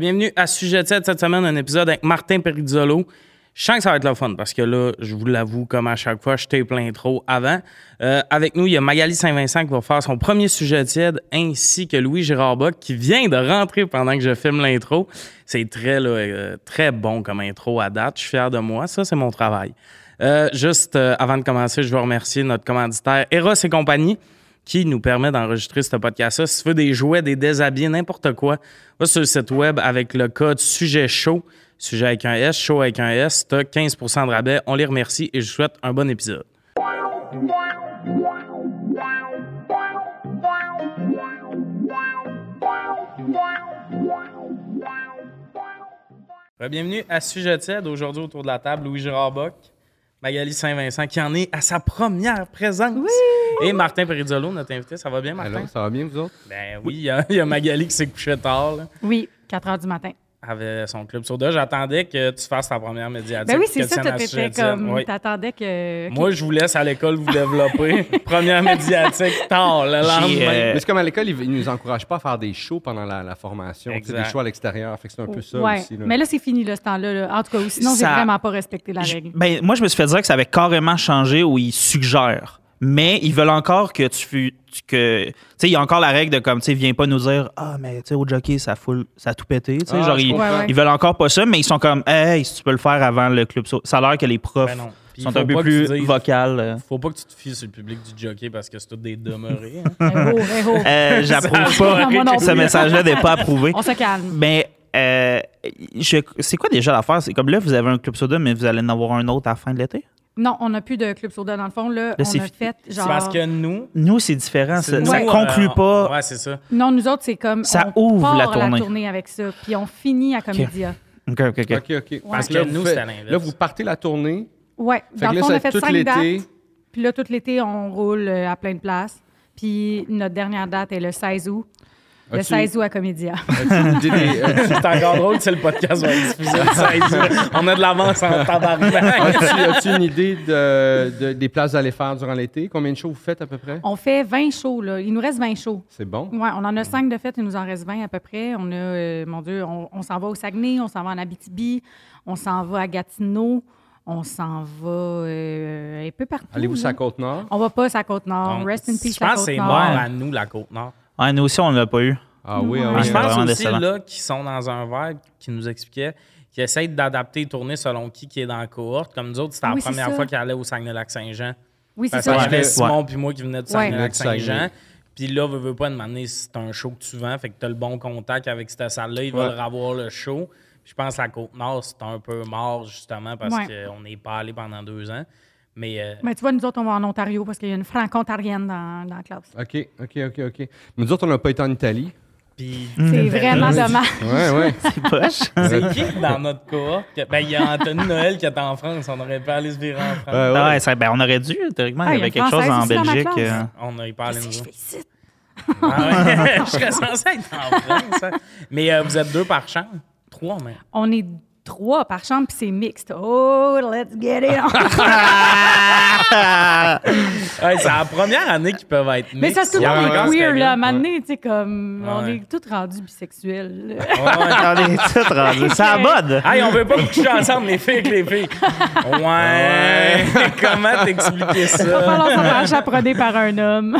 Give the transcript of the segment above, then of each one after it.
Bienvenue à Sujet 7 cette semaine, un épisode avec Martin Perizzolo. Je sens que ça va être le fun parce que là, je vous l'avoue, comme à chaque fois, je tape l'intro avant. Euh, avec nous, il y a Magali Saint-Vincent qui va faire son premier sujet tiède, ainsi que Louis Gérard Bock qui vient de rentrer pendant que je filme l'intro. C'est très, là, euh, très bon comme intro à date. Je suis fier de moi. Ça, c'est mon travail. Euh, juste avant de commencer, je veux remercier notre commanditaire Eros et compagnie qui nous permet d'enregistrer ce podcast-là. Si tu veux des jouets, des déshabillés, n'importe quoi, va sur le site web avec le code sujet chaud, sujet avec un S, chaud avec un S, tu as 15% de rabais. On les remercie et je vous souhaite un bon épisode. Bienvenue à Sujet TED. Aujourd'hui, autour de la table, Louis Gérard Bock, Magali Saint-Vincent, qui en est à sa première présence. Et Martin Perizzolo, notre invité. Ça va bien, Martin? Allô, ça va bien, vous autres? Ben oui, il y, a- il y a Magali qui s'est couchée tard, là, Oui, 4 heures du matin. Avec son club soda. J'attendais que tu fasses ta première médiatique. Ben oui, c'est ça, t'étais comme. Oui. T'attendais que. Moi, je vous laisse à l'école vous développer. première médiatique tard, le lendemain. euh, Mais c'est comme à l'école, ils, ils nous encouragent pas à faire des shows pendant la, la formation. C'est des shows à l'extérieur. Fait que c'est un peu ça ouais. aussi. là. Mais là, c'est fini, là, ce temps-là. là. En tout cas, sinon, j'ai Ça- vraiment pas respecté la Je- règle. ben, moi, je me suis fait dire que ça avait carrément changé où ils suggèrent. Mais ils veulent encore que tu fu- tu- que tu sais il y a encore la règle de comme tu sais viens pas nous dire ah mais tu sais au jockey ça fout ça a tout pété tu sais Ah, genre ils, comprends. Ouais, ouais. ils veulent encore pas ça mais ils sont comme hey si tu peux le faire avant le club ça a l'air que les profs Ben sont un peu plus dises- vocales euh. Faut pas que tu te fies sur le public du jockey parce que c'est tout des demeurés. hein. Eh oh, eh oh. Euh, j'approuve pas non ce message-là n'est pas approuvé On se calme. mais euh, je- c'est quoi déjà l'affaire? C'est comme là vous avez un club soda mais vous allez en avoir un autre à la fin de l'été? Non, on n'a plus de club soda dans le fond. Là, on c'est a fait C'est genre. parce que nous. nous c'est différent ça, nous, ça euh, conclut pas Ouais, c'est ça. Non, nous autres, c'est comme. Ça on ouvre la part tournée. avec ça. Puis on finit à Comédia. ok ok ok OK, OK. Parce là, que nous, c'est à l'inverse. Là, vous partez la tournée. Ouais. Fait Dans que le fond, on a fait cinq l'été. dates. Puis là, tout l'été, on roule euh, à plein de places. Puis notre dernière date est le 16 août. Le As-tu- 16 août à Comédia. As-tu- C'est encore drôle c'est le podcast va être diffusé le 16. On a de l'avance en tabarnak. as-tu as-tu une idée de, de- des places à aller faire durant l'été? Combien de shows vous faites à peu près? On fait 20 shows, là. Il nous reste 20 shows. C'est bon. Ouais, on en a 5 de fait, il nous en reste 20 à peu près. On a, euh, mon Dieu, on, on s'en va au Saguenay, on s'en va en Abitibi, on s'en va à Gatineau, on s'en va euh, un peu partout. Allez-vous sur la Côte-Nord? On va pas sur la Côte-Nord. Rest in peace, Je pense que c'est mort à nous, la Côte-Nord. Ouais, nous aussi, on l'a pas eu. Ah oui, ah Ouais. oui. Mais je c'est pense aussi décevant. là qui sont dans un vibe qui nous expliquait qui essayent d'adapter les tournées selon qui qui est dans la cohorte. Comme nous autres, c'était Oui, la première ça. fois qu'ils allaient au Saguenay-Lac-Saint-Jean. Oui, c'est Parce ça. j'avais. Simon puis moi qui venait de Ouais. Saguenay-Lac-Saint-Jean. Saguenay. Puis là, veux, veux pas demander si c'est un show que tu vends. Fait que tu as le bon contact avec cette salle-là. Ils veulent Ouais. revoir le show. Je pense que la Côte-Nord, c'est un peu mort, justement, parce Ouais. qu'on n'est pas allé pendant deux ans. Mais euh, Mais tu vois, nous autres, on va en Ontario parce qu'il y a une franco-ontarienne dans, dans la classe. OK, OK, OK, OK. Mais nous autres, on n'a pas été en Italie. puis C'est vraiment dommage. Ouais, ouais. C'est poche. c'est qui dans notre cohorte? Ben, il y a Anthony Noël qui est en France. On aurait pu aller se virer en France. Ouais. Ah ouais, ça- ben, on aurait dû, théoriquement. Ah, il y il y a avait quelque chose en Belgique. euh, On Qu'est-ce nous que je autres. fais ici? Ah ouais, je serais censé être en France. hein. Mais euh, vous êtes deux par chambre? Trois, même. On est trois par chambre, puis c'est mixte. Oh, let's get it on. Ouais, c'est la première année qu'ils peuvent être Mais ça, mixtes. tout le gars, là. C'est donné, tu sais, comme, on est tous rendus bisexuels. Ouais. on est tous rendus. C'est à la mode. Hey, on veut pas coucher ensemble, les filles avec les filles. Ouais. Comment t'expliquer Il va ça? falloir se faire chaperonner par un homme.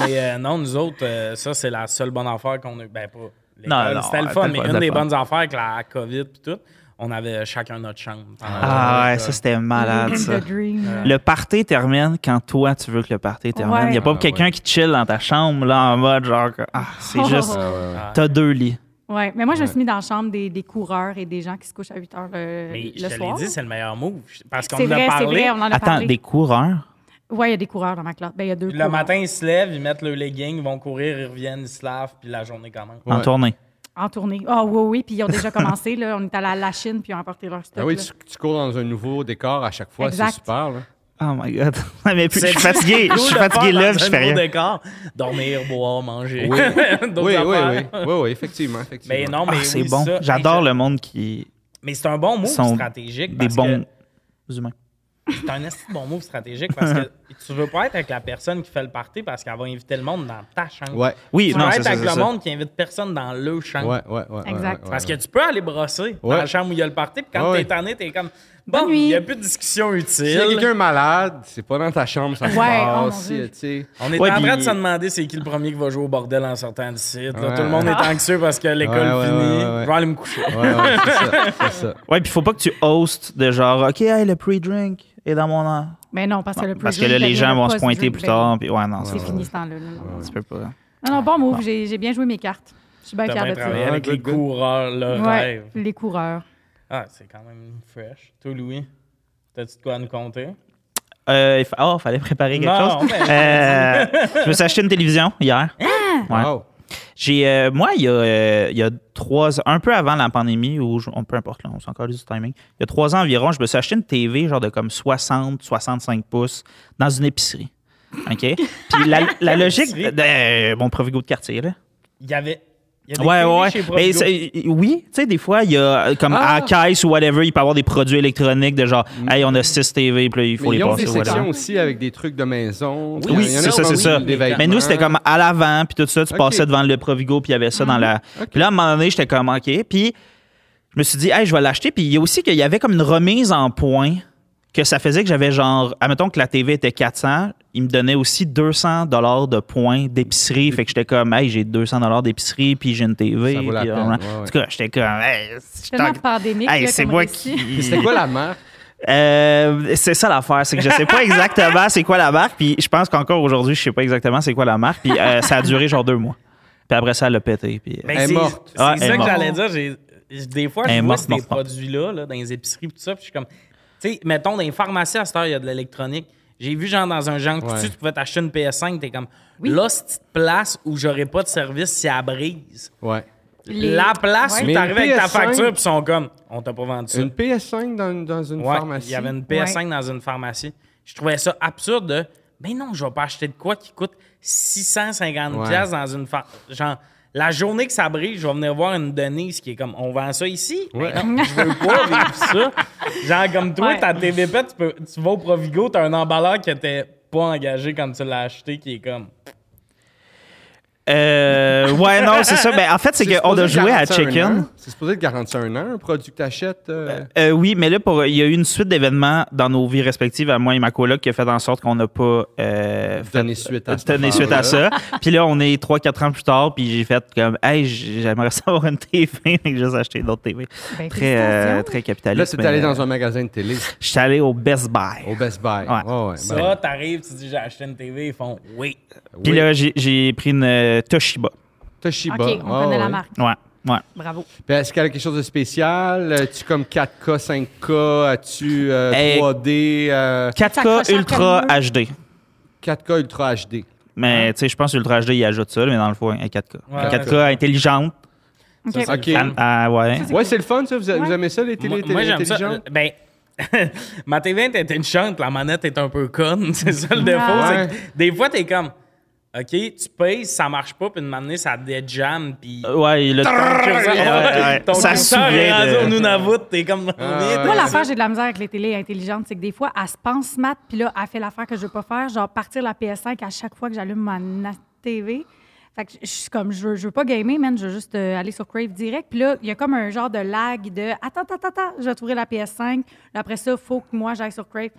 Mais euh, non, nous autres, euh, ça, c'est la seule bonne affaire qu'on a eu. Ben, pas. L'école, Non, non, C'était le fun, mais une des bonnes affaires avec la COVID et tout, on avait chacun notre chambre. Ah ouais, ça c'était malade ça. Le party termine quand toi tu veux que le party termine. Il n'y a pas Ah, quelqu'un ouais. qui chill dans ta chambre là en mode genre que, ah c'est Oh. juste Ah, ouais, ouais. t'as deux lits. Ouais, mais moi, je me suis mis dans la chambre des, des coureurs et des gens qui se couchent à 8 heures le, Mais je le te l'ai dit, c'est le meilleur move. Parce qu'on en a parlé. vrai, on en a Attends, parlé. des coureurs? Ouais, il y a des coureurs dans ma classe. Ben, il y a deux Le coureurs. matin, ils se lèvent, ils mettent le legging, ils vont courir, ils reviennent, ils se lavent, puis la journée commence. en tournée. En tournée. Ah oui, oui, puis ils ont déjà commencé. Là. On est allé à la Chine, puis ils ont apporté leur stock. Ah oui, tu, tu cours dans un nouveau décor à chaque fois, c'est super. Là. Oh my god. mais puis, je suis C'est fatigué, je suis de fatigué là, je un fais nouveau rien. décor. Dormir, boire, manger. Oui. D'autres Oui, oui, oui, oui, oui, effectivement, effectivement. Mais non, mais Ah, c'est oui, bon. J'adore le monde qui Mais c'est un bon move sont stratégique. des parce bons que humains. C'est un bon move stratégique parce que tu veux pas être avec la personne qui fait le party parce qu'elle va inviter le monde dans ta chambre. Ouais. Oui, Tu non, veux c'est être ça. avec le ça. monde qui invite personne dans le chambre. Ouais, ouais, ouais. ouais, Exact. ouais, Parce que tu peux aller brosser dans la chambre où il y a le party, puis quand Ouais. t'es tanné, t'es comme bon, il n'y a plus de discussion utile. A quelqu'un malade, c'est pas dans ta chambre, ça se Ouais, oh passe. Sais. On est Ouais, en train de se demander c'est qui le premier qui va jouer au bordel en sortant du site. Ouais. Tout le monde est anxieux parce que l'école Ouais, ouais, finit. ouais, ouais, ouais. Je vais aller me coucher. Ouais, ouais, c'est ça, c'est ça. Ouais, puis faut pas que tu hostes de genre, OK, hey, le pre-drink est dans mon. Mais non, parce que le Parce que là, les gens vont se pointer plus tard. Puis ouais, non, C'est fini ce temps-là. là, non. tu peux pas. Non, non, bon move. J'ai j'ai bien joué mes cartes. Je suis bien bien de Ouais, avec les good. coureurs, le Ouais, rêve. les coureurs. Ah, c'est quand même fresh. Toi, Louis, t'as-tu de quoi à nous compter? Euh, il fa- oh, fallait préparer quelque Non, chose. mais- Euh, je me suis acheté une télévision hier. Ouais. Wow. J'ai, euh, moi, il y, a, euh, il y a trois ans, un peu avant la pandémie, ou on, peu importe, là, on s'en encore du timing. Il y a trois ans environ, je me suis acheté une TV, genre de comme 60, 65 pouces, dans une épicerie. OK? Puis la, la logique de, de- euh, mon Provigo de quartier, là. Il y avait. Il y a des Ouais, ouais. chez Mais Provigo. c'est- oui, tu sais, des fois, il y a, euh, comme Ah! à Caisse ou whatever, il peut y avoir des produits électroniques de genre, hey, on a 6 TV, puis là, il faut Mais les ils ont passer. des whatever. sections aussi avec des trucs de maison. Oui, Il y en a c'est ça, qui c'est ça. des vêtements. Mais nous, c'était comme à l'avant, puis tout ça, tu Ok. passais devant le Provigo, puis il y avait ça dans la. Ok. Puis là, à un moment donné, j'étais comme, OK. Puis je me suis dit, hey, je vais l'acheter. Puis il y a aussi qu'il y avait comme une remise en points que ça faisait que j'avais genre, admettons que la TV était 400, il me donnait aussi 200 dollars de points d'épicerie. Fait que j'étais comme, hey, j'ai 200 dollars d'épicerie, puis j'ai une TV. Ça vaut la puis, peine, euh, ouais, En ouais. tout cas, j'étais comme, hey, C'est tellement pandémique. Hey, c'est moi qui. C'était quoi la marque? Euh, c'est ça l'affaire, c'est que je sais pas exactement c'est quoi la marque, puis je pense qu'encore aujourd'hui, je sais pas exactement c'est quoi la marque, puis euh, ça a duré genre deux mois. Puis après ça, elle a pété. Puis, Ben, Elle est c'est- morte. C'est Ah, ça que j'allais dire. Des fois, je vois ces produits-là là, dans les épiceries et tout ça, puis je suis comme. Tu sais, mettons, dans les pharmacies, à cette heure, il y a de l'électronique. J'ai vu, genre, dans un genre Ouais. tu pouvais t'acheter une PS5, t'es comme. Oui. Là, cette place où j'aurais pas de service si elle brise. Ouais. Les- La place Ouais. où t'arrives avec ta PS5, facture, puis ils sont comme. On t'a pas vendu ça. Une PS5 dans, dans une Ouais, pharmacie? Il y avait une PS5 dans une pharmacie. Je trouvais ça absurde de. Mais non, je vais pas acheter de quoi qui coûte 650 Ouais. pièces dans une pharmacie. Genre, la journée que ça brille, je vais venir voir une Denise qui est comme on vend ça ici? Ouais. Mais non, je veux pas vivre ça. Genre, comme toi, Ouais. ta TVP, tu, peux, tu vas au Provigo, t'as un emballeur qui était pas engagé quand tu l'as acheté, qui est comme. Euh, ouais, non, c'est ça. Ben, en fait, c'est qu'on a joué à Chicken. C'est supposé de garantir un an, un produit que t'achètes. euh, Euh, oui, mais là, pour, il y a eu une suite d'événements dans nos vies respectives, à moi et ma coloc, qui a fait en sorte qu'on n'a pas euh, fait- Donné suite à donné suite à ça. Puis là, on est 3-4 ans plus tard, puis j'ai fait comme, hey, j'aimerais savoir une TV, mais j'ai juste acheté d'autres TV. Ben, Très, euh, très Là, capitaliste. tu mais, es allé dans un magasin de télé, Je suis allé au Best Buy. au Best Buy. Ouais. Ça, ben, t'arrives, tu dis j'ai acheté une TV, ils font oui. Puis oui. là, j'ai- j'ai pris une euh, Toshiba. Toshiba. OK, on Ah, connaît la marque. Ouais, ouais. Bravo. Puis Est-ce qu'elle a quelque chose de spécial? As-tu comme 4K, 5K? As-tu euh, Eh, 3D? euh, 4K s'accroche à Ultra HD. 4K Ultra HD. Mais tu sais, je pense que Ultra HD, il ajoute ça, mais dans le fond, un 4K. Ouais, Un 4K ouais. intelligente. OK. Ça, fun. Ah, ouais. Ouais, c'est le fun, ça. Vous, a- vous aimez ça, les télé, Moi, moi, télé j'aime ça. intelligentes? Ben, ma TV est intelligente, la manette est un peu conne. C'est ça le défaut. Ah. c'est que des fois, t'es comme, OK, tu payes, ça marche pas, puis une manette, ça déjamme, puis. Ouais, le ouais. ton Ça souvient rendu de- au Nunavut, t'es comme. ouais. Moi, l'affaire, j'ai de la misère avec les télés intelligentes, c'est que des fois, elle se pense smart, puis là, elle fait l'affaire que je veux pas faire, genre partir la PS5 à chaque fois que j'allume ma TV. Fait que je suis comme, je veux, je veux pas gamer, man, je veux juste euh, aller sur Crave direct. Puis là, il y a comme un genre de lag de attends, attends, attends, attends, je vais trouver la PS5. Là, après ça, il faut que moi j'aille sur Crave.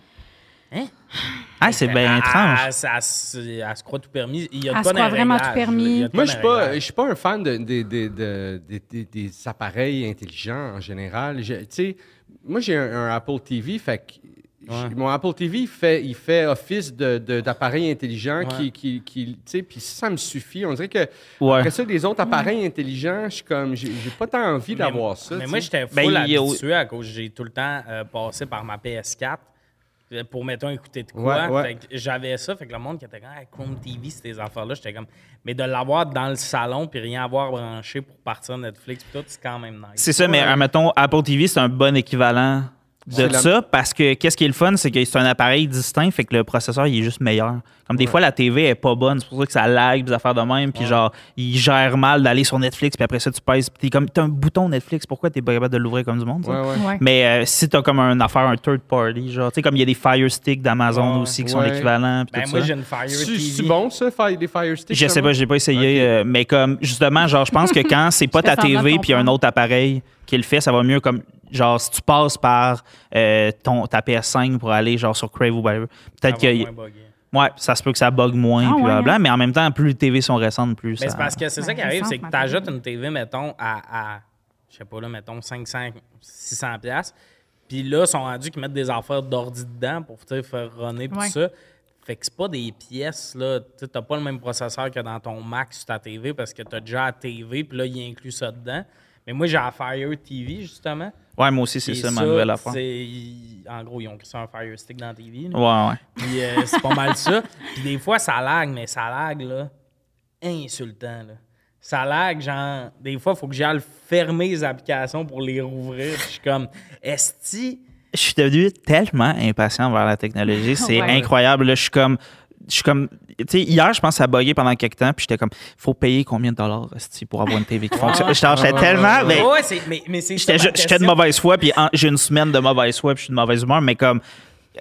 Ah, c'est bien Ah, étrange. ça- elle se elle se croit tout permis. Il y a Elle se croit vraiment tout permis. Moi, je les suis pas, réglages. je suis pas un fan de, de- de- de- de- de- des appareils intelligents en général. Je- Tu sais, moi, j'ai un, un Apple TV, fait que mon Apple TV, il fait, il fait office de- de- d'appareil intelligent qui, Ouais. qui, qui- tu sais, puis ça me suffit. On dirait que Ouais. après ça, les autres appareils intelligents, je suis comme, j'ai pas tant envie Mais- d'avoir ça. Mais moi, j'étais Ben, full il y a- habitué à cause que j'ai tout le temps euh, passé par ma PS4 euh, pour, mettons, écouter de quoi. Ouais, ouais. J'avais ça. Fait que le monde qui était comme hey, Chrome TV, ces affaires-là, j'étais comme. Mais de l'avoir dans le salon puis rien avoir branché pour partir Netflix, puis tout, c'est quand même nice. C'est ça, mais admettons, Apple TV, c'est un bon équivalent de la- ça parce que qu'est-ce qui est le fun, c'est que c'est un appareil distinct, fait que le processeur il est juste meilleur. Comme des fois la TV est pas bonne, c'est pour ça que ça lag, des affaires de même, puis genre il gère mal d'aller sur Netflix, puis après ça tu pèses, puis t'es comme t'as un bouton Netflix, pourquoi t'es pas capable de l'ouvrir comme du monde ça? Ouais, ouais. Ouais. Mais euh, si t'as comme une affaire, un third party, genre, tu sais, comme il y a des Fire Stick d'Amazon Ouais. aussi qui sont l'équivalent. puis Ben, tout moi, j'ai une Fire C'est bon, ça, Fire- les Fire Stick? Je sais pas, j'ai pas essayé, euh, mais comme justement, genre, je pense que quand c'est pas ta TV puis un autre appareil qui le fait, ça va mieux comme genre si tu passes par euh, ton ta PS5 pour aller genre sur Crave ou whatever. Peut-être que ouais, ça se peut que ça bug moins Ah puis ouais, blablabla, hein? mais en même temps, plus les TV sont récentes, plus Mais ça. c'est parce que c'est ça qui arrive, c'est que tu ajoutes une TV, mettons, à, à je sais pas, là, mettons, 500, 600 pièces Puis là, ils sont rendus qu'ils mettent des affaires d'ordi dedans pour faire runner tout Ouais. ça. Fait que c'est pas des pièces, là. Tu n'as pas le même processeur que dans ton Mac sur ta TV parce que tu as déjà la TV, puis là, il inclut ça dedans. Mais moi, j'ai la Fire TV, justement. Ouais, moi aussi c'est ça, ma nouvelle affaire. En gros, ils ont créé un Fire Stick dans la TV. là. Ouais, ouais. Puis euh, c'est pas mal ça. Puis des fois, ça lag, mais ça lag, là, insultant, là. Ça lag, genre, des fois, il faut que j'aille fermer les applications pour les rouvrir. Puis je suis comme, esti, Je suis devenu tellement impatient vers la technologie, c'est Ouais. incroyable. Là, je suis comme je suis comme tu sais hier je pense que ça a bugué pendant quelques temps puis j'étais comme faut payer combien de dollars pour avoir une TV qui fonctionne? J'étais j'étais tellement mais ouais, c'est, mais, mais J'étais de mauvaise foi, puis j'ai une semaine de mauvaise foi, puis je suis de mauvaise humeur, mais comme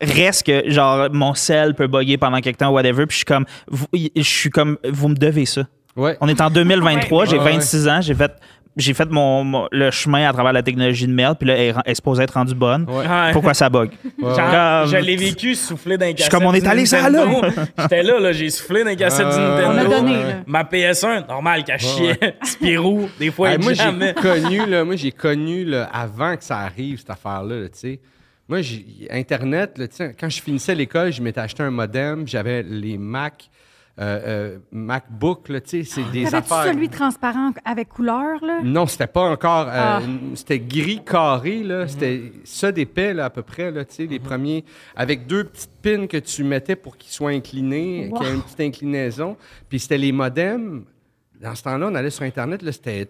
reste que genre mon sel peut bugger pendant quelque temps whatever puis je suis comme vous, je suis comme vous me devez ça Ouais. on est en 2023 Ouais. j'ai Ouais, ouais. 26 ans j'ai fait j'ai fait mon, mon- le chemin à travers la technologie de merde puis là elle, est supposée être rendue bonne Ouais. Ouais. pourquoi ça bug? Genre, Comme- je l'ai vécu souffler d'un cassette comme, on est du allé ça, là. J'étais là, là, j'ai soufflé d'un cassette du Euh, Nintendo. On a donné. Ma PS1, normal qu'elle chiait. Spirou, des fois, elle moi, j'ai jamais. connu, là, moi, j'ai connu, là, avant que ça arrive, cette affaire-là, là, tu sais. Moi, j'ai- Internet, là, quand je finissais l'école, je m'étais acheté un modem, j'avais les Mac, euh, euh, MacBook, là, tu sais, c'est des T'avais-tu affaires... celui transparent avec couleur, là? Non, c'était pas encore. euh, Ah. C'était gris carré, là. C'était ça d'épais, là, à peu près, là, tu sais, les premiers. Avec deux petites pins que tu mettais pour qu'ils soient inclinés, Wow. qu'il y ait une petite inclinaison. Puis c'était les modems. Dans ce temps-là, on allait sur Internet, là, c'était.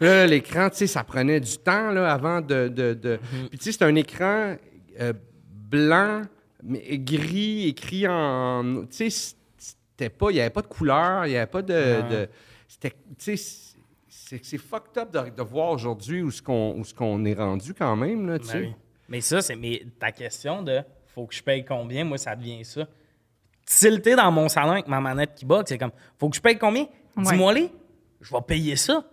Là, l'écran, tu sais, ça prenait du temps, là, avant de. de, de- Puis, tu sais, c'est un écran euh, blanc, mais gris, écrit en. Tu sais, c'était pas. Il n'y avait pas de couleur, il n'y avait pas de. de- c'était. Tu sais, c'est c'est fucked up de, de voir aujourd'hui où ce qu'on où ce qu'on est rendu quand même, là, tu Ben sais. oui. Mais ça, c'est mais ta question de faut que je paye combien, moi, ça devient ça. Tilté dans mon salon avec ma manette qui bug, c'est comme faut que je paye combien? Dis-moi les, je vais payer ça.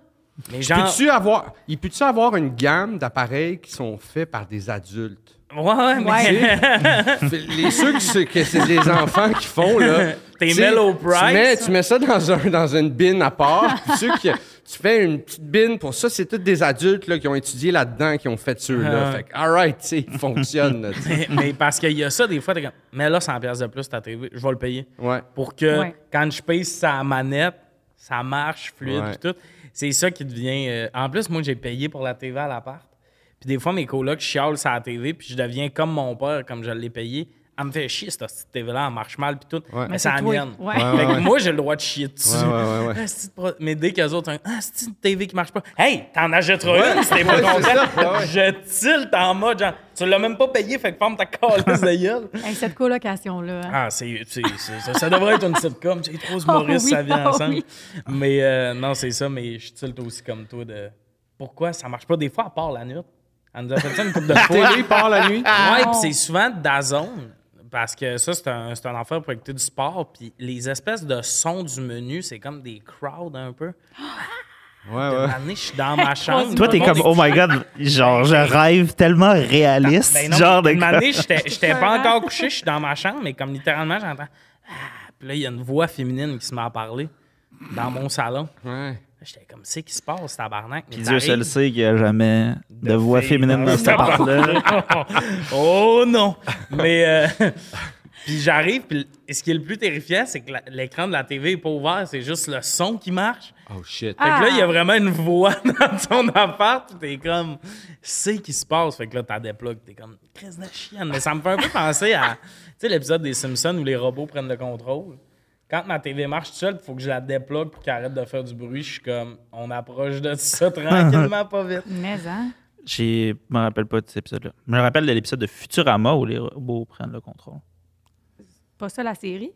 Mais genre. Peux-tu avoir, il peut-tu avoir une gamme d'appareils qui sont faits par des adultes? Ouais, ouais, mais. Ouais. les ceux que c'est, que c'est des enfants qui font, là. T'es tu mellow Tu price. mets, tu mets ça dans, un, dans une bin à part. puis ceux qui, tu fais une petite bin pour ça, c'est tous des adultes là, qui ont étudié là-dedans, qui ont fait ceux-là. Ah. Fait que, all right, tu sais, ils fonctionnent. là, tu sais. mais, mais parce qu'il y a ça, des fois, t'es comme, mais là, 100$ piastres de plus, ta TV, je vais le payer. Ouais. Pour que Ouais. quand je paye sa manette, ça marche fluide Ouais. pis tout. C'est ça qui devient. euh, En plus, moi, j'ai payé pour la TV à l'appart. Puis des fois, mes colocs chialent sur la TV, puis je deviens comme mon père, comme je l'ai payé. Elle me fait chier, cette petite TV-là, elle marche mal, puis tout. Ouais. Mais c'est la mienne. Ouais. Ouais, Fait que ouais. moi, j'ai le droit de chier dessus. Ouais, ouais, ouais, ouais. Ah, Mais dès qu'eux autres, ont, ah, c'est une TV qui marche pas. Hey, t'en achèteras une si t'es pas content. Je tilte en mode, genre, tu l'as même pas payé, fait que ferme ta calice de gueule. Hey, cette colocation-là. hein. Ah, c'est, c'est- c'est- ça, ça devrait être une sitcom. C'est trop Oh humoristes, oui, ça vient oh ensemble. oui. Mais euh, non, c'est ça, mais je tilte aussi comme toi de pourquoi ça marche pas? Des fois à part la nuit. Elle nous a fait ça une couple de fois. Télé part la nuit. Ouais, Non. puis c'est souvent Dazone. Parce que ça, c'est un, c'est un affaire pour écouter du sport. Puis les espèces de sons du menu, c'est comme des crowds un peu. Ouais, ouais. m'amener, je suis dans ma chambre. toi t'es comme oh my god genre je rêve tellement réaliste Ben non, genre de une année, j'étais j'étais pas encore couché, je suis dans ma chambre, mais comme littéralement, j'entends. Ah, puis là, il y a une voix féminine qui se met à parler dans mon salon. Ouais. J'étais comme, c'est qui se passe, tabarnak? Mais Puis Dieu seul sait qu'il n'y a jamais de, voix féminine dans cette appart-là. oh non! Mais, euh, puis j'arrive, puis ce qui est le plus terrifiant, c'est que l'écran de la TV est pas ouvert, c'est juste le son qui marche. Oh shit. Fait que là, il y a Ah. vraiment une voix dans ton appart, puis t'es comme, c'est qui se passe? Fait que là, t'as des plugs, t'es comme, crise de chienne. Mais ça me fait un peu penser à, tu sais, l'épisode des Simpsons où les robots prennent le contrôle. Quand ma TV marche toute seule, il faut que je la déplogue pour qu'elle arrête de faire du bruit. Je suis comme, on approche de ça tranquillement, pas vite. Mais, hein? Je me rappelle pas de cet épisode-là. Je me rappelle de l'épisode de Futurama où les robots prennent le contrôle. Pas ça la série?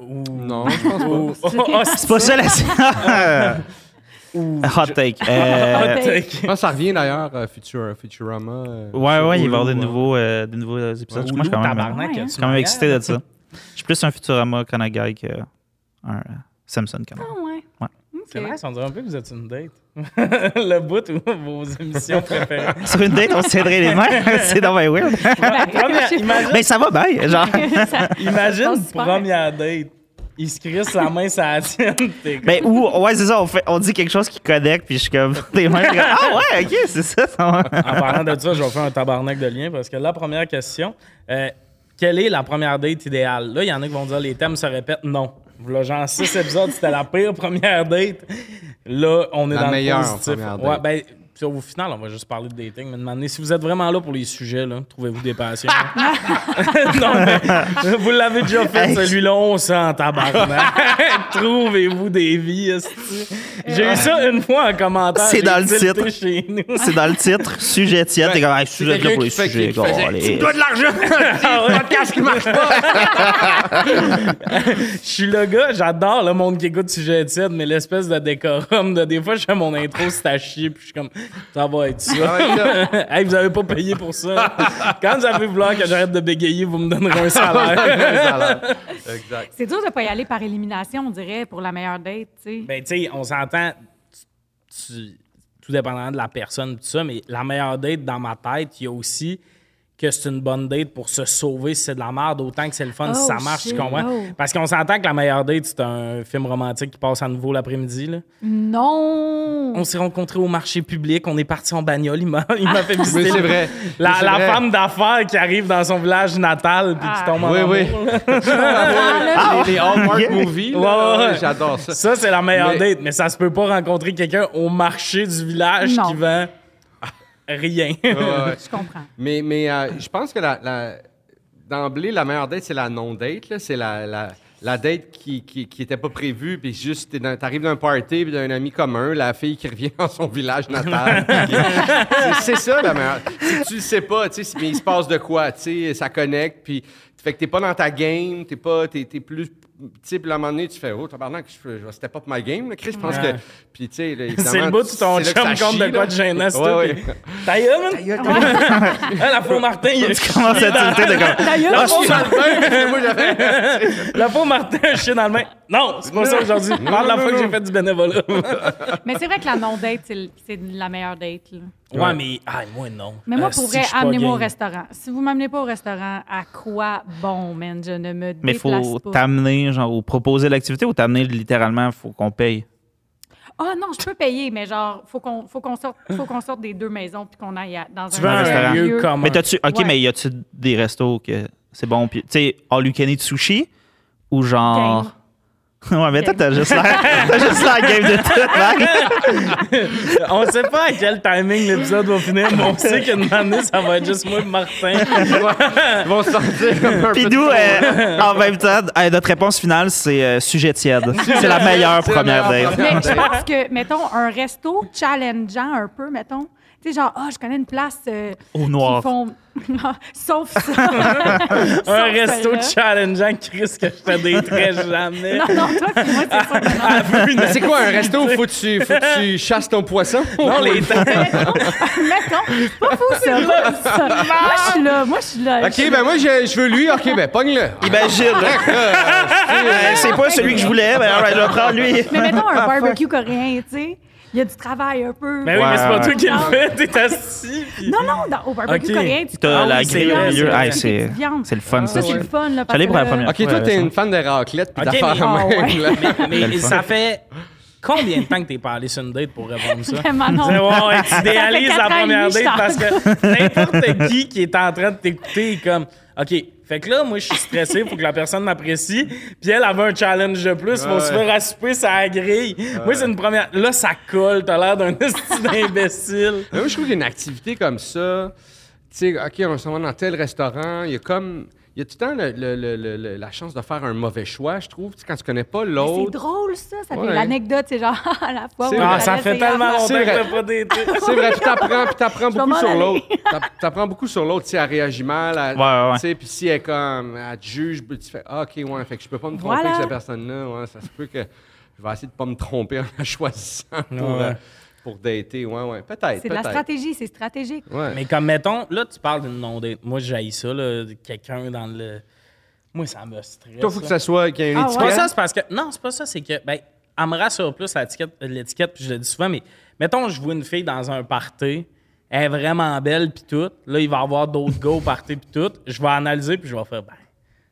Ou- Non, je pense pas. ou- oh, oh, C'est pas ça la série. Hot take. Euh, Hot Hot take. take. Je pense que ça revient d'ailleurs, euh, Futura- Futurama. euh, ouais, ouais, il va y avoir des nouveaux, euh, des nouveaux épisodes. Moi, je suis quand même, hein. quand même excité de ça. Je suis plus un Futurama Kanagai qu'un euh, Samsung Kanagai. Ah, ouais. Ouais. OK. C'est nice, on dirait un peu que vous êtes une date. le bout ou vos émissions préférées. Sur une date, on se tiendrait les mains. C'est dans weird. Première- imagine, Mais ça va bien, genre. Ça- imagine première date. Il se crisse la main sur la tienne. Ben, ou, ouais, c'est ça, on, fait, on dit quelque chose qui connecte, puis je suis comme, tes comme, ah ouais, ok, c'est ça, ça va. En parlant de ça, je vais faire un tabarnak de lien parce que la première question, euh, quelle est la première date idéale? Là, il y en a qui vont dire les thèmes se répètent. Non. Là, genre, six épisodes, c'était la pire première date. Là, on est La dans meilleure le positif. première date. Ouais, ben, puis au final, on va juste parler de dating. Mais demandez si vous êtes vraiment là pour les sujets, là, trouvez-vous des passions. non, mais vous l'avez déjà fait, Hey. celui-là, on sent en tabarnak. trouvez-vous des vies. J'ai eu ça une fois en commentaire. C'est dans le titre. Chez nous. C'est dans le titre, sujet tiède. T'es comme, ah, sujet là pour les sujets, gars. Tu dois de l'argent! Ah podcast qui marche pas! Je suis le gars, j'adore le monde qui écoute sujet tiède, mais l'espèce de décorum de des fois je fais mon intro c'est à chier puis je suis comme ça va être ça. Ah hey, vous avez pas payé pour ça. Quand vous avez vouloir que j'arrête de bégayer, vous me donnerez un salaire. exact. C'est dur de pas y aller par élimination, on dirait, pour la meilleure date, tu sais. ben tu sais, on s'entend tu- tu- tout dépendamment de la personne tout ça, mais la meilleure date dans ma tête, il y a aussi que c'est une bonne date pour se sauver si c'est de la merde, autant que c'est le fun si Oh, ça marche, shit. tu comprends? Oh. Parce qu'on s'entend que la meilleure date, c'est un film romantique qui passe à nouveau l'après-midi. Là. Non! On s'est rencontrés au marché public, on est parti en bagnole, il m'a, il m'a fait Oui, visiter c'est vrai. la, la vrai. femme d'affaires qui arrive dans son village natal puis qui Ah. tombe en Oui, amour. oui. là. les, les Hallmark movies, ouais. ouais, j'adore ça. Ça, c'est la meilleure Mais- date, mais ça se peut pas rencontrer quelqu'un au marché du village Non. qui vend rien. Ouais. Je comprends. Mais, mais euh, je pense que la, la- d'emblée, la meilleure date, c'est la non-date. là. C'est la, la, la date qui, qui, qui était pas prévue, puis juste, t'arrives d'un party, puis d'un ami commun, la fille qui revient dans son village natal. euh, c'est, ça la meilleure. Tu le sais pas, tu sais, mais il se passe de quoi, tu sais, ça connecte, puis fait que t'es pas dans ta game, t'es pas, t'es, t'es plus... Tu sais, puis à un moment donné, tu fais, oh, tabarnak, je, je step up my game, là, Chris. Je pense Ouais. que. Puis, tu sais, c'est le bout où ton chum compte de quoi de gênant, c'est Ouais, tout, ouais. Ta gueule, man! Ah, la faux Martin, il a Commence à tilter de comme, D'ailleurs, La je- faux Martin. La faux Martin, un chien dans le main. Non, c'est pas ça aujourd'hui. Parle de la fois que j'ai fait du bénévolat. Mais c'est vrai que la non-date, c'est la meilleure date. Là. Ouais, mais ah, moi non. Mais moi, Ah, pour si, vrai, pas amenez-moi au restaurant. Si vous m'amenez pas au restaurant, à quoi bon, man? Je ne me mais faut pas. t'amener, genre, ou proposer l'activité ou t'amener littéralement, faut qu'on paye? Ah non, je peux payer, mais genre, faut qu'on faut qu'on sorte, faut qu'on sorte des deux maisons puis qu'on aille à- dans Tu un veux un restaurant? lieu commun. Mais t'as-tu, ok, Ouais. mais y a-tu des restos que c'est bon? Puis, tu sais, all you can eat sushi ou genre. Game. ouais, mais toi, t'as juste l'air, t'as juste l'air game de tout. On sait pas à quel timing l'épisode va finir, mais on sait qu'une année, ça va être juste moi et Martin. Ils vont se sentir comme un Puis nous, euh, en même temps, euh, notre réponse finale, c'est euh, sujet tiède. C'est la meilleure la première date. Mais je pense que, mettons, un resto challengeant un peu, mettons. Tu sais, genre, ah, je connais une place. euh, Au noir. Qui font... Sauf ça. Un Sauf resto challengeant, Chris, que je te détrais jamais. Non, non, toi, puis moi, c'est ça. Ah, c'est quoi un resto où faut que tu, faut que tu chasses ton poisson? Non, les temps. Mettons, c'est pas fou, ça. Moi, je suis là. Moi, je suis là. Ok, ben moi, je, je veux lui. Ok, ben pogne-le. Imagine. Euh, c'est pas celui que je voulais, mais alright, je vais prendre lui. Mais mettons un barbecue coréen, tu sais. Il y a du travail un peu. Mais oui, mais c'est pas toi qui le fais, t'es assis. puis- Non, non, dans- au barbecue Ok. coréen, tu T'as Ah la grille au milieu. c'est Ah, le fun, Ça, ça. c'est le fun. Là, parce J'allais pour la que, première Ok, toi, t'es une fan de raclette pis Ok, d'affaires mais- Ah, même, là. Ça fait combien de temps que t'es pas allé sur une date pour répondre ça? Vraiment, non. C'est bon, ouais, tu idéalises quatre la ans et première demi, je date parce que n'importe qui qui est en train de t'écouter est comme OK, fait que là, moi, je suis stressé, faut que la personne m'apprécie. Puis elle avait un challenge de plus, faut Ouais. se faire assouper sa grille. Moi, c'est une première. Là, ça colle, t'as l'air d'un. Mais moi, je trouve qu'il y a une activité comme ça. Tu sais, OK, on s'en va dans tel restaurant. Il y a comme. Il y a tout le temps le- le- le- le- le- la chance de faire un mauvais choix, je trouve. Tu sais, quand tu connais pas Mais C'est l'autre. drôle, ça. Ça Ouais. fait l'anecdote, c'est genre à la fois. Ah, ça fait tellement longtemps C'est que vrai. t'as pas d'été. C'est vrai, tu t'apprends, puis t'apprends beaucoup m'en sur l'autre. T'app- T'apprends beaucoup sur l'autre, tu sais, elle réagit mal, elle- Ouais, ouais, ouais. tu sais, puis si elle est comme, elle te juge, tu fais, ah, ok, ouais, fait que je peux pas me tromper Voilà. avec cette personne-là, ouais, ça se peut que je vais essayer de pas me tromper en la choisissant pour, Ouais. euh, pour dater, ouais, ouais, peut-être, C'est de la stratégie, c'est stratégique. Ouais. Mais comme, mettons, là, tu parles d'une non-date. Moi, j'haïs ça, là, quelqu'un dans le... Moi, ça me stresse. Toi, faut que ça soit, qu'il y ait une Ah, ouais. Ça, c'est parce que. Non, c'est pas ça, c'est que. Ben, elle me rassure plus l'étiquette, l'étiquette, puis je le dis souvent, mais mettons, je vois une fille dans un party, elle est vraiment belle, puis tout. Là, il va y avoir d'autres gars au party, puis tout. Je vais analyser, puis je vais faire, ben,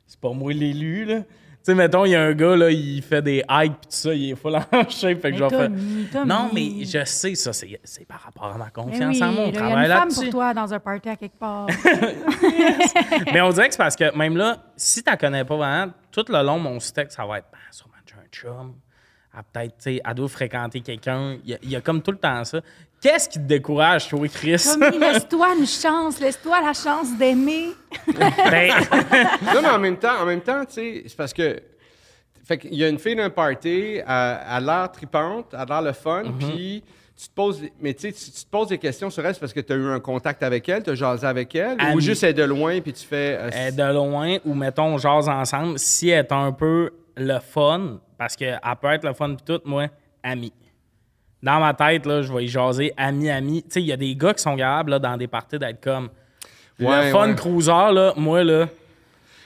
c'est pas moi l'élu, là. Tu sais, mettons, il y a un gars, là, il fait des hikes, puis tout ça, il est full en shape, fait que je vais faire. Non, mais je sais, ça, c'est, par rapport à ma confiance oui, en moi. On là, il y a travaille une femme là-dessus. pour toi dans un party à quelque part. Mais on dirait que c'est parce que même là, si tu connais pas vraiment, tout le long, mon steak, ça va être ben, sûrement un chum. Peut-être, tu sais, doit fréquenter quelqu'un. Il y, a- il y a comme tout le temps ça. Qu'est-ce qui te décourage, toi, Chris? Tommy, laisse-toi une chance, laisse-toi la chance d'aimer. Ben, Non, mais en même temps, en même temps, tu sais, c'est parce que. Fait qu'il y a une fille d'un party, elle elle a l'air tripante, elle a l'air le fun, Mhm. puis tu te poses. Mais tu sais, tu tu te poses des questions sur elle, c'est parce que tu as eu un contact avec elle, tu as jasé avec elle, ou juste elle est de loin, puis tu fais. euh, elle est de loin, ou mettons, on jase ensemble, si elle est un peu le fun, parce qu'elle peut être le fun pis tout, moi, ami. Dans ma tête, là, je vais y jaser ami, ami. Tu sais, il y a des gars qui sont capables, là, dans des parties, d'être comme. Ouais, le fun ouais. cruiser, là, moi, là,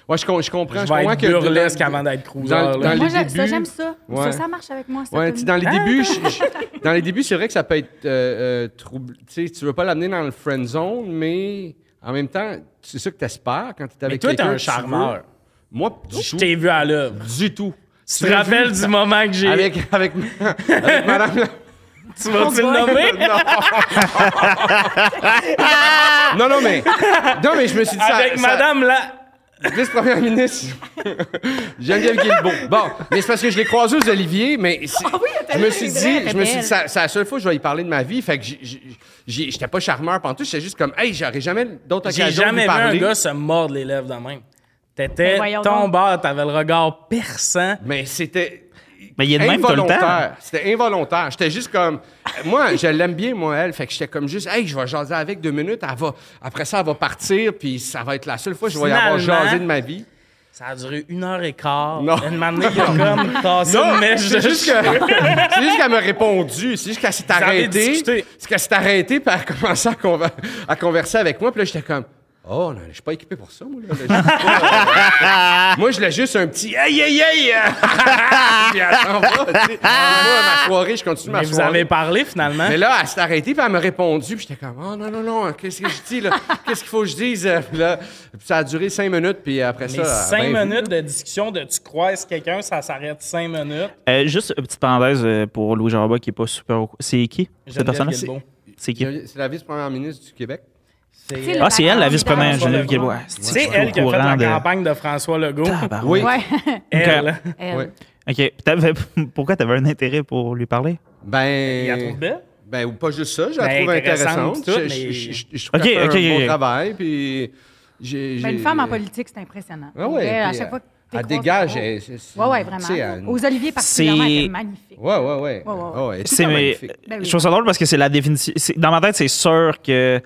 Ouais, je, je comprends. je je vais comprends être que burlesque dans- avant d'être cruiser. dans- là. Moi, ça, j'aime ça. Ouais. Ça, ça marche avec moi. ça, Ouais, dans les Ah, débuts, je- je- dans les débuts, c'est vrai que ça peut être euh, euh, trouble. Tu sais, tu veux pas l'amener dans le friend zone, mais en même temps, c'est ça que tu espères quand tu es Mais avec toi, t'es quelqu'un. un charmeur. Moi, du Je tout. t'ai vu à l'œuvre. Du tout. Tu te rappelles du moment que j'ai. Avec, avec, avec madame. la- Tu vas-tu le nommer? Non, non, mais. Non, mais je me suis dit ça. Avec ça- madame là. Vice-première ministre. Geneviève Guilbeault. Bon, mais c'est parce que je l'ai croisée aux Olivier, mais c'est- je me suis dit, je me suis dit, c'est la seule fois que je vais y parler de ma vie. Fait que j'ai- j'ai- j'ai- j'étais pas charmeur pantoute, j'étais juste comme, hey, j'aurais jamais d'autres J'ai occasions de jamais lui vu un parler. gars se mordre les lèvres de même. T'étais Mais donc. bar, t'avais le regard perçant. Mais c'était. Mais il est de même tout le temps. involontaire. C'était involontaire. J'étais juste comme. Moi, je l'aime bien, moi, elle. Fait que j'étais comme juste, hey, je vais jaser avec deux minutes. Elle va, après ça, elle va partir, puis ça va être la seule fois que je vais y avoir jasé de ma vie. Ça a duré une heure et quart. Non. Une manée, il a comme tassé Non, une mèche c'est juste qu'elle m'a répondu. C'est juste qu'elle s'est arrêtée. C'est qu'elle s'est arrêtée, puis elle a commencé à, conver- à converser avec moi. Puis là, j'étais comme, oh, non, je suis pas équipé pour ça, moi. Là. Pas, euh, moi, je l'ai juste un petit aïe, aïe, aïe. puis elle s'en va. sais. Moi, ma soirée, je continue ma Mais vous soirée. avez parlé finalement. Mais là, elle s'est arrêtée, puis elle m'a répondu, puis j'étais comme, oh non, non, non, qu'est-ce que je dis, là? Qu'est-ce qu'il faut que je dise? Puis là, puis ça a duré cinq minutes, puis après Mais ça. cinq vu, minutes de discussion de tu croises quelqu'un, ça s'arrête cinq minutes? Euh, juste une petite parenthèse euh, pour Louis Jarba qui est pas super. C'est qui cette? Guilbeault. C'est qui? C'est la vice-première ministre du Québec. C'est Tu sais, Ah, c'est elle, la vice-première. Geneviève. Ah, c'est elle qui a fait la campagne de François Legault. Oui. Ouais. Elle. Elle. Oui. OK. T'avais- Pourquoi t'avais un intérêt pour lui parler? Ben. Il la trouve belle. Ben, ou pas juste ça, je la Ben, trouve intéressante, je, trouve qu'elle fait un bon travail, puis... j'ai- Ben, une femme en politique, c'est impressionnant. Ah ouais, Elle, à chaque fois que Elle dégage. Ouais, ouais, tu vraiment. Aux Oliviers, particulièrement, C'est- elle était magnifique. Ouais, ouais, ouais. Ouais, ouais, ouais. ouais, elle est magnifique. Ben oui. Je trouve ça drôle parce que c'est la définition. Dans ma tête, c'est sûr que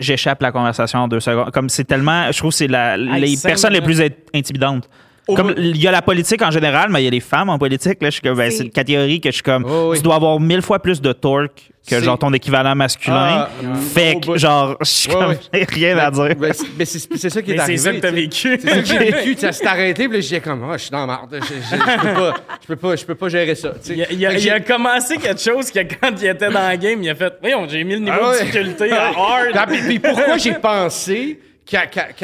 j'échappe la conversation en deux secondes. Comme c'est tellement. Je trouve que c'est la- les personnes les plus int- intimidantes. Comme il y a la politique en général, mais il y a les femmes en politique. Là, je suis comme, ben, C'est- c'est une catégorie que je suis comme. Oh, oui. Tu dois avoir mille fois plus de torque que C'est- genre ton équivalent masculin. Ah, fait que genre, je suis comme, j'ai rien à dire. Ben, c'est- mais c'est c'est ça qui est Mais c'est arrivé. ça que t'as vécu. C'est ça que j'ai vécu. Tu sais, c'est arrêté, puis j'étais comme, oh, je suis dans la marde. Je, peux pas, je, peux pas, je peux pas gérer ça. tu sais. Il a, il a- il commencé quelque chose que quand il était dans le game, il a fait Voyons, j'ai mis le niveau Ah de ouais. difficulté à hard. Ah, puis, puis pourquoi j'ai pensé qu'elle qu'elle-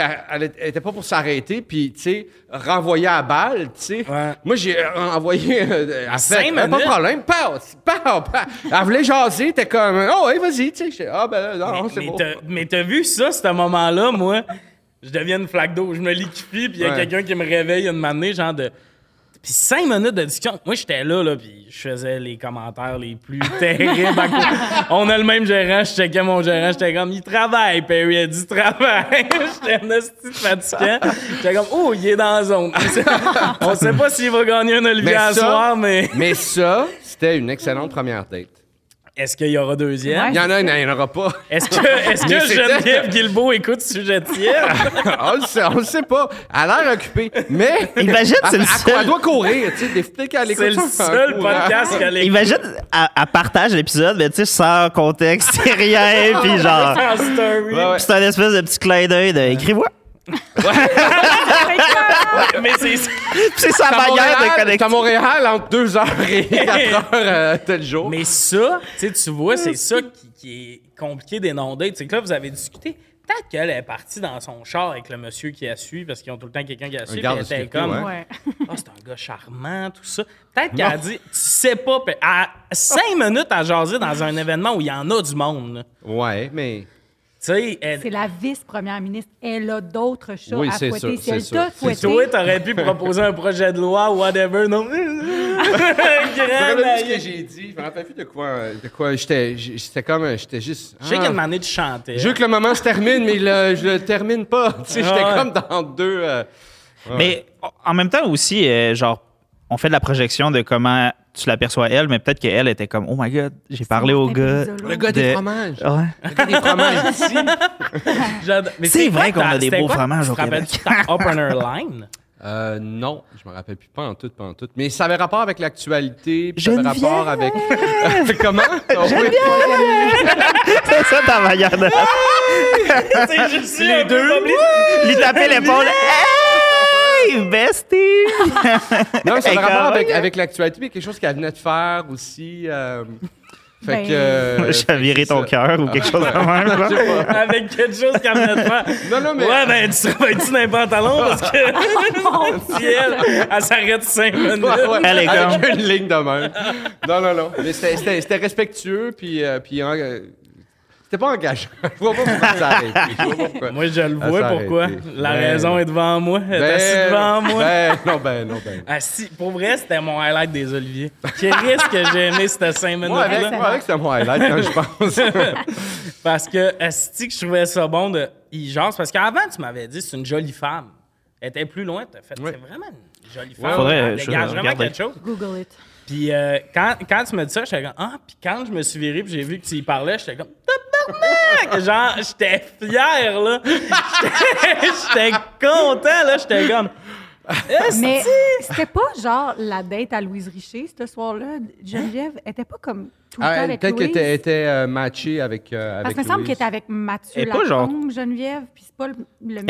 qu'elle était pas pour s'arrêter, puis, tu sais, renvoyer à balle, tu sais. Ouais. Moi, j'ai euh, envoyé... euh, elle Cinq fait, pas de problème, pow, pow, pow. Elle voulait jaser, t'es comme, oh, ouais, vas-y, tu sais. Ah, ben là, non, c'est mais bon. t'as- mais t'as vu ça, ce moment-là, moi? Je deviens une flaque d'eau, je me liquifie, puis il y a Ouais. quelqu'un qui me réveille une matinée, genre de. Puis cinq minutes de discussion. Moi, j'étais là, là, puis je faisais les commentaires les plus terribles. à. On a le même gérant, je checkais mon gérant, j'étais comme, il travaille, Perry a dit, il travaille. j'étais un hostie fatiguant. J'étais comme, oh, il est dans la zone. On sait pas s'il va gagner un Olivier Mais à ça- soir, mais Mais ça, c'était une excellente première date. Est-ce qu'il y aura deuxième? Ouais. Il y en a, il n'y en aura pas. Est-ce que, est-ce Mais que Geneviève Guilbeault écoute Sujet tiers? on le sait, on le sait pas. Elle a l'air occupée. Mais. Imagine, c'est elle, le elle- elle seul. doit courir, tu sais, des peut-être qu'elle écoute C'est le seul podcast qu'elle écoute. Imagine, elle, elle partage l'épisode, mais tu sais, sans contexte, c'est rien, puis genre. C'est un espèce de petit clin d'œil de écris-moi. Mais c'est C'est sa manière de connecter. à Montréal entre 2h et 4h euh, tel jour. Mais ça, tu sais, tu vois, c'est ça qui, qui est compliqué des non-dates. C'est que là, vous avez discuté. Peut-être qu'elle est partie dans son char avec le monsieur qui a suivi, parce qu'ils ont tout le temps quelqu'un qui a suivi. garde Elle de était sécurité, comme, ouais. Ah, c'est un gars charmant, tout ça. Peut-être qu'elle a dit, tu sais pas, à cinq minutes à jaser dans un événement où il y en a du monde. là. Ouais, mais. Tu sais, elle- C'est la vice-première ministre. Elle a d'autres chats Oui, à fouetter. sûr, Si elle c'est t'a sûr. fouetté, toi, t'aurais pu proposer un projet de loi, whatever, non? Je me Grand rappelle plus ce que j'ai dit? Je me rappelle plus de quoi. De quoi j'étais. J'étais comme. J'étais juste. Je sais ah, une année, tu chantais. Je veux que le moment se termine, mais le- je le termine pas. Tu sais, j'étais Ouais. comme dans deux. euh, ouais. Mais en même temps aussi, euh, genre, on fait de la projection de comment tu l'aperçois elle, mais peut-être qu'elle était comme, oh my god, j'ai parlé au gars. Le gars des de- fromages. Ouais. Le gars des fromages ici. C'est vrai qu'on a des beaux quoi- fromages tu au te rappelles-tu ta opener line? Euh, non, je me rappelle plus. Pas en tout, pas en tout. Mais ça avait rapport avec l'actualité. puis Ça avait rapport avec. Comment? C'est ça ta manière de. C'est juste les deux. Lui taper l'épaule. Bestie! Non, ça avait rapport avec, avec l'actualité, mais quelque chose qu'elle venait de faire aussi. euh, Fait Ben, que. euh, Je vais virer c'est ton cœur ou quelque chose de même. Je quoi. sais pas. Avec quelque chose qu'elle venait de faire. Non, non, mais. Ouais, ben, tu travailles-tu dans les pantalons parce que si elle, elle s'arrête cinq minutes. Ouais, ouais, Elle est avec comme- une ligne de même. Non, non, non. Mais c'était- respectueux, puis, euh, puis euh, c'était pas engageant. Je vois pas pourquoi ça a arrêté. Je vois pas pourquoi. Moi, je le vois pourquoi. La Ben, raison est devant moi. Elle est assise Ben, devant moi. Ben, non, ben, non, ben. Ah, si, pour vrai, c'était mon highlight des Oliviers. Quel risque que j'ai aimé cette cinq Moi, avec, minutes-là. moi, avec c'était mon highlight quand je pense. Parce que, asti, que je trouvais ça bon de jase. Parce qu'avant, tu m'avais dit, c'est une jolie femme. Elle était plus loin, t'as fait, Ouais. c'est vraiment une jolie femme. Faudrait, elle je dégage vraiment regarder. quelque chose. Google it. Puis euh, quand, quand tu me dis ça, j'étais comme Ah, puis quand je me suis viré, puis j'ai vu que tu y parlais, j'étais comme Tabarnak! Genre, j'étais fier, là. J'étais j'étais content, là. J'étais comme! Mais c'était pas genre la date à Louise Richer ce soir-là? Geneviève était pas comme tout le temps Ah, avec Peut-être qu'elle était, était, euh, matchée avec. euh, Parce avec que me semble qu'elle était avec Mathieu Elle est pas genre- Lacombe, Geneviève, puis c'est pas le, le de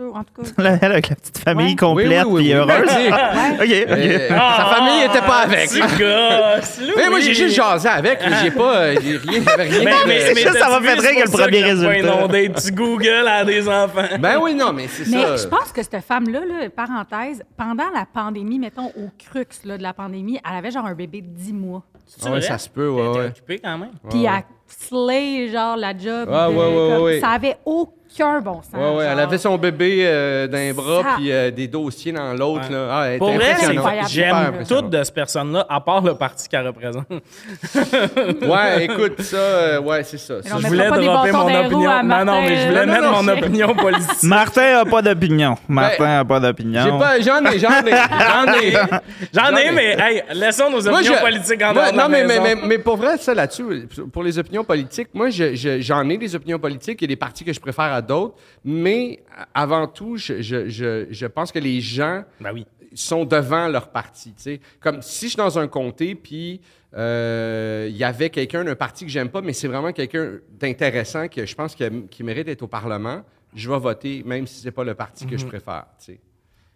en tout cas. Elle avec la petite famille Ouais. complète Oui, oui, oui, puis oui. heureuse. Ben, OK, OK. Euh, Ah, sa famille était pas avec. Tu gosses, Mais moi, j'ai juste jasé avec. mais J'ai pas. euh, J'ai rien. j'avais rien Mais, mais, mais Ça, ça va faire pour le premier que résultat. inonder. Tu googles à des enfants? Ben oui, non, mais c'est Mais ça. je pense que cette femme-là, là, parenthèse, pendant la pandémie, mettons au crux là, de la pandémie, elle avait genre un bébé de 10 mois. Ah ouais, vrai? ça se peut, ouais, T'étais ouais. occupé quand même. Puis elle slay genre la job. Ouais, de- ouais, ouais, comme- ouais, ouais. Ça avait aucun bon sens. Ouais, ouais, elle avait son bébé euh, dans les bras Ça- puis euh, des dossiers dans l'autre. Ouais. là. Ah, elle était Pour vrai, c'est impressionnante. incroyable. Super j'aime tout de cette personne-là, à part le parti qu'elle représente. Ouais, écoute, ça, euh, ouais, c'est ça. Ça, on Je voulais pas des dropper bâtons mon dans les roues opinion. à Non, non, mais je voulais Martin, mettre non, mon opinion politique. Martin a pas d'opinion. Martin a pas d'opinion. J'ai pas, j'en ai, j'en ai, j'en ai. J'en J'en ai, ai. mais hey, laissons nos Moi, opinions je- politiques en moi, la Non, mais, mais, maison. mais, mais pour vrai, ça là-dessus, pour les opinions politiques, moi, je- je- j'en ai des opinions politiques. Il y a des partis que je préfère à d'autres. Mais avant tout, je, je, je, je pense que les gens Ben oui. sont devant leur parti. tu sais. Comme si je suis dans un comté, puis euh, il y avait quelqu'un d'un parti que j'aime pas, mais c'est vraiment quelqu'un d'intéressant que je pense que- qui mérite d'être au Parlement, je vais voter, même si c'est pas le parti Mhm. que je préfère. tu sais.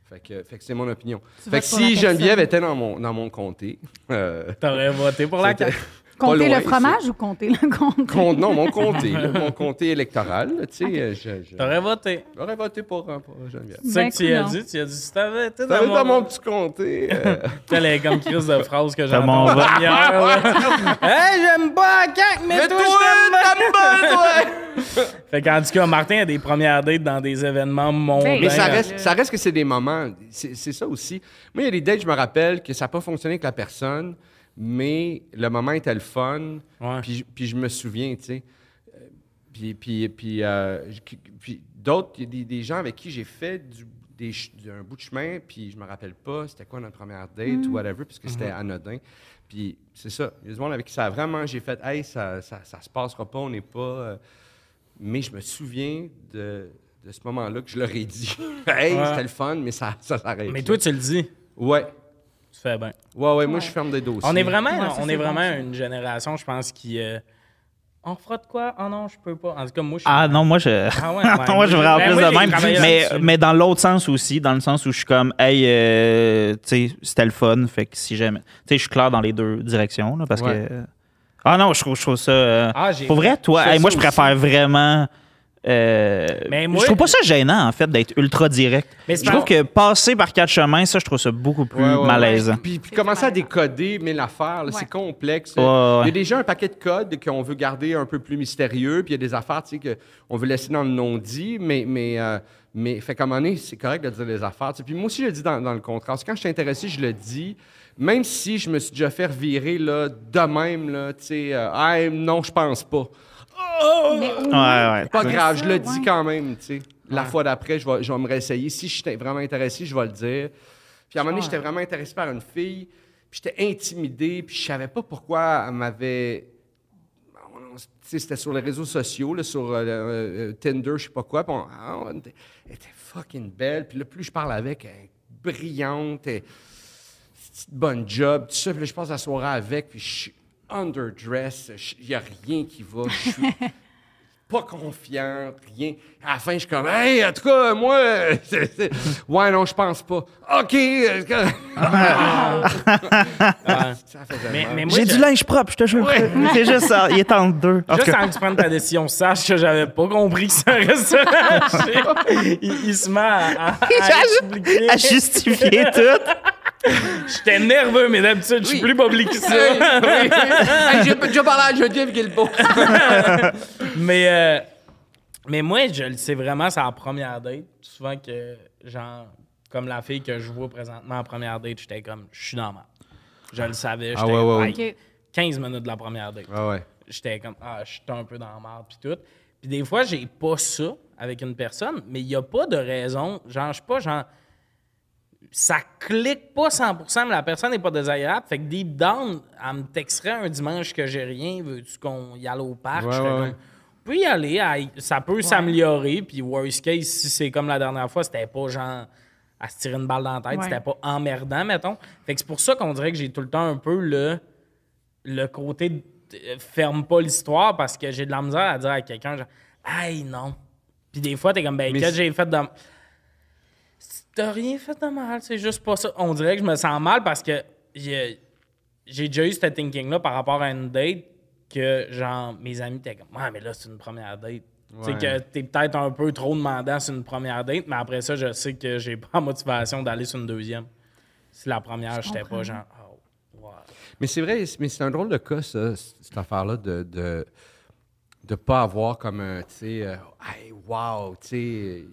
Fait que, fait que c'est mon opinion. Tu Fait que si. Geneviève était dans mon, dans mon comté, euh, T'aurais voté pour la CAQ. Compter loin, le fromage ou compter le compte? Con- non, mon comté, là, mon comté électoral. Tu sais, euh, je- je- T'aurais voté. j'aurais voté pour, euh, pour Geneviève. C'est Ben, que tu y as coudonc. dit. Tu y as dit, si t'avais été dans dans mon... mon petit comté. euh, Telle est comme crise de phrase que T'as mon hier. hey, j'aime pas la CAQ, mais, Mais toi, toi, bien, toi! Fait qu'en tout cas, Martin a des premières dates dans des événements mondains. Mais ça Ben, reste, ça reste que c'est des moments. C'est c'est ça aussi. Moi, il y a des dates, je me rappelle que ça n'a pas fonctionné avec la personne, mais le moment était le fun. Ouais. Puis, puis je me souviens, tu sais. Puis, puis, puis, euh, puis d'autres, il y a des, des gens avec qui j'ai fait du, des un bout de chemin, puis je me rappelle pas c'était quoi notre première date ou whatever, puisque c'était anodin. Puis c'est ça. Il y a du monde avec qui ça a vraiment, j'ai fait, hey, ça, ça, ça se passera pas, on n'est pas. euh, mais je me souviens de, de ce moment-là que je leur ai dit. hey, Ouais. c'était le fun, mais ça, ça s'arrête. Mais toi, tu le dis. Ouais. Tu fais bien. Ouais, ouais, moi, je ferme des dossiers. On est vraiment, Ouais, ça, on est vraiment une génération, je pense, qui. euh, on fera de quoi? Ah non, je peux pas. En tout cas, moi, je suis. Ah non, moi, je. Ah ouais, ouais. moi, je vais en Ben, plus de même. Mais, mais dans l'autre sens aussi, dans le sens où je suis comme, hey, euh, tu sais, c'était le fun. Fait que si jamais. Tu sais, je suis clair dans les deux directions, là, parce Ouais. que. Ah non, je trouve, je trouve ça. euh, Ah, j'ai pour vrai, toi, hey, moi, je préfère vraiment. Euh, Mais moi- je trouve pas ça gênant, en fait, d'être ultra direct. Mais Je trouve pas- que passer par quatre chemins, ça, je trouve ça beaucoup plus Ouais, ouais, ouais. malaisant. Puis, puis commencer à décoder mille affaires, là, Ouais. c'est complexe. Ouais, ouais. Il y a déjà un paquet de codes qu'on veut garder un peu plus mystérieux, puis il y a des affaires tu sais, qu'on veut laisser dans le non-dit, mais, mais, euh, mais fait moment donné, c'est correct de dire les affaires. tu sais. Puis moi aussi, je le dis dans, dans le contrat. Parce que quand je suis intéressé, je le dis, même si je me suis déjà fait revirer là, de même, là, tu sais, euh, Hey, non, je pense pas. Mais Ouais, moins, ouais. Pas grave, ça, je le ouais. dis quand même, tu sais. La fois d'après, je vais, je vais me réessayer. Si je suis vraiment intéressé, je vais le dire. Puis à un moment donné, j'étais vraiment intéressé par une fille, puis j'étais intimidé, puis je savais pas pourquoi elle m'avait... on- Tu sais, c'était sur les réseaux sociaux, là, sur euh, euh, Tinder, je sais pas quoi. puis on- ah, on était- elle était fucking belle. Puis là, plus je parle avec, elle est brillante, elle petite bonne job, tout ça. Puis là, je passe la soirée avec, puis je suis underdress, il n'y a rien qui va. Je suis pas confiant, rien. À la fin, je suis comme, hey, en tout cas, moi, ouais, non, je pense pas. OK. moi, J'ai du linge propre, je te jure. C'est juste ça. Il est en deux. Juste avant que tu prennes ta décision, sache que j'avais pas compris que ça restait. il, il se met à, à, à expliquer. à justifier tout. J'étais nerveux, mais d'habitude, je suis Oui. plus public que ça. Oui, oui, oui. Hey, J'ai déjà parlé à Geneviève Guilbeault. mais, euh, mais moi, je le sais vraiment, c'est la première date. Souvent que, genre, comme la fille que je vois présentement en première date, j'étais comme, je suis dans ma. Je le savais. Ah J'étais ouais, comme, ouais, Hey, OK. 15 minutes de la première date. Ah ouais. j'étais comme ah je suis un peu dans la merde puis tout puis des fois j'ai pas ça avec une personne mais il y a pas de raison genre je suis pas genre ça clique pas 100% mais la personne n'est pas désagréable fait que deep down elle me texterait un dimanche que j'ai rien veux-tu qu'on y aille au parc? Ouais, Je serais ouais, comme, ouais. on peut y aller ça peut s'améliorer puis worst case si c'est comme la dernière fois c'était pas genre à se tirer une balle dans la tête Ouais. c'était pas emmerdant mettons fait que c'est pour ça qu'on dirait que j'ai tout le temps un peu le le côté de- euh, ferme pas l'histoire parce que j'ai de la misère à dire à quelqu'un genre Hey non. Puis des fois, t'es comme ben qu'est-ce que j'ai fait de. T'as rien fait de mal, c'est juste pas ça. On dirait que je me sens mal parce que j'ai j'ai déjà eu ce thinking-là par rapport à une date que genre mes amis étaient comme Ouais, mais là, c'est une première date. Tu sais Ouais. que t'es peut-être un peu trop demandant sur une première date, mais après ça, je sais que j'ai pas la motivation d'aller sur une deuxième. Si la première, j'étais pas genre Oh, ouais. Mais c'est vrai, mais c'est un drôle de cas, ça, cette affaire-là, de de de pas avoir comme un, tu sais, euh, hey, wow, tu sais,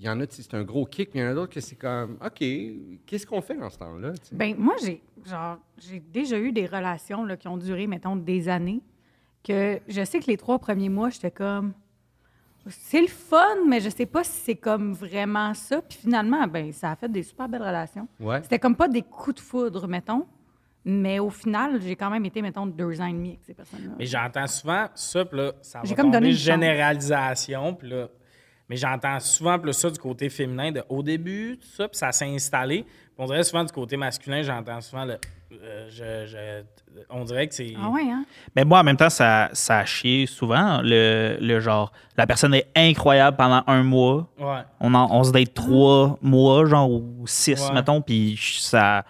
il y, en a, c'est un gros kick, mais il y en a d'autres que c'est comme, OK, qu'est-ce qu'on fait dans ce temps-là? Ben, moi, j'ai genre j'ai déjà eu des relations là, qui ont duré, mettons, des années. Que je sais que les trois premiers mois, j'étais comme. C'est le fun, mais je sais pas si c'est comme vraiment ça. Puis finalement, ben, ça a fait des super belles relations. Ouais. C'était comme pas des coups de foudre, mettons. Mais au final, j'ai quand même été, mettons, deux ans et demi avec ces personnes-là. Mais j'entends souvent ça, puis là, ça va comme une généralisation, puis là, mais j'entends souvent plus ça du côté féminin, de, au début, tout ça, puis ça s'est installé. On dirait souvent du côté masculin, j'entends souvent le, euh, je, je- on dirait que c'est... Ah ouais, hein? Mais moi, en même temps, ça, ça a chié souvent. Le, le genre, la personne est incroyable pendant un mois. Ouais. On, en- on se date trois mois, genre, ou six, Ouais. mettons, puis ça.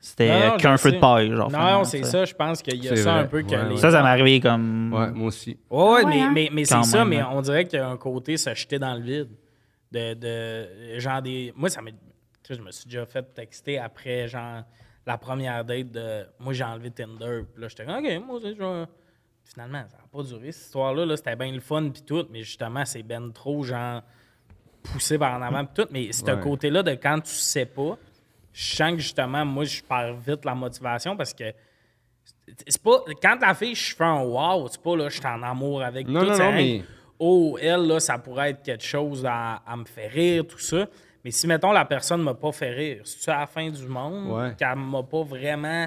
C'était non, qu'un je feu de paille, genre. Non, c'est ça, je pense qu'il y a ça vrai. un peu que Ouais, les. Ça, ça m'est arrivé comme. Ouais, moi aussi. Ouais, ouais, Ouais, mais, hein? mais, mais c'est ça, même, mais hein. on dirait qu'il y a un côté se jeter dans le vide. De, de genre des. Moi, ça m'est. Tu sais, je me suis déjà fait texter après, genre, la première date de. Moi, j'ai enlevé Tinder. Puis là, j'étais comme, OK, moi, c'est genre. Finalement, ça n'a pas duré, cette histoire-là. Là, C'était bien le fun, puis tout, mais justement, c'est ben trop, genre, poussé par en avant, puis tout. Mais c'est un Ouais. côté-là de quand tu sais pas, je sens que justement, moi, je perds vite la motivation parce que c'est pas quand la fille je fais un wow c'est pas là je suis en amour avec Non, tout non, rien mais- oh elle là ça pourrait être quelque chose à, à me faire rire tout ça mais si mettons la personne m'a pas fait rire c'est à la fin du monde Ouais. qu'elle m'a pas vraiment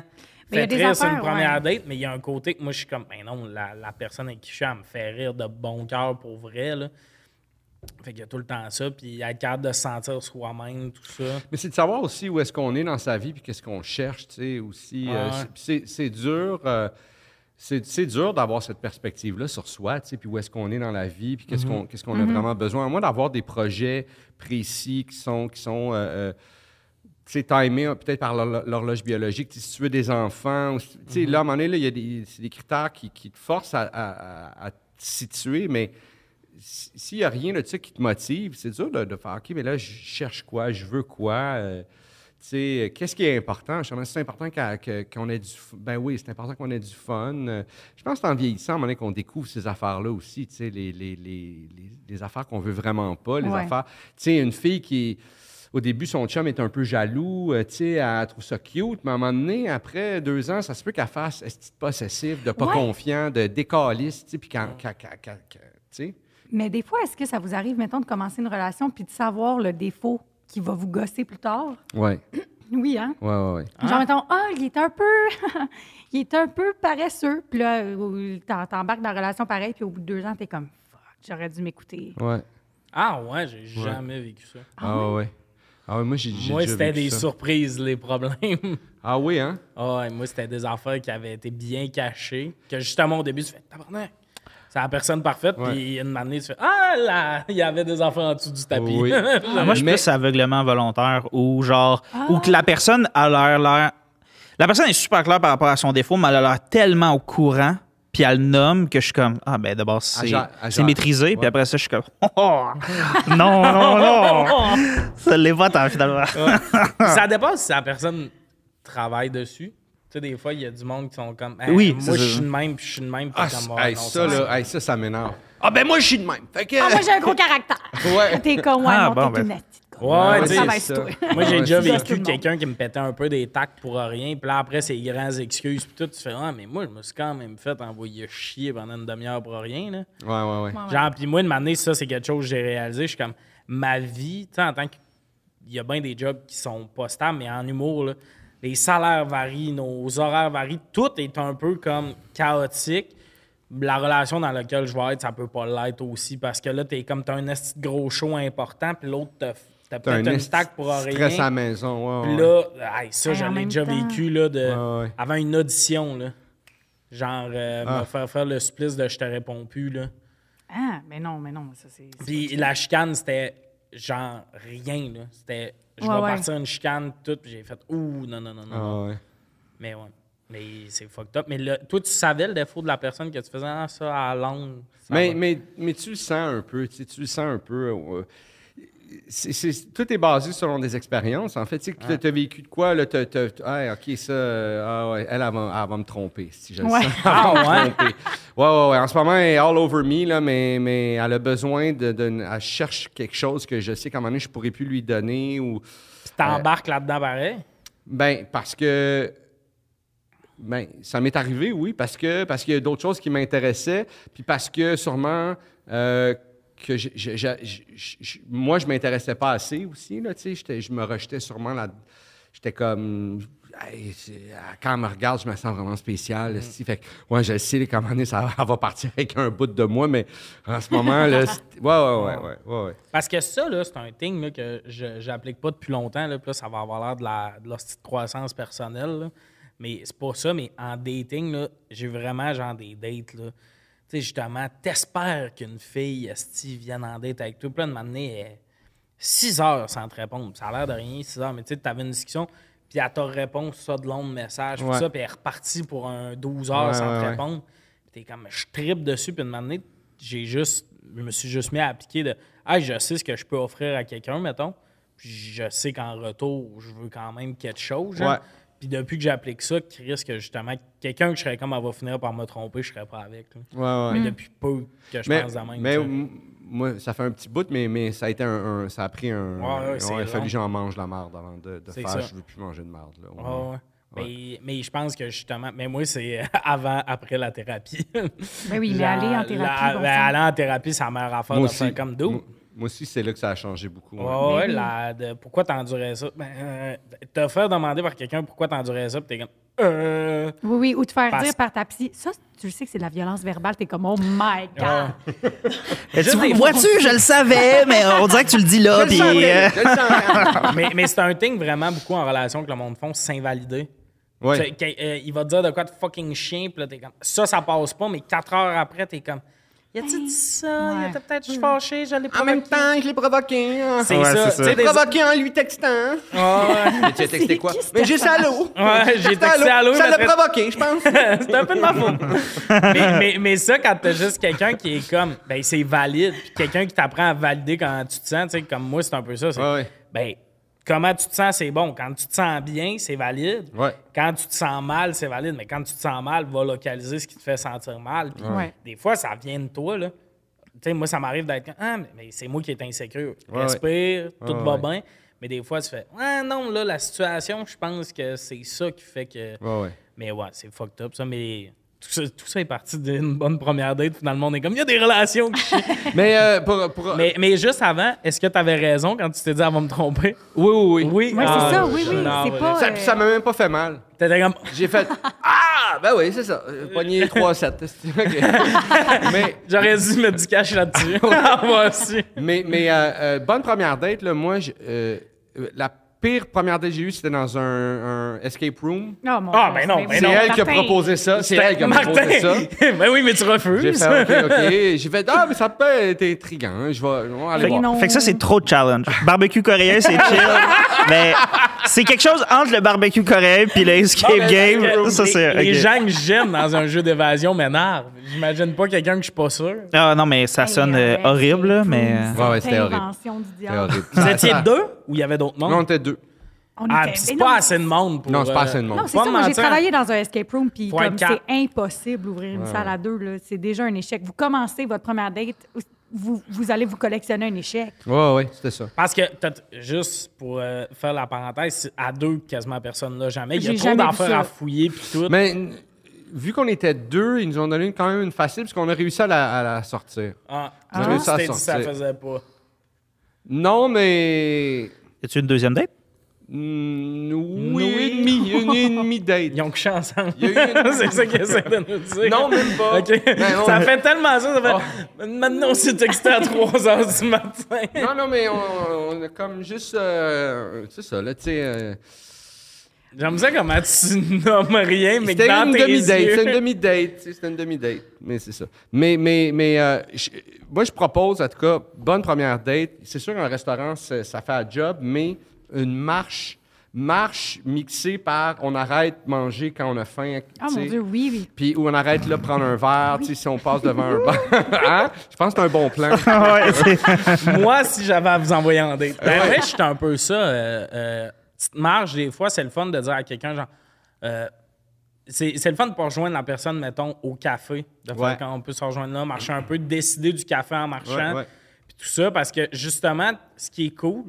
fait rire sur une première ouais. date mais il y a un côté que moi je suis comme ben non la, la personne avec qui je suis elle me fait rire de bon cœur pour vrai là fait qu'il y a tout le temps ça puis être capable de se sentir soi-même tout ça Mais c'est de savoir aussi où est-ce qu'on est dans sa vie puis qu'est-ce qu'on cherche, tu sais, aussi. euh, Ouais. c'est- c'est, c'est dur. euh, c'est, c'est dur d'avoir cette perspective-là sur soi, tu sais, puis où est-ce qu'on est dans la vie, puis qu'est-ce qu'on, qu'est-ce qu'on a vraiment besoin. Moi, d'avoir des projets précis qui sont, qui sont euh, euh, tu sais, timés euh, peut-être par l'hor- l'horloge biologique. Tu sais, Si tu veux des enfants, ou tu sais, là, à un moment donné, là, il y a des, c'est des critères qui, qui te forcent à, à- à- à te situer, mais s'il n'y a rien de ça qui te motive, c'est dur de, de faire OK, mais là, je cherche quoi, je veux quoi. euh, tu sais, qu'est-ce qui est important? Justement, C'est important qu'a- que- qu'on ait du Ben oui, c'est important qu'on ait du fun. Euh, Je pense que c'est en vieillissant, à un moment donné, qu'on découvre ces affaires-là aussi. Tu sais, les, les, les, les- affaires qu'on veut vraiment pas, les Ouais. affaires. Tu sais, une fille qui. Au début, son chum est un peu jaloux, euh, tu sais, elle trouve ça cute, mais à un moment donné, après deux ans, ça se peut qu'elle fasse est possessive, de pas Ouais. confiant, de décaliste, tu sais, puis quand- tu sais? Mais des fois, est-ce que ça vous arrive, mettons, de commencer une relation puis de savoir le défaut qui va vous gosser plus tard? Ouais, Oui, hein? ouais, ouais, ouais. Genre, mettons, ah, il est un peu. il est un peu paresseux. Puis là, t'embarques dans la relation pareille, puis au bout de deux ans, t'es comme, fuck, j'aurais dû m'écouter. Ouais. ah ouais j'ai jamais vécu ça Ah, ouais? Ah ouais, moi, j'ai moi c'était des ça. surprises les problèmes Ah oui, hein? Ah ouais, moi, c'était des affaires qui avaient été bien cachées. Que justement, au début, tu fais tabarnak. C'est la personne parfaite, puis une année, tu fais Ah là, il y avait des affaires en dessous du tapis. Oui. Ah, moi, je suis Mais- plus aveuglement volontaire ou genre, ou que la personne a l'air, l'air- La personne est super claire par rapport à son défaut, mais elle a l'air tellement au courant, puis elle le nomme que je suis comme, ah ben d'abord, c'est maîtrisé, puis après ça, je suis comme, oh, non, non, non, ça l'est pas tant finalement. ça dépend si la personne travaille dessus. Tu sais, des fois, il y a du monde qui sont comme Hey, Oui, moi, c'est je suis de même, puis je suis de même. puis Ah, comme, hey, non, ça, là, hey, ça, ça m'énerve. Ah, ben moi, je suis de même. Fait que... Ah, moi, j'ai un gros caractère. Ouais. T'es comme, ouais, Ah, non, bon, t'es ben. Ouais, Ouais, c'est. Moi, j'ai déjà c'est vécu quelqu'un qui me pétait un peu des tacs pour rien. Puis là, après, ses grandes excuses. Puis tout, tu fais Ah, mais moi, je me suis quand même fait envoyer chier pendant une demi-heure pour rien. Là. Ouais, ouais, ouais. Ouais. Genre, puis moi, de m'amener, ça, c'est quelque chose que j'ai réalisé. Je suis comme, ma vie, tu sais, en tant que. Il y a bien des jobs qui sont pas stables, mais en humour, là, les salaires varient, nos horaires varient. Tout est un peu comme chaotique. La relation dans laquelle je vais être, ça peut pas l'être aussi. Parce que là, t'es comme, t'as un esti de gros show important, puis l'autre, t'as t'as un peut-être une esti stack pour rien. stress à la maison, ouais, Puis ouais. là, hey, ça, Hey, je en l'ai même déjà temps. vécu là, de, Ouais, ouais. avant une audition. Là. Genre, euh, Ah. me faire faire le supplice de je te réponds plus. Là. Ah, mais non, mais non, ça, c'est. c'est Puis la chicane, c'était genre rien. Là. C'était je vais partir une chicane, tout. Puis j'ai fait ouh, non, non, non, non. Ah. Mais ouais. Mais c'est fucked up. Mais là, toi, tu savais le défaut de la personne que tu faisais ah, ça à langue. ça Mais, mais, mais tu le sens un peu, tu, sais, tu le sens un peu. euh, c'est- c'est- tout est basé selon des expériences. En fait, tu sais, tu as vécu de quoi, là, t'as- t'as- ah, OK, ça, euh, ah, ouais, elle, elle va, elle va me tromper, si je le Ouais. sens. Elle va me tromper. Ouais, ouais, ouais. En ce moment, elle est all over me, là, mais, mais elle a besoin de, de- Elle cherche quelque chose que je sais qu'à un moment donné, je pourrais plus lui donner ou... Puis t'embarques là-dedans pareil? Ben, parce que. Ben, ça m'est arrivé, oui, parce que parce qu'il y a d'autres choses qui m'intéressaient, puis parce que sûrement euh, que je, je- moi, je m'intéressais pas assez aussi, là, je me rejetais sûrement là. J'étais comme. Hey, c'est- quand elle me regarde, je me sens vraiment spécial. esti. Fait que, ouais, je sais, donné, ça elle va partir avec un bout de moi, mais en ce moment, là, ouais, ouais, ouais, ouais. Parce que ça, là, c'est un thing là, que je n'applique pas depuis longtemps. Là, puis là, ça va avoir l'air de la, de la petite croissance personnelle. là. Mais c'est pas ça. Mais en dating, là, j'ai vraiment genre des dates. Là. Tu sais, justement, t'espères qu'une fille, esti, vienne en date avec toi. Puis là, de m'amener 6 heures sans te répondre. Ça a l'air de rien, 6 heures. Mais tu sais, t'avais une discussion. puis elle te répond ça de long message, tout Ouais. ça, puis elle est repartie pour un 12 heures Ouais, sans ouais, te répondre. Puis t'es comme, je tripe dessus, puis une année, j'ai juste, je me suis juste mis à appliquer de, ah, je sais ce que je peux offrir à quelqu'un, mettons, puis je sais qu'en retour, je veux quand même quelque chose. genre. Puis depuis que j'applique ça, Chris, que justement, quelqu'un que je serais comme, elle va finir par me tromper, je serais pas avec. Ouais, ouais. Mais depuis peu que je Mais, pense de même. mais moi, ça fait un petit bout, mais, mais ça a été un, un- ça a pris un. Ouais, ouais, c'est il a fallu que j'en mange la marde avant de, de C'est faire. ça. Je veux plus manger de marde. Là. Ouais, ouais. Mais, mais je pense que justement, mais moi, c'est avant, après la thérapie. Ben oui, mais La- aller en thérapie, la- bon ben, sang. aller en thérapie, la meilleure affaire de faire aussi. comme d'où? Moi, aussi, c'est là que ça a changé beaucoup. ouais. Ouais, ouais, oui. la- de- pourquoi t'endurais ça? Ben, euh, te faire demander par quelqu'un pourquoi t'endurais ça, puis t'es comme. Euh. Oui, oui, ou te faire Parce- dire par ta psy. Ça, tu le sais que c'est de la violence verbale. T'es comme, oh my God. Tu vois-tu, je le savais, mais on dirait que tu le dis là. Puis, euh, mais mais c'est un thing vraiment beaucoup en relation que le monde font, s'invalider. Ouais. Euh, il va te dire de quoi de fucking chien, puis là, t'es comme. Ça, ça passe pas, mais quatre heures après, t'es comme. Y a-tu dit ça? Y Ouais. a peut-être je suis fâché, je l'ai En même temps, je l'ai provoqué. hein. C'est Ouais, ça. ça. provoqué en lui textant. Ah, ouais. Mais tu as texté quoi? Mais juste allô. Ouais, j'ai texté allô, Ça il l'a provoqué, je pense. c'est un peu de ma faute. mais, mais, mais ça, quand t'as juste quelqu'un qui est comme, ben c'est valide, puis quelqu'un qui t'apprend à valider quand tu te sens, tu sais, comme moi, c'est un peu ça. c'est, Ouais, ouais. Ben, comment tu te sens, c'est bon. Quand tu te sens bien, c'est valide. Ouais. Quand tu te sens mal, c'est valide. Mais quand tu te sens mal, va localiser ce qui te fait sentir mal. Puis Ouais. des fois, ça vient de toi, là. Tu sais, moi, ça m'arrive d'être comme, ah, mais, c'est moi qui est insécure. Ouais, Respire, tout va bien. Mais des fois, tu fais, ah non, là, la situation, je pense que c'est ça qui fait que. Mais ouais, c'est fucked up, ça. Mais tout ça, tout ça est parti d'une bonne première date. Finalement, on est comme, il y a des relations. Mais euh, pour. pour- mais, mais juste avant, est-ce que tu avais raison quand tu t'es dit, elle va me tromper? Oui, oui, oui. Oui, Ouais, Ah, c'est ça, oui, oui. non, C'est ouais. pas. Ça, euh, ça m'a même pas fait mal. T'étais comme, J'ai fait Ah, ben oui, c'est ça. Euh, Pogné 3-7. OK. mais, j'aurais dû mettre du cash là-dessus. Moi aussi. mais, mais euh, euh, bonne première date, là, moi, je- euh, euh, la pire première date que j'ai eue, c'était dans un, un escape room. Ah, Oh, mon Dieu, ben non, c'est- ben C'est elle qui a proposé ça. C'est elle qui a proposé ça. ben oui, mais tu refuses. J'ai fait OK, OK. J'ai fait Ah, mais ça peut être intriguant. Je vais, aller Fait, voir. non. fait que ça, c'est trop de challenge. Barbecue coréen, c'est chill. mais c'est quelque chose entre le barbecue coréen puis le escape Non, mais game. Ça, les, c'est. les gens que j'aime dans un jeu d'évasion m'énervent. J'imagine pas quelqu'un que je suis pas sûr. Ah non, mais ça sonne euh, euh, horrible, mais. Ouais, ouais, c'était c'est horrible. C'était. Vous étiez deux ou il y avait d'autres mondes? Non, on était deux. On ah, était- c'est pas non, assez de monde pour. Non, c'est pas euh, assez de monde. Non, c'est ça. Moi, j'ai travaillé dans un escape room, puis comme c'est impossible d'ouvrir une salle à deux, là. c'est déjà un échec. Vous commencez votre première date, vous, vous allez vous collectionner un échec. Ouais, ouais, c'était ça. Parce que, juste pour euh, faire la parenthèse, c'est à deux, quasiment personne là jamais. Il y a J'ai trop d'affaires à fouiller puis tout. Mais vu qu'on était deux, ils nous ont donné quand même une facile, parce qu'on a réussi à la, à la sortir. Ah, Ah. tu réussi à dit ça faisait pas. Non, mais. Y a-tu une deuxième date? Mm, oui, une demi, une, une demi-date. Ils ont couché ensemble. C'est ça qu'ils essaient de nous dire. Non, même pas. OK. Ben, on- ça fait tellement ça. ça fait... Maintenant, on s'est texté à 3 h du matin. Non, non, mais on, on a comme juste. euh, c'est ça, là, tu sais. euh, J'aime ça comment tu nommes rien, mais que C'était dans une tes demi-date. yeux... C'était une demi-date. C'était une demi-date. Mais c'est ça. Mais, mais, mais euh, je- moi, je propose, en tout cas, bonne première date. C'est sûr qu'un restaurant, c'est- ça fait un job, mais une marche, marche mixée par on arrête de manger quand on a faim. Ah, tu mon sais. Dieu, oui, oui. Puis où on arrête là prendre un verre, tu sais, si on passe devant un bar. hein? Je pense que c'est un bon plan. ouais, c'est- Moi, si j'avais à vous envoyer en date. Ben, vrai, je suis un peu ça. Euh, euh, petite marge, des fois, c'est le fun de dire à quelqu'un, genre, euh, c'est c'est le fun de pas rejoindre la personne, mettons, au café. De faire Ouais. quand on peut se rejoindre là, marcher un peu, décider du café en marchant. Puis tout ça, parce que justement, ce qui est cool,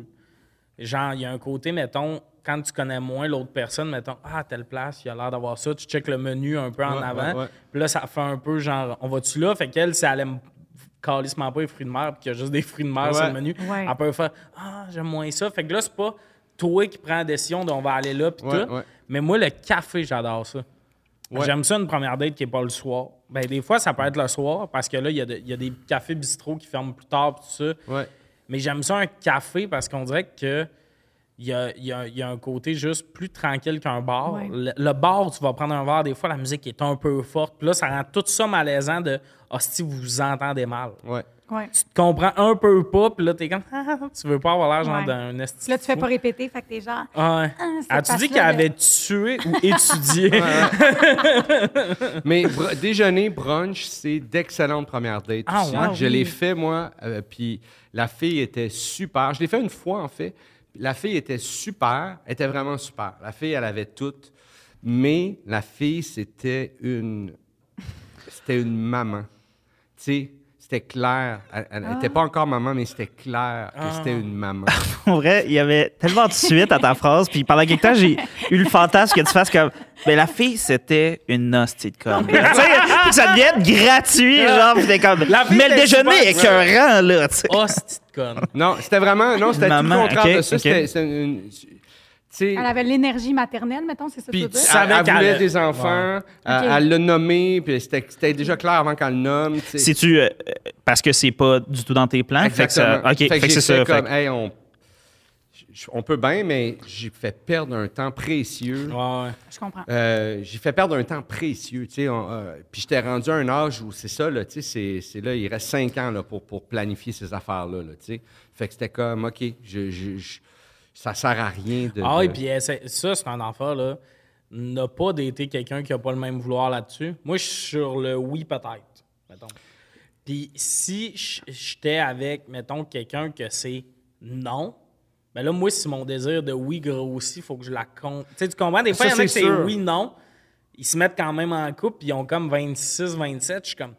genre, il y a un côté, mettons, quand tu connais moins l'autre personne, mettons, ah, à telle place, il a l'air d'avoir ça, tu checkes le menu un peu en Ouais, avant. ouais, ouais. Puis là, ça fait un peu genre, on va-tu là? Fait qu'elle, si elle aime calissement pas les fruits de mer, puis qu'il y a juste des fruits de mer sur le menu, Ouais. elle peut faire, ah, j'aime moins ça. Fait que là, c'est pas toi qui prends la décision de on va aller là, puis Ouais, tout. ouais. Mais moi, le café, j'adore ça. Ouais. J'aime ça une première date qui n'est pas le soir. Ben, des fois, ça peut être le soir, parce que là, il y, a de- il y a des cafés bistrots qui ferment plus tard, puis tout ça. Mais j'aime ça un café parce qu'on dirait que il y a, il y a- il y a un côté juste plus tranquille qu'un bar. Ouais. Le, le bar, tu vas prendre un verre, des fois, la musique est un peu forte. Puis là, ça rend tout ça malaisant de hostie, vous vous entendez mal. Ouais. Ouais. Tu te comprends un peu pas, puis là, t'es comme, ah, tu veux pas avoir l'air genre Ouais. d'un esti. Là, tu fais pas répéter, fait que t'es genre. Ah ouais. Ah, As-tu dit de- avait tué ou étudié? Mais br- déjeuner, brunch, c'est d'excellentes premières dates. Ah? Je Ah oui. l'ai fait, moi, euh, puis la fille était super. Je l'ai fait une fois, en fait. La fille était super, était vraiment super. La fille, elle avait tout. Mais la fille, c'était une... C'était une maman. Tu sais, c'était clair. Elle n'était pas encore maman, mais c'était clair que Ah. c'était une maman. En vrai, il y avait tellement de suite à ta phrase. Puis pendant quelque temps, j'ai eu le fantasme que tu fasses comme. Ben, la fille, c'était une hostie de com. tu ça devient gratuit, genre. Puis t'es comme. La fille Mais le déjeuner est écœurant, là. tu sais. Oh, c'est conne. non, c'était vraiment... Non, c'était tout le contraire ok, de ça. C'était... une- tu sais, Elle avait l'énergie maternelle, mettons, c'est ça que tu veux tu dire? elle, voulait des enfants, elle, Ok. elle l'a nommé, puis c'était c'était déjà clair avant qu'elle le nomme. tu sais. C'est-tu euh, parce que c'est pas du tout dans tes plans? Fait que ça- Exactement. OK, Fait que fait que j'ai c'est ça. comme, fait hey, on, on peut bien, mais j'ai fait perdre un temps précieux. Ouais, ouais. Je comprends. Euh, j'ai fait perdre un temps précieux, tu sais. on, euh, puis j'étais rendu à un âge où c'est ça, là, tu sais, c'est- c'est là, il reste cinq ans là, pour, pour planifier ces affaires-là, là, tu sais. Fait que c'était comme, OK, je, je- je- ça sert à rien de... Ah oui, de- puis euh, c'est- ça, c'est un enfant, là. N'a pas d'été quelqu'un qui a pas le même vouloir là-dessus. Moi, je suis sur le oui, peut-être, mettons. Puis si j'étais avec, mettons, quelqu'un que c'est non, ben là, moi, si mon désir de oui grossit, il faut que je la compte. Tu sais, tu comprends? Des fois, il y en a que c'est oui, non. Ils se mettent quand même en couple, puis ils ont comme 26, 27. Je suis comme,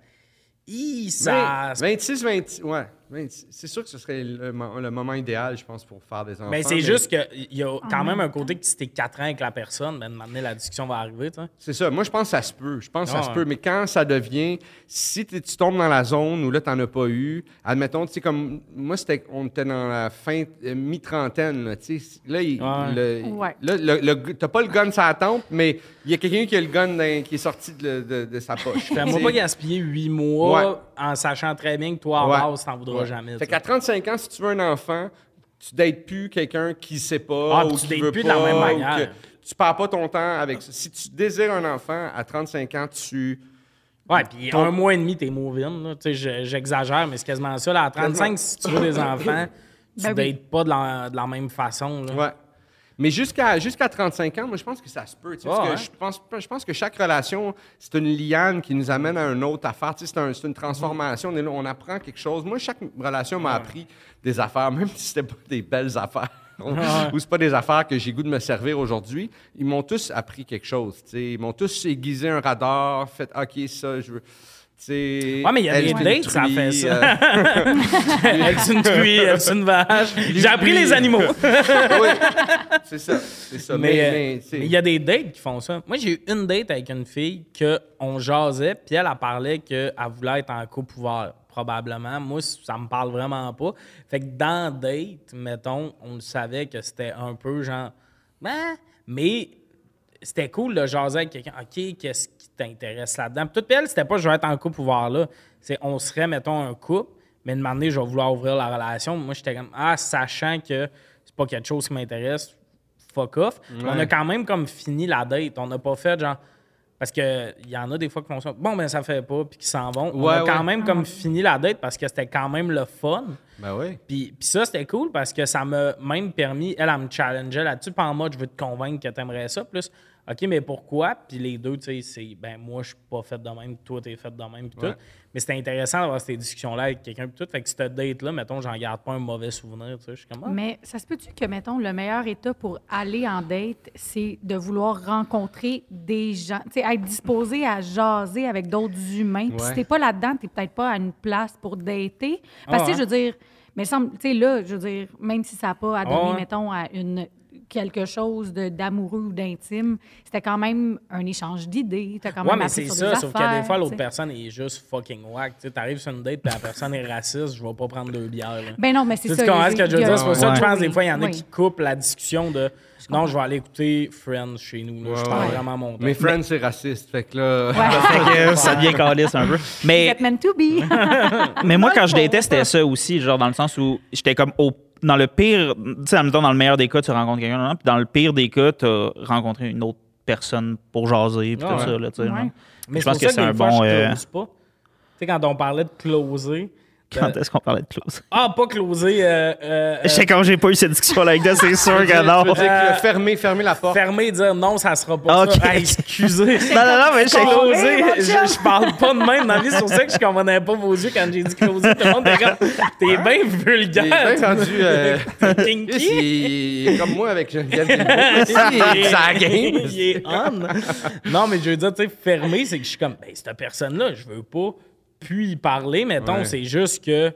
Hi, ça. 26, 20, ouais. 26. C'est sûr que ce serait le, mo- le moment idéal, je pense, pour faire des enfants. Mais c'est juste qu'il y a quand même un côté que si t'es 4 ans avec la personne, ben, maintenant, la discussion va arriver, tu sais. C'est ça. Moi, je pense que ça se peut. Je pense que Ah ça se ouais. peut. Mais quand ça devient, si tu tombes dans la zone où là, t'en as pas eu, admettons, tu sais, comme moi, c'était, on était dans la fin, euh, mi-trentaine, là, tu sais. Là, il- Ouais. le, Ouais. là, le- le- t'as pas le gun sur la tempe, mais il y a quelqu'un qui a le gun dans- qui est sorti de, de- de sa poche. Fais-moi pas gaspiller 8 mois Ouais. en sachant très bien que toi, à Ouais. base, t'en voudras Ouais. jamais. Fait qu'à sais. 35 ans, si tu veux un enfant, tu dates plus quelqu'un qui sait pas Ah, ou tu qui dates veut plus de pas. la même manière. tu perds pas ton temps avec ça. Si tu désires un enfant, à 35 ans, tu... Ouais, puis Ton- un mois et demi, t'es je- J'exagère, mais c'est quasiment ça. Là, à 35, si tu veux des enfants, tu Ben dates oui. pas de la, de la même façon. là. Ouais. Mais jusqu'à jusqu'à 35 ans, moi, je pense que ça se peut. parce que ouais. je, pense, je pense que chaque relation, c'est une liane qui nous amène à une autre affaire. C'est un- c'est une transformation. On, est là, on apprend quelque chose. Moi, chaque relation m'a appris des affaires, même si c'était pas des belles affaires. ou c'est pas des affaires que j'ai goût de me servir aujourd'hui. Ils m'ont tous appris quelque chose. Ils m'ont tous aiguisé un radar, fait OK, ça, je veux. Ouais, mais il y a elle, des dates, ça fait ça. euh, Est-ce une truie, est une vache? J'ai appris les animaux. oui, c'est ça. C'est ça. Mais euh, mais, il y a des dates qui font ça. Moi, j'ai eu une date avec une fille que on jasait, puis elle, elle parlait qu'elle voulait être en couple ouvert, probablement. Moi, ça me parle vraiment pas. Fait que dans date, mettons, on le savait que c'était un peu genre... Ben, mais c'était cool de jaser avec quelqu'un. OK, qu'est-ce qui t'intéresse là-dedans? Puis tout, puis elle, c'était pas je vais être en couple ouvert là. C'est on serait, mettons, un couple, mais de m'amener, je vais vouloir ouvrir la relation. Moi, j'étais comme, ah, sachant que c'est pas quelque chose qui m'intéresse, fuck off. On a quand même comme fini la date. On n'a pas fait genre. Parce qu'il y en a des fois qui font ça. Bon, ben ça fait pas, puis qui s'en vont. on Ouais, a quand même comme fini la date parce que c'était quand même le fun. ben oui. Puis, puis ça, c'était cool parce que ça m'a même permis, elle, elle me challengeait là-dessus, pas en mode je veux te convaincre que t'aimerais ça. Plus, OK, mais pourquoi? Puis les deux, tu sais, c'est, ben moi, je suis pas fait de même, toi, t'es fait de même, puis Ouais. tout. Mais c'était intéressant d'avoir ces discussions-là avec quelqu'un, puis tout. Fait que cette date-là, mettons, j'en garde pas un mauvais souvenir, tu sais. Je suis comme, ah, Mais ça se peut-tu que, mettons, le meilleur état pour aller en date, c'est de vouloir rencontrer des gens, tu sais, être disposé à jaser avec d'autres humains? Puis Ouais. si t'es pas là-dedans, t'es peut-être pas à une place pour dater. Parce que, tu sais, je veux dire, mais semble, tu sais, là, je veux dire, même si ça n'a pas à donner, mettons, à une quelque chose de- d'amoureux ou d'intime, c'était quand même un échange d'idées. T'as quand Ouais, même mais c'est ça, sauf que des fois, l'autre personne est juste fucking whack. Tu sais, t'arrives sur une date, puis la personne est raciste, je vais pas prendre deux bières. là. Ben non, mais c'est ça. tu comprends ce que je veux dire? C'est pour ça que je pense des fois, il y en a qui coupent la discussion de non, je vais aller écouter Friends chez nous. là. je parle ouais. vraiment mon temps. Mes friends, c'est raciste. Fait que là. Fait que ça devient calice un peu. Mais meant to be. Mais moi, quand je datais, c'était ça aussi, genre dans le sens où j'étais comme au. Dans le pire, tu sais, dans le meilleur des cas, tu rencontres quelqu'un, puis dans le pire des cas, tu as rencontré une autre personne pour jaser, puis Ah tout ouais. ça, là, tu sais, Ouais. genre. Mais Je pense que c'est un bon, je euh, close pas. Tu sais, quand on parlait de closer. Quand euh, est-ce qu'on parlait de close? ah, pas closer. Euh, euh, Je sais quand j'ai pas eu cette discussion-là avec toi, c'est sûr que non. que Euh, fermer, fermer la porte. fermer et dire non, ça sera pas Ok. ça. Ah, excusez. Non, non, non, mais je sais Closer, je, parle pas de même dans. C'est pour ça que je comprenais pas vos yeux quand j'ai dit closer. Tout le monde était comme, t'es bien vulgaire. bien rendu. euh, T'es kinky. il est comme moi avec Geneviève sa game. Il est on. Non, mais je veux dire, tu sais, fermé, c'est que je suis comme, ben, cette personne-là, je veux pas puis y parler, mettons. Ouais. C'est juste que,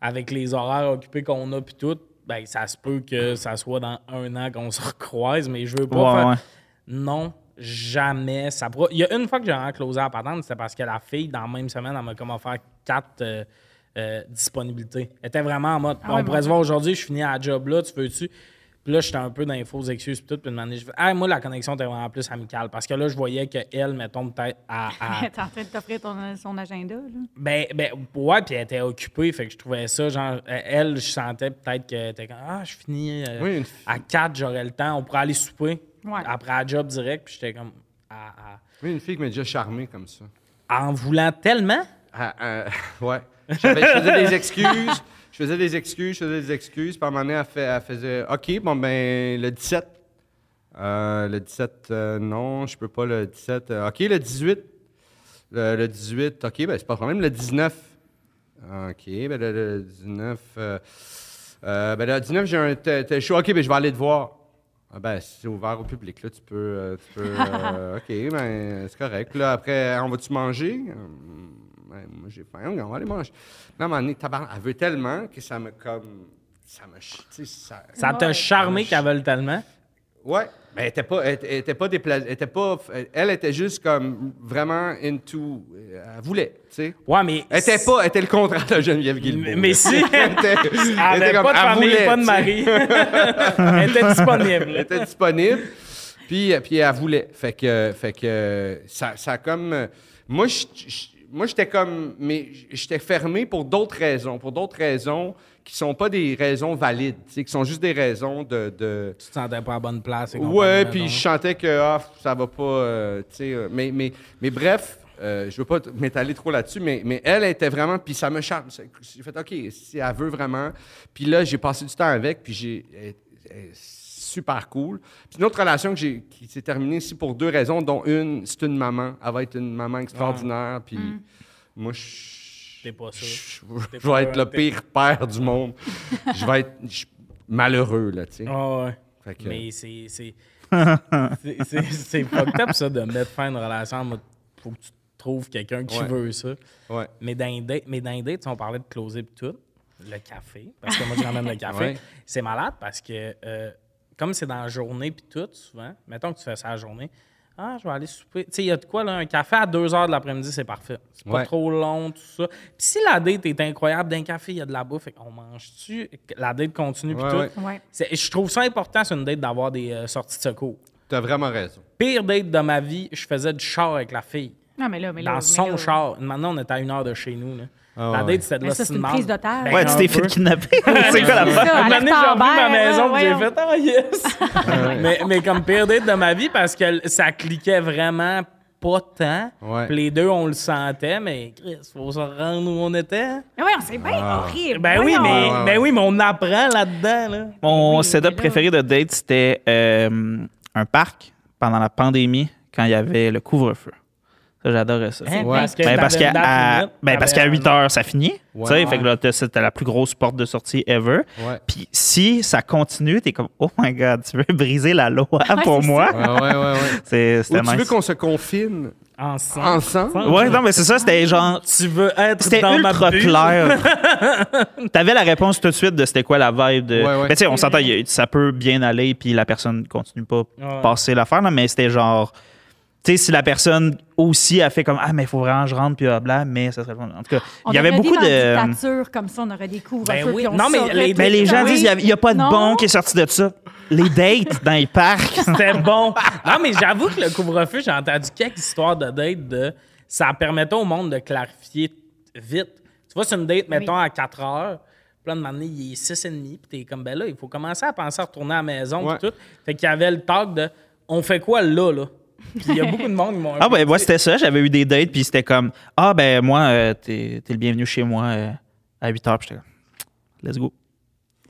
avec les horaires occupés qu'on a, puis tout, ben, ça se peut que ça soit dans un an qu'on se recroise, mais je veux pas Ouais, faire. ouais. Non, jamais. Ça pourra- Il y a une fois que j'ai vraiment closé à la patente, c'était parce que la fille, dans la même semaine, elle m'a comme offert quatre euh, euh, disponibilités. Elle était vraiment en mode, Ah on ouais, pourrait bon. se voir aujourd'hui, je finis à la job là, tu veux-tu? Puis là, j'étais un peu dans les fausses excuses puis tout. Puis année, je ah, moi, la connexion était vraiment plus amicale. Parce que là, je voyais qu'elle, mettons, peut-être à. à- T'es en train de t'offrir ton- son agenda, là. ben, ben, ouais, puis elle était occupée. Fait que je trouvais ça, genre, elle, je sentais peut-être qu'elle était comme, ah, je finis euh, Oui, une- à 4, j'aurais le temps. On pourrait aller souper Ouais. après la job direct. Puis j'étais comme, ah, ah. Oui, une fille qui m'a déjà charmé comme ça. en voulant tellement? Ah, ah, ouais. J'avais- je faisais des excuses. Je faisais des excuses, je faisais des excuses. Puis à un moment donné, elle, fait- elle faisait OK, bon, ben, le 17. Euh, le 17, euh, non, je peux pas le 17. Euh, OK, le 18. Le, le 18, OK, ben, c'est pas de problème. Le 19. OK, ben, le, le 19. euh, euh, ben, le 19, j'ai un tel tel show. OK, ben, je vais aller te voir. Ah ben, c'est ouvert au public, là. Tu peux. euh, tu peux euh, OK, ben, c'est correct. Là, après, on va-tu manger? Moi, j'ai faim. On va aller manger. Là, à un moment donné, tabarnak, elle veut tellement que ça me comme. Ça me. ça. Ça t'a charmé qu'elle veuille tellement? Ouais. Mais elle était pas, elle, elle était pas déplacée. Elle était pas. Elle était juste comme vraiment into. Elle voulait, tu sais. Ouais, mais. Elle était pas. Elle était le contraire de Geneviève Guilbeault. Mais, mais si. Elle était, Elle elle avait était comme- pas de elle famille, voulait, pas de tu sais. mari. elle était disponible. Elle était disponible. Puis, puis elle voulait. Fait que, fait que ça, ça a comme. Moi, je- je- moi, j'étais comme. Mais j'étais fermé pour d'autres raisons. Pour d'autres raisons qui sont pas des raisons valides. Qui sont juste des raisons de. de Tu te sentais pas à bonne place. et ouais, puis je sentais que ah, ça va pas. euh, tu sais, euh, mais, mais, mais bref. euh, je veux pas m'étaler trop là-dessus, mais, mais elle était vraiment, puis ça me charme. J'ai fait, OK, si elle veut vraiment. Puis là, j'ai passé du temps avec, puis j'ai. Super cool. Puis une autre relation que j'ai, qui s'est terminée ici pour deux raisons, dont une, c'est une maman. Elle va être une maman extraordinaire, puis moi, je. T'es pas sûr. Je, vais être le pire père du monde. je vais être je- malheureux, là, tu sais. Ah ouais. Fait que- Mais c'est. C'est c'est- c'est- c'est fucked up, ça, de mettre fin à une relation en mode. Faut que tu trouves quelqu'un qui Ouais. veut ça. Ouais. Mais dans les dates, mais dans les dates, on parlait de closer et tout. Le café. Parce que moi, je ramène le café. Ouais. C'est malade parce que, euh, comme c'est dans la journée puis tout, souvent, mettons que tu fais ça la journée. Ah, je vais aller souper. Tu sais, il y a de quoi, là? Un café à 2 h de l'après-midi, c'est parfait. C'est pas Ouais. trop long, tout ça. Puis si la date est incroyable, d'un café, il y a de la bouffe, on mange-tu? La date continue, puis Ouais, tout. ouais. C'est- Je trouve ça important sur une date d'avoir des euh, sorties de secours. T'as vraiment raison. Pire date de ma vie, je faisais du char avec la fille. Non, mais là, mais là. Dans mais son là- char. Maintenant, on est à une heure de chez nous. Là. Ah la ouais. date, c'était de la ça, c'est une prise d'otage. Ben, Ouais, tu un t'es fait kidnapper. c'est quoi la fin? ça, Une année, j'ai revu ma maison, j'ai fait « Ah, yes! mais, mais comme pire date de ma vie, parce que ça cliquait vraiment pas tant. Ouais. Puis les deux, on le sentait, mais Chris, faut se rendre où on était. Mais voyons, c'est bien horrible. Ben oui, mais, ouais, ouais. ben oui, mais on apprend là-dedans. Là. Mon Oui, setup préféré de date, c'était euh, un parc pendant la pandémie quand il y avait le couvre-feu. Ça, j'adorais ça. Hein, Ouais. Parce que Ben, parce à- ben, parce qu'à 8 un- heures, ça finit. Ouais. tu sais, Fait que Ouais. là, t'as- c'était la plus grosse porte de sortie ever. Ouais. Puis si ça continue, t'es comme, oh my god, tu veux briser la loi pour c'est moi? Ouais, ouais, ouais, ouais. C'est- Ou C'était tu veux nice. qu'on se confine Ensemble. ensemble? Ouais, non, mais c'est ça, c'était genre. Tu veux être C'était dans ma ultra bulle? clair. T'avais la réponse tout de suite de c'était quoi la vibe de. Ouais, ouais. Mais tu sais, on s'entend, ça peut bien aller, puis la personne continue pas Ouais. passer l'affaire, là, mais c'était genre. Tu sais, si la personne aussi a fait comme Ah, mais il faut vraiment que je rentre, puis bla, mais ça serait. En tout cas, il y avait beaucoup de. Dictature, comme ça, on aurait des couvre Ben oui. puis on Non, mais les-. Ben, les gens disent il n'y a, pas de Non. bon qui est sorti de ça. Les dates dans les parcs. C'était bon. Non, mais j'avoue que le couvre-feu, j'ai entendu quelques histoires de dates de. Ça permettait au monde de clarifier vite. Tu vois, c'est une date, mettons, à 4 heures. Puis là, un moment donné, il est 6,5. Puis t'es comme, ben là, il faut commencer à penser à retourner à la maison. Ouais. Puis tout. Fait qu'il y avait le talk de, on fait quoi là, là? Il y a beaucoup de monde qui m'ont. Ah, ben, moi, c'était ça. J'avais eu des dates, puis c'était comme, ah, ben, moi, euh, t'es t'es le bienvenu chez moi euh, à 8 h. Puis j'étais comme, let's go.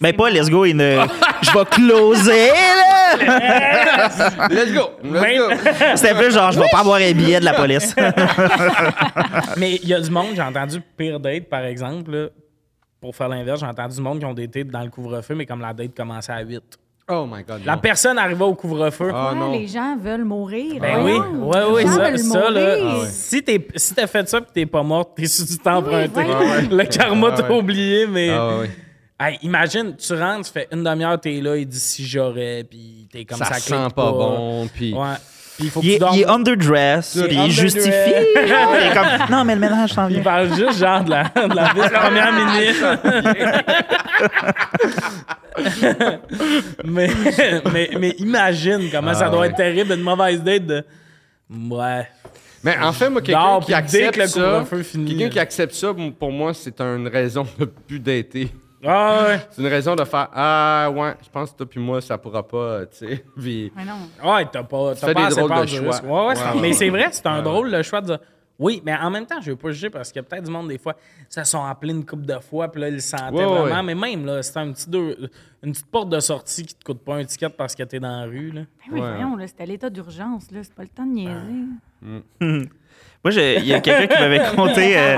Mais pas let's go, il ne- je vais closer, là! Let's go! Let's go! C'était plus genre, je vais pas avoir un billet de la police. Mais il y a du monde, j'ai entendu pire date, par exemple. là. pour faire l'inverse, j'ai entendu du monde qui ont daté dans le couvre-feu, mais comme la date commençait à 8. Oh my God. La non. personne arrivait au couvre-feu. Ah, Ouais, non. les gens veulent mourir. Ben oui, Voyons. ouais, oui, Les gens ça, veulent ça là, mourir. Ah si t'es si t'as fait ça et t'es pas morte, t'es sur du temps emprunté. voyons. Ah ouais. Le karma Ah t'a ouais. oublié, mais Ah. Hey, imagine, tu rentres, tu fais une demi-heure, t'es là, il dit si j'aurais, puis t'es comme ça. Ça clique sent pas bon, puis... Ouais. Puis il faut que Il tu est, dormes. il est underdressed, Il puis il justifie. il est comme, non, mais le ménage s'en Il vient. parle juste genre de la, de la vice-première ministre. mais, mais, mais imagine comment ça Ah doit ouais. être terrible, une mauvaise date de. Ouais. Mais en fait, moi, quelqu'un qui accepte que ça, quelqu'un qui accepte ça, pour moi, c'est une raison de plus dater. Ah ouais. C'est une raison de faire Ah ouais, je pense que toi puis moi, ça pourra pas, euh, tu sais. Puis- Mais non. Ouais, t'as pas, t'as pas des assez drôles peur de du choix. risque. Ouais, ouais, c'est un- Ouais, mais c'est vrai, c'est un ouais, drôle le choix de dire. Oui, mais en même temps, je veux pas juger parce qu'il y a peut-être du monde, des fois, ça sont appelés une coupe de fois, puis là, ils le sentaient Ouais, ouais, vraiment. ouais. Mais même, là, c'est un petit deux, une petite porte de sortie qui te coûte pas un ticket parce que t'es dans la rue, là. Ben oui, Ouais. voyons, là, c'était l'état d'urgence, là. C'est pas le temps de niaiser. Moi, j'ai- il y a quelqu'un qui m'avait conté. euh,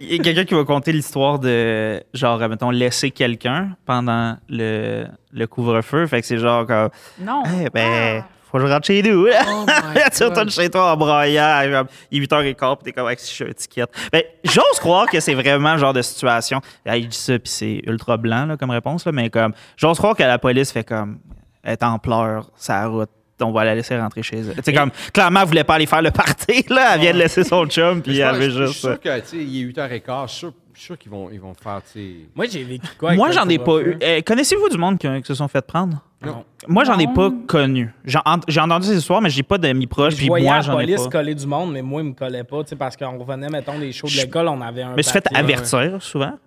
Il y a quelqu'un qui va conter l'histoire de, genre, euh, mettons, laisser quelqu'un pendant le, le couvre-feu. Fait que c'est genre comme, Non. Eh ben, Ah. faut que je rentre chez nous. Oh tu retournes chez toi en braillant. comme, Il est 8h15, puis t'es comme, Hey, si je suis un ticket. Ben, j'ose croire que c'est vraiment le genre de situation. Hey, il dit ça, puis c'est ultra blanc là, comme réponse, là, mais comme, j'ose croire que la police fait comme, elle est en pleurs, sa route. On va la laisser rentrer chez elle. Tu sais, comme, clairement, elle voulait pas aller faire le party, là. Elle vient de laisser son chum, puis Je elle pense- veut je- Je juste. suis sûr que, tu sais, il est 8h15, je suis sûr, je suis sûr qu'ils vont, ils vont faire, tu sais... Moi, j'ai vécu quoi? avec Moi, j'en ai pas eu. Eh, Connaissez-vous du monde qui, qui se sont fait prendre? Non. Moi, j'en ai pas connu. J'ai ent- j'ai entendu ces histoires, mais j'ai pas d'amis proches. Je Puis moi, j'en ai police pas. coller du monde, mais moi, il me collait pas, tu sais, parce qu'on revenait, mettons, des shows de Je- l'école, on avait un. Je me suis fait avertir souvent.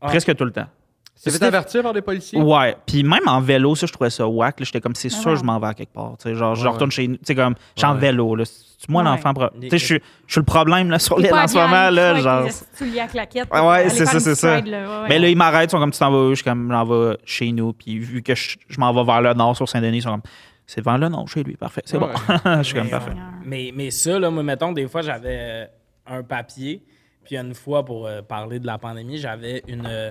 Ah. Presque tout le temps. C'est fait avertir par des policiers? Ouais. Puis même en vélo, ça, je trouvais ça whack. là. J'étais comme, c'est sûr, ouais. je m'en vais à quelque part. Tu sais, genre, je retourne chez nous. Tu sais, comme, je suis en vélo. là. C'est moi Ouais. l'enfant. Tu sais, je suis- je suis le problème là, sur l'île en ce moment. en Là, genre. à claquettes. Ouais, c'est ça, c'est ça. stride, là. Ouais, ouais. Mais là, ils m'arrêtent, ils sont comme, tu t'en vas où? Je suis comme, j'en vais chez nous. Puis vu que je, je m'en vais vers le nord sur Saint-Denis, ils sont comme, c'est vers le nord chez lui. Parfait. C'est bon. je suis comme, parfait. Mais, mais ça, là, moi, mettons, des fois, j'avais un papier, puis une fois, pour euh, parler de la pandémie, j'avais une euh,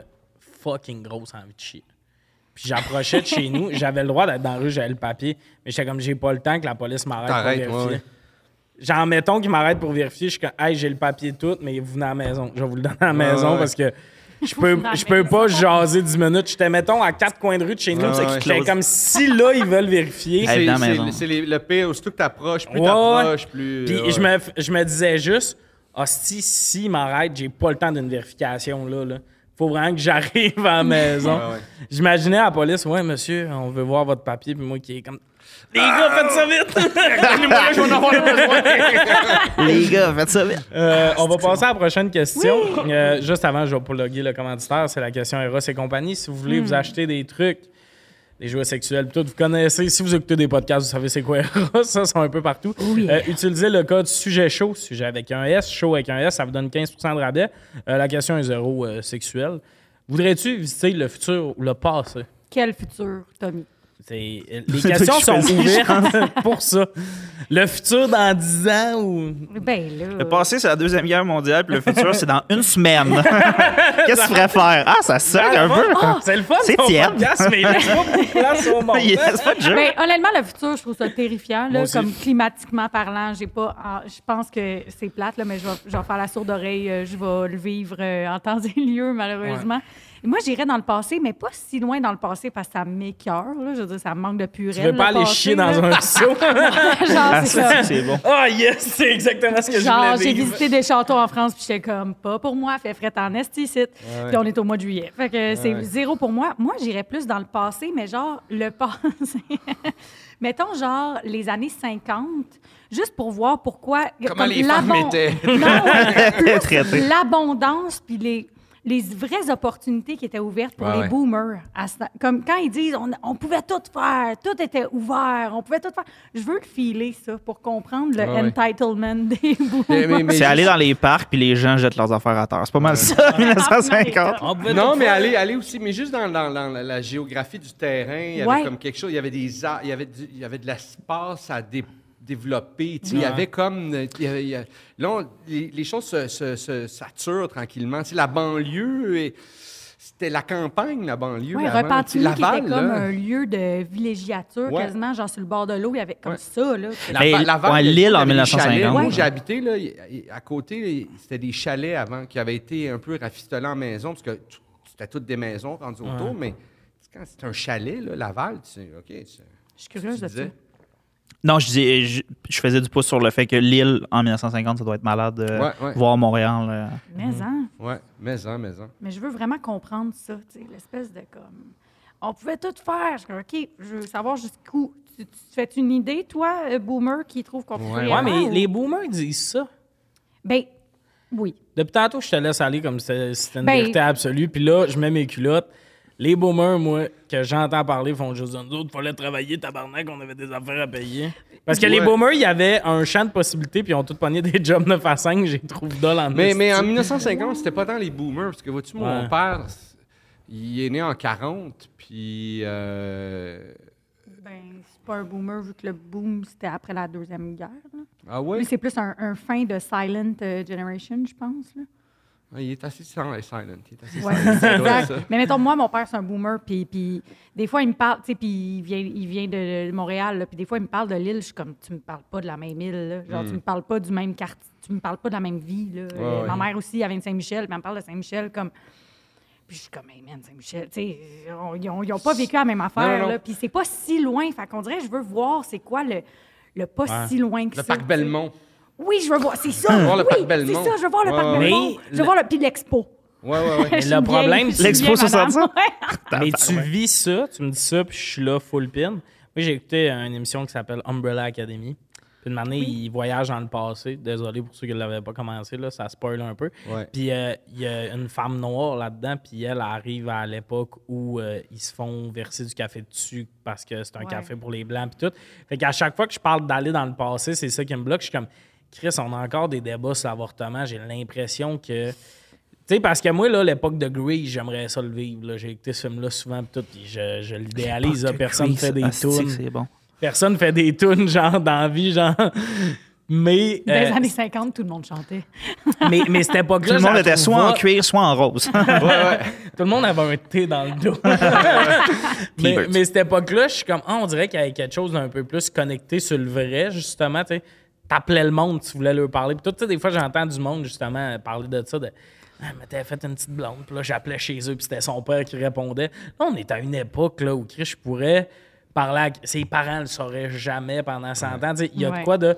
fucking grosse envie de chier. Puis j'approchais de chez nous, j'avais le droit d'être dans la rue, j'avais le papier, mais j'étais comme, j'ai pas le temps que la police m'arrête pour vérifier. ouais, ouais. Genre, mettons qu'ils m'arrêtent pour vérifier, je suis comme, hey, j'ai le papier tout, mais vous venez à la maison. Je vais vous le donner à la maison ouais. parce que je peux, je peux pas jaser 10 minutes. J'étais, mettons, à quatre coins de rue de chez nous. Ouais, comme si là, ils veulent vérifier. C'est- le pire, aussitôt que t'approches, plus Ouais, t'approches, plus... Puis ouais. je, me, je me disais juste, hostie, s'ils m'arrêtent, j'ai pas le temps d'une vérification là. là. Faut vraiment que j'arrive à la maison. Ouais, ouais. J'imaginais à la police, ouais, monsieur, on veut voir votre papier, puis moi qui est comme. Les gars, faites ça vite! Donnez-moi, je vais en avoir besoin. Les gars, faites ça vite. Euh, on va passer à la prochaine question. Euh, juste avant, je vais plugger le commanditaire. C'est la question Eros et compagnie. Si vous voulez vous acheter des trucs, des jouets sexuels, tout, vous connaissez. Si vous écoutez des podcasts, vous savez c'est quoi. Ça, c'est un peu partout. Euh, utilisez le code sujet chaud, sujet avec un S, chaud avec un S, ça vous donne 15% de rabais. Euh, la question est zéro euh, sexuel. Voudrais-tu visiter le futur ou le passé? Quel futur, Tommy? Les questions qui sont ouvertes pour ça. Le futur dans 10 ans ou? Ben là. Le passé, c'est la Deuxième Guerre mondiale, puis le futur, c'est dans une semaine. Qu'est-ce que tu ferais faire? Ah, ça suck un peu. C'est le fun, C'est tiède. podcast, mais il laisse pas beaucoup de place au monde. Il reste pas de jeu. Ben, honnêtement, le futur, je trouve ça terrifiant. Là, comme climatiquement parlant, j'ai pas. ah, je pense que c'est plate, là, mais je vais, je vais faire la sourde oreille. euh, Je vais le vivre euh, en temps et lieu, malheureusement. Et moi, j'irais dans le passé, mais pas si loin dans le passé parce que ça m'écœure. là. Je veux dire, ça me manque de purée. Tu veux pas aller chier dans un seau? Genre, Ah, c'est ça, c'est bon. Ah yes, c'est exactement ce que je Genre, voulais j'ai visité des châteaux en France, puis j'étais comme, pas pour moi, fait fret en esti ici. Puis on est au mois de juillet. Fait que c'est Ouais. zéro pour moi. Moi, j'irais plus dans le passé, mais genre, le passé. Mettons, genre, les années 50, juste pour voir pourquoi. Comment comme les femmes étaient. L'abondance, puis les. Les vraies opportunités qui étaient ouvertes pour Ouais, les ouais. boomers. à ce temps- comme quand ils disent on, on pouvait tout faire, tout était ouvert, on pouvait tout faire. Je veux le filer, ça, pour comprendre le Ouais, ouais. entitlement des boomers. Mais- mais- mais C'est aller dans les parcs puis les gens jettent leurs affaires à terre. C'est pas mal ça, 1950. On pouvait Non, mais aller, aller aussi, mais juste dans, dans- dans la, géographie du terrain, il y avait Ouais. comme quelque chose, il y avait des il y avait, du- il y avait de l'espace à dé- Il y avait comme. euh, il y avait- y a- là, on- les, les choses se, se- se saturent tranquillement. Tu sais, la banlieue, et- c'était la campagne, la banlieue. Oui, Repentigny, qui était comme là. un lieu de villégiature, Ouais. quasiment, genre sur le bord de l'eau, il y avait comme Ouais. ça, là. Mais- Laval, ouais, Lille en avait des chalets. 1950. Moi, Ouais. j'ai habité, là, à côté, c'était des chalets avant qui avaient été un peu rafistolés en maison, parce que c'était toutes des maisons rendues autour, mais quand c'est un chalet, là, Laval, tu sais, OK. Je suis curieuse de ça. Non, je, disais, je, je faisais du pouce sur le fait que Lille, en 1950, ça doit être malade de Ouais, ouais. voir Montréal. euh. Mais, hein, Ouais, maison, maison. mais je veux vraiment comprendre ça, tu sais, l'espèce de comme. On pouvait tout faire. Je OK, je veux savoir jusqu'où. Tu, fais une idée, toi, euh, boomer, qui trouve qu'on peut Ouais. Ouais, mais les boomers disent ça. Ben, oui. Depuis tantôt, je te laisse aller comme si c'était c'était une Ben- vérité absolue. Puis là, je mets mes culottes. Les boomers, moi, que j'entends parler, font juste nous autres, fallait travailler, tabarnak, on avait des affaires à payer. Parce que les boomers, il y avait un champ de possibilités, puis ils ont tous pogné des jobs 9 à 5, j'ai trouvé dol en Mais, mais en esti. 1950, c'était pas tant les boomers, parce que vois-tu, mon Ouais. père, il est né en 40, puis. euh, Ben, c'est pas un boomer, vu que le boom, c'était après la Deuxième Guerre. là. Ah ouais? Lui, c'est plus un, un fin de Silent euh, Generation, je pense. Là. Ah, il est assez silent. Il est assez Ouais, silent. Être exact. ça. Mais mettons, moi, mon père, c'est un boomer, puis, puis des fois, il me parle, tu sais, puis il vient, il vient de Montréal, là, puis des fois, il me parle de l'île, je suis comme, tu me parles pas de la même île, là. genre, tu me parles pas du même quartier, tu me parles pas de la même vie, là. Ouais. Ma mère aussi, elle vient de Saint-Michel, puis elle me parle de Saint-Michel comme... Puis je suis comme, hey man, Saint-Michel, tu sais, ils ont, ils ont pas vécu la même affaire, Non, non, non. là, puis c'est pas si loin, fait qu'on dirait, je veux voir c'est quoi le, le pas Ouais. si loin que Le ça. parc tu sais. Oui, je veux voir, c'est ça. voir le oui, parc Belmont. C'est ça, je veux voir le Ouais, parc ouais. Belmont. Mais Je veux voir le, puis l'expo. Ouais, ouais, ouais. Mais Je le problème, c'est- je L'expo. 60. Ouais. Mais tu vis ça, tu me dis ça, puis je suis là full pin. Moi, j'ai écouté une émission qui s'appelle Umbrella Academy. Puis une année, il voyage dans le passé. Désolé pour ceux qui ne l'avaient pas commencé, là, ça spoil un peu. Ouais. Puis euh, il y a une femme noire là-dedans, puis elle arrive à l'époque où euh, ils se font verser du café dessus parce que c'est un Ouais. café pour les Blancs, puis tout. Fait qu'à chaque fois que je parle d'aller dans le passé, c'est ça qui me bloque. Je suis comme, Chris, on a encore des débats sur l'avortement. J'ai l'impression que. Tu sais, parce que moi, là, l'époque de Grease, j'aimerais ça le vivre. J'ai écouté ce film-là souvent, puis tout, puis je, je l'idéalise. Personne fait des tunes. C'est bon. Personne fait des tunes, genre, dans la vie, genre. Mais, Dans les euh, années 50, tout le monde chantait. mais, mais cette époque-là. Tout le monde était soit en cuir, soit en rose. Tout le monde avait un thé dans le dos. mais, mais cette époque-là, je suis comme, ah, on dirait qu'il y avait quelque chose d'un peu plus connecté sur le vrai, justement. Tu sais, t'appelais le monde, tu voulais leur parler. Puis tout, tu sais, des fois, j'entends du monde, justement, parler de ça, de. Ah, mais t'avais fait une petite blonde. Puis là, j'appelais chez eux, puis c'était son père qui répondait. Là, on est à une époque là, où Chris, je pourrais parler à... Ses parents ne le sauraient jamais pendant 100 ans. Tu sais, Il y a de quoi de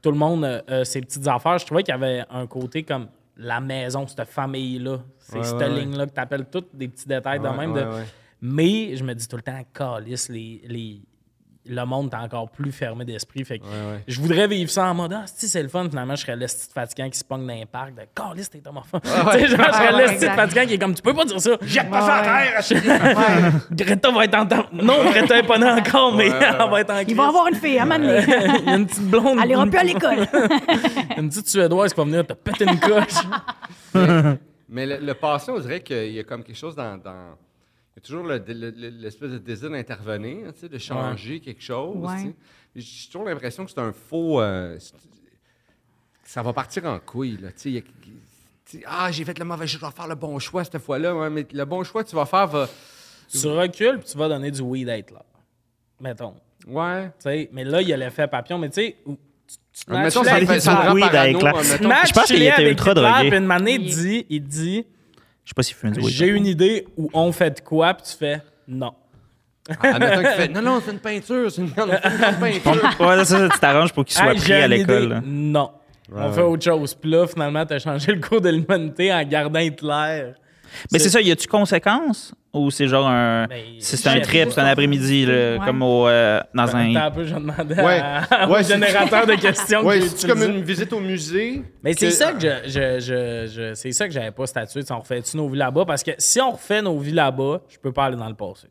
tout le monde, euh, euh, ses petites affaires. Je trouvais qu'il y avait un côté comme la maison, cette famille-là. C'est Ouais, cette ouais, ouais. ligne-là que tu appelles toutes des petits détails de même. ouais, de- ouais. Mais je me dis tout le temps, calice, les, les, le monde est encore plus fermé d'esprit. Fait que Ouais, ouais. je voudrais vivre ça en mode, ah, si c'est le fun, finalement, je serais le petit fatigant qui se pogne dans les parcs de t'es homophobe. Tu sais, genre, je serais Ouais, ouais, le petit exact. fatigant qui est comme, tu peux pas dire ça, jette pas ça à Ouais, terre. Greta va être en temps. Non, Greta est pas née encore, mais Ouais, ouais, elle va être en Il va avoir une fille, à un donné. Il y a une petite blonde. Elle ira plus à l'école. une petite Suédoise qui va venir te péter une coche. Mais le, le passé, on dirait qu'il y a comme quelque chose dans. Y a toujours le- le- le- l'espèce de désir d'intervenir, tu sais, de changer quelque chose. Ouais. tu sais. J'ai toujours l'impression que c'est un faux. euh, ça va partir en couille. Là, tu sais, il y a- tu sais, ah, j'ai fait le mauvais choix, je dois faire le bon choix cette fois-là. Ouais, mais le bon choix que tu vas faire va. tu recules puis tu vas donner du weed à Hitler. Mettons. Ouais. Tu sais, mais là, il y a l'effet papillon. Mais tu sais, à Mettons, ça, ça mets à Je pense qu'il était ultra drogué. Puis une année, il Il- dit, il dit Je sais pas une J'ai une idée où on fait de quoi, puis tu fais non. Ah, mettons qu'il fait, non, non, c'est une peinture, c'est une une peinture. Ouais, ça, tu t'arranges pour qu'il soit Hey, pris à l'école. Non. Ouais, on fait autre chose. Puis là, finalement, tu as changé le cours de l'humanité en gardant Hitler. Mais c'est ça, y a-tu conséquences? Ou c'est genre un. Ben, c'est un trip, c'est un après-midi, Ouais. comme au, euh, dans Attends un. un peu, je demandais Ouais. à- Ouais, générateur de questions. Ouais, que c'est comme une visite au musée. Mais c'est ça que je, je, je, je- c'est ça que j'avais pas statué. Si on refait-tu nos vies là-bas? Parce que si on refait nos vies là-bas, je peux pas aller dans le passé.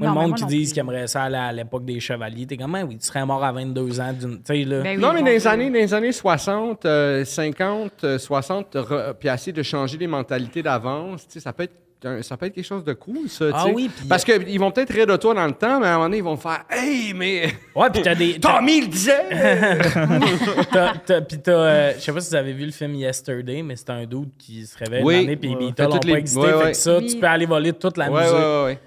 Moi, Non, le monde moi qui disent qu'ils aimeraient ça aller à l'époque des chevaliers, t'es comme, Ah oui, tu serais mort à 22 ans d'une. Là. Ben oui, Non, mais dans les années, dans les années 60, euh, 50, euh, 60, re- puis essayer de changer les mentalités d'avance, ça peut être un- ça peut être quelque chose de cool, ça. Ah oui, puis- Parce qu'ils vont peut-être rire de toi dans le temps, mais à un moment donné, ils vont faire Hey, mais. Ouais, pis t'as des. t'as- Tommy il disait! t'as- t'as- euh, je sais pas si vous avez vu le film Yesterday, mais c'est un dude qui se réveille Oui. une année, pis les Ouais. Beatles n'ont toutes pas les- existé. ouais, fait que ça, Oui. tu peux aller voler toute la ouais, musique.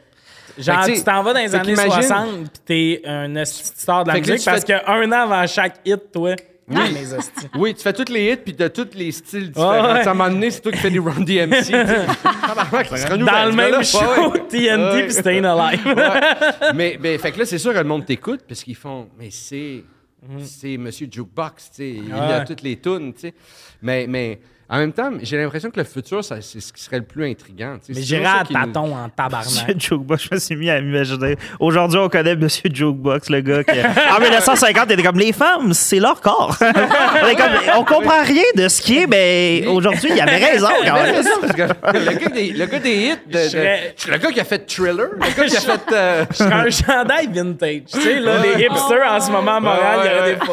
Genre, tu t'en vas dans les années qu'imagine- 60, pis t'es un star de la musique parce qu'un an avant chaque hit, toi. Oui. Oui, tu fais tous les hits, puis de tous les styles différents. Un moment donné, c'est toi qui fais des Run DMC. Dans le même show. TNT Ouais. pis Staying Alive. Mais, mais fait que là, c'est sûr que le monde t'écoute parce qu'ils font, mais c'est, c'est Monsieur Jukebox, tu sais, il a toutes les tunes, tu sais. Mais, mais en même temps, j'ai l'impression que le futur, c'est ce qui serait le plus intriguant. Mais ça qui nous- tâton en tabarnak. Monsieur Jukebox, je me suis mis à m'imaginer. Aujourd'hui, on connaît Monsieur Jukebox, le gars qui. En 1950, il était comme les femmes, c'est leur corps. on, est comme, on comprend rien de ce qui est, mais aujourd'hui, il avait raison quand même. le, gars des, le gars des hits, de- de- le gars qui a fait Thriller, le gars qui a fait. euh, Je serais un chandail vintage. Tu sais, là, les hipsters en ce moment à Montréal, il y aurait Ouais, des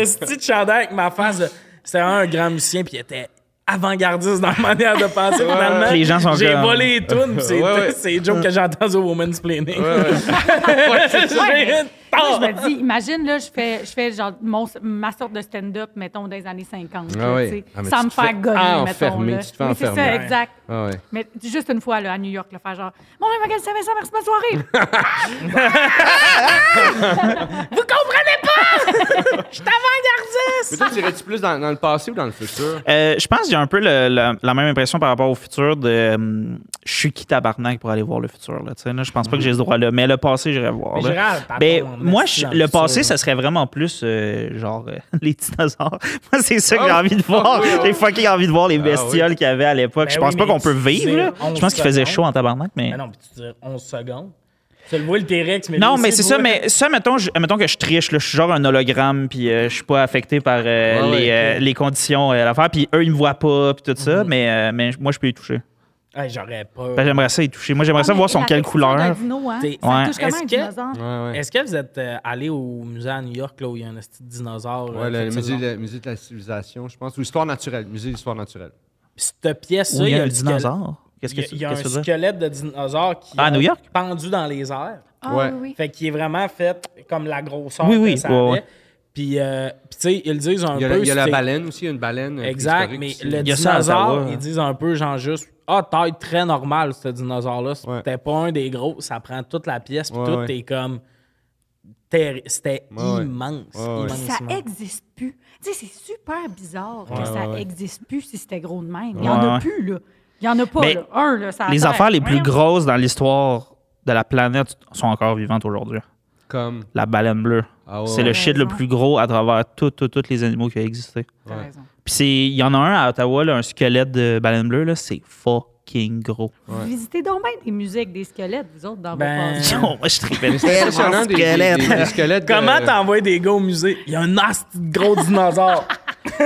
fois. Les de chandail avec ma face. de- C'était vraiment un grand musicien, puis il était avant-gardiste dans la manière de penser. Finalement, Les gens sont j'ai comme- volé les tunes, c'est Ouais, ouais. c'est les jokes que j'entends au Women's Planning. J'ai Moi, je me dis, imagine, là, je fais, je fais genre mon, ma sorte de stand-up, mettons, dans les années 50. Ah là, Ah, sans tu me faire gonner, mettons. enfermer, Là. tu te fais c'est ça, exact. Ah. Mais juste une fois, là, à New York, le faire genre, bon, Magali Saint-Vincent, merci de ma soirée. Vous comprenez pas? Je suis avant-gardiste! Mais toi, tu irais-tu plus dans, dans le passé ou dans le futur? Euh, je pense qu'il y a un peu le- la, la même impression par rapport au futur de hum, je suis qui tabarnak pour aller voir le futur. Là, là, je pense pas que j'ai ce droit-là, mais le passé, j'irais voir. Mais là. Ben, en moi, je- le futur, passé, ça serait vraiment plus euh, genre euh, les dinosaures. Moi, c'est ça que j'ai Oh! envie de voir. Oui, ah J'ai fucking envie de voir les Ah bestioles qu'il y avait à l'époque. Ben je pense oui, pas mais qu'on peut vivre. Je pense qu'il faisait 11 chaud en tabarnak, mais. Mais non, puis tu dis 11 secondes. Tu le vois, le T-Rex, mais Non, mais c'est ça, mais ça, mettons, je, mettons que je triche, là, je suis genre un hologramme, puis euh, je suis pas affecté par euh, Ouais, les, ouais, euh, ok. les conditions à l'affaire, puis eux, ils me voient pas, puis tout ça, mais, euh, mais moi, je peux y toucher. Hey, J'aurais pas. Ben, j'aimerais ça y toucher. Moi, j'aimerais ça Ah, voir mais son quelle couleur. dino, hein? Ça Ouais. Est-ce un que- dinosaure. Ouais, ouais. Est-ce que vous êtes euh, allé au musée à New York, là, où il y a un petit dinosaure? Ouais, euh, le musée, de, musée de la civilisation, je pense. Ou histoire naturelle. Musée d'histoire naturelle. Cette pièce, Où il y a un le squelette- dinosaure? Qu'est-ce que Il y a, y a un que squelette de dinosaure qui Ah, à est New York? pendu dans les airs. Ah, Ouais. oui, oui. Fait qu'il est vraiment fait comme la grosseur Oui, que oui, ça ouais, avait. Puis, euh, puis tu sais, ils disent un Il y a, peu... la- il y a la baleine aussi, une baleine. euh, Exact, mais aussi. le Il dinosaure, Ottawa. ils disent un peu genre juste... Ah, taille très normale, ce dinosaure-là. C'était Ouais. pas un des gros. Ça prend toute la pièce, puis Ouais, tout ouais. est comme... terri- C'était Ouais, ouais. immense, ça existe plus. Tu sais, c'est super bizarre que Ouais, ça existe plus si c'était gros de même. Il y en a plus, là. Il y en a pas, Mais là. Un, là, ça Les affaires les plus grosses dans l'histoire de la planète sont encore vivantes aujourd'hui. Comme. La baleine bleue. Ah ouais, C'est le shit le plus gros à travers tous les animaux qui ont existé. T'as Ouais. raison. Puis c'est- il y en a un à Ottawa, là, un squelette de baleine bleue, là, c'est fucking gros. Visitez donc bien des musées avec des squelettes, vous autres, dans Ben, vos. Yo, moi, je tripais c'est impressionnant des, des- squelette. des- des squelettes. de- Comment t'envoies des gars au musée? Il y a un nasty de gros dinosaure.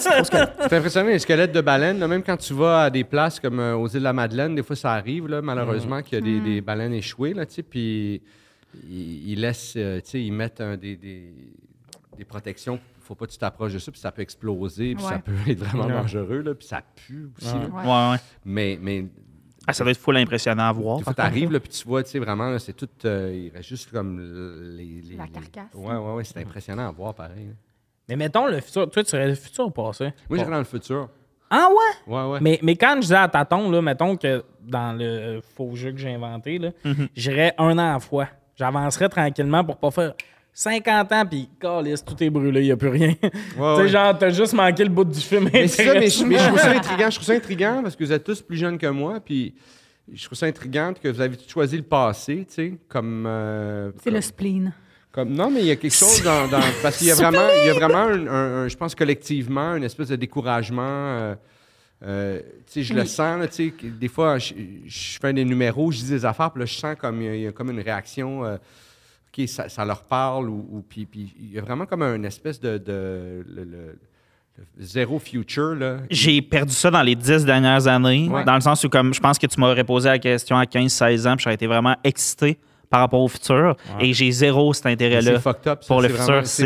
C'est impressionnant les squelettes de baleines. là, même quand tu vas à des places comme euh, aux îles de la Madeleine, des fois ça arrive, là, malheureusement, qu'il y a des, des baleines échouées, là, puis ils, ils laissent, euh, tu sais, ils mettent un- des, des, des protections. Faut pas que tu t'approches de ça, puis ça peut exploser, puis Ouais. ça peut être vraiment Ouais. dangereux, là, puis ça pue aussi. là. Ouais. Ouais, ouais. Mais, mais Ah, ça doit être full impressionnant à voir. t'arrives, là, puis tu vois, tu sais, vraiment, c'est tout. euh, il reste juste comme les. les- La les- carcasse. Ouais, ouais, ouais, c'est impressionnant à voir, pareil. là. Mais mettons le futur. Toi, tu serais le futur ou passé? Moi, j'irais dans le futur. Ah ouais? Ouais, ouais. Mais, mais quand je disais à tâton, là, mettons que dans le faux jeu que j'ai inventé, là, Mhm. j'irais un an à la fois. J'avancerais tranquillement pour pas faire 50 ans, puis calice, tout est brûlé, il n'y a plus rien. tu sais, ouais. genre, t'as juste manqué le bout du film. Mais c'est ça, mais je, mais je trouve ça intriguant. Je trouve ça intriguant parce que vous êtes tous plus jeunes que moi, puis je trouve ça intriguant que vous avez tous choisi le passé, tu sais, comme. euh, C'est le spleen. comme- non, mais il y a quelque chose dans. dans- parce qu'il y a vraiment, il y a vraiment un, un- un- je pense, collectivement, une espèce de découragement. euh, euh, tu sais, je le sens, là, tu sais, que des fois, je, je fais des numéros, je dis des affaires, puis là, je sens comme il y a- il y, a comme une réaction, euh, OK, ça, ça leur parle, ou, ou- puis, puis il y a vraiment comme une espèce de, de- le, le- le zéro future, là. J'ai perdu ça dans les dix dernières années, Ouais. dans le sens où, comme je pense que tu m'aurais posé la question à 15-16 ans, puis j'aurais été vraiment excité par rapport au futur, et j'ai zéro cet C'est intérêt-là fucked up. ça, pour le c'est futur. vraiment- C'est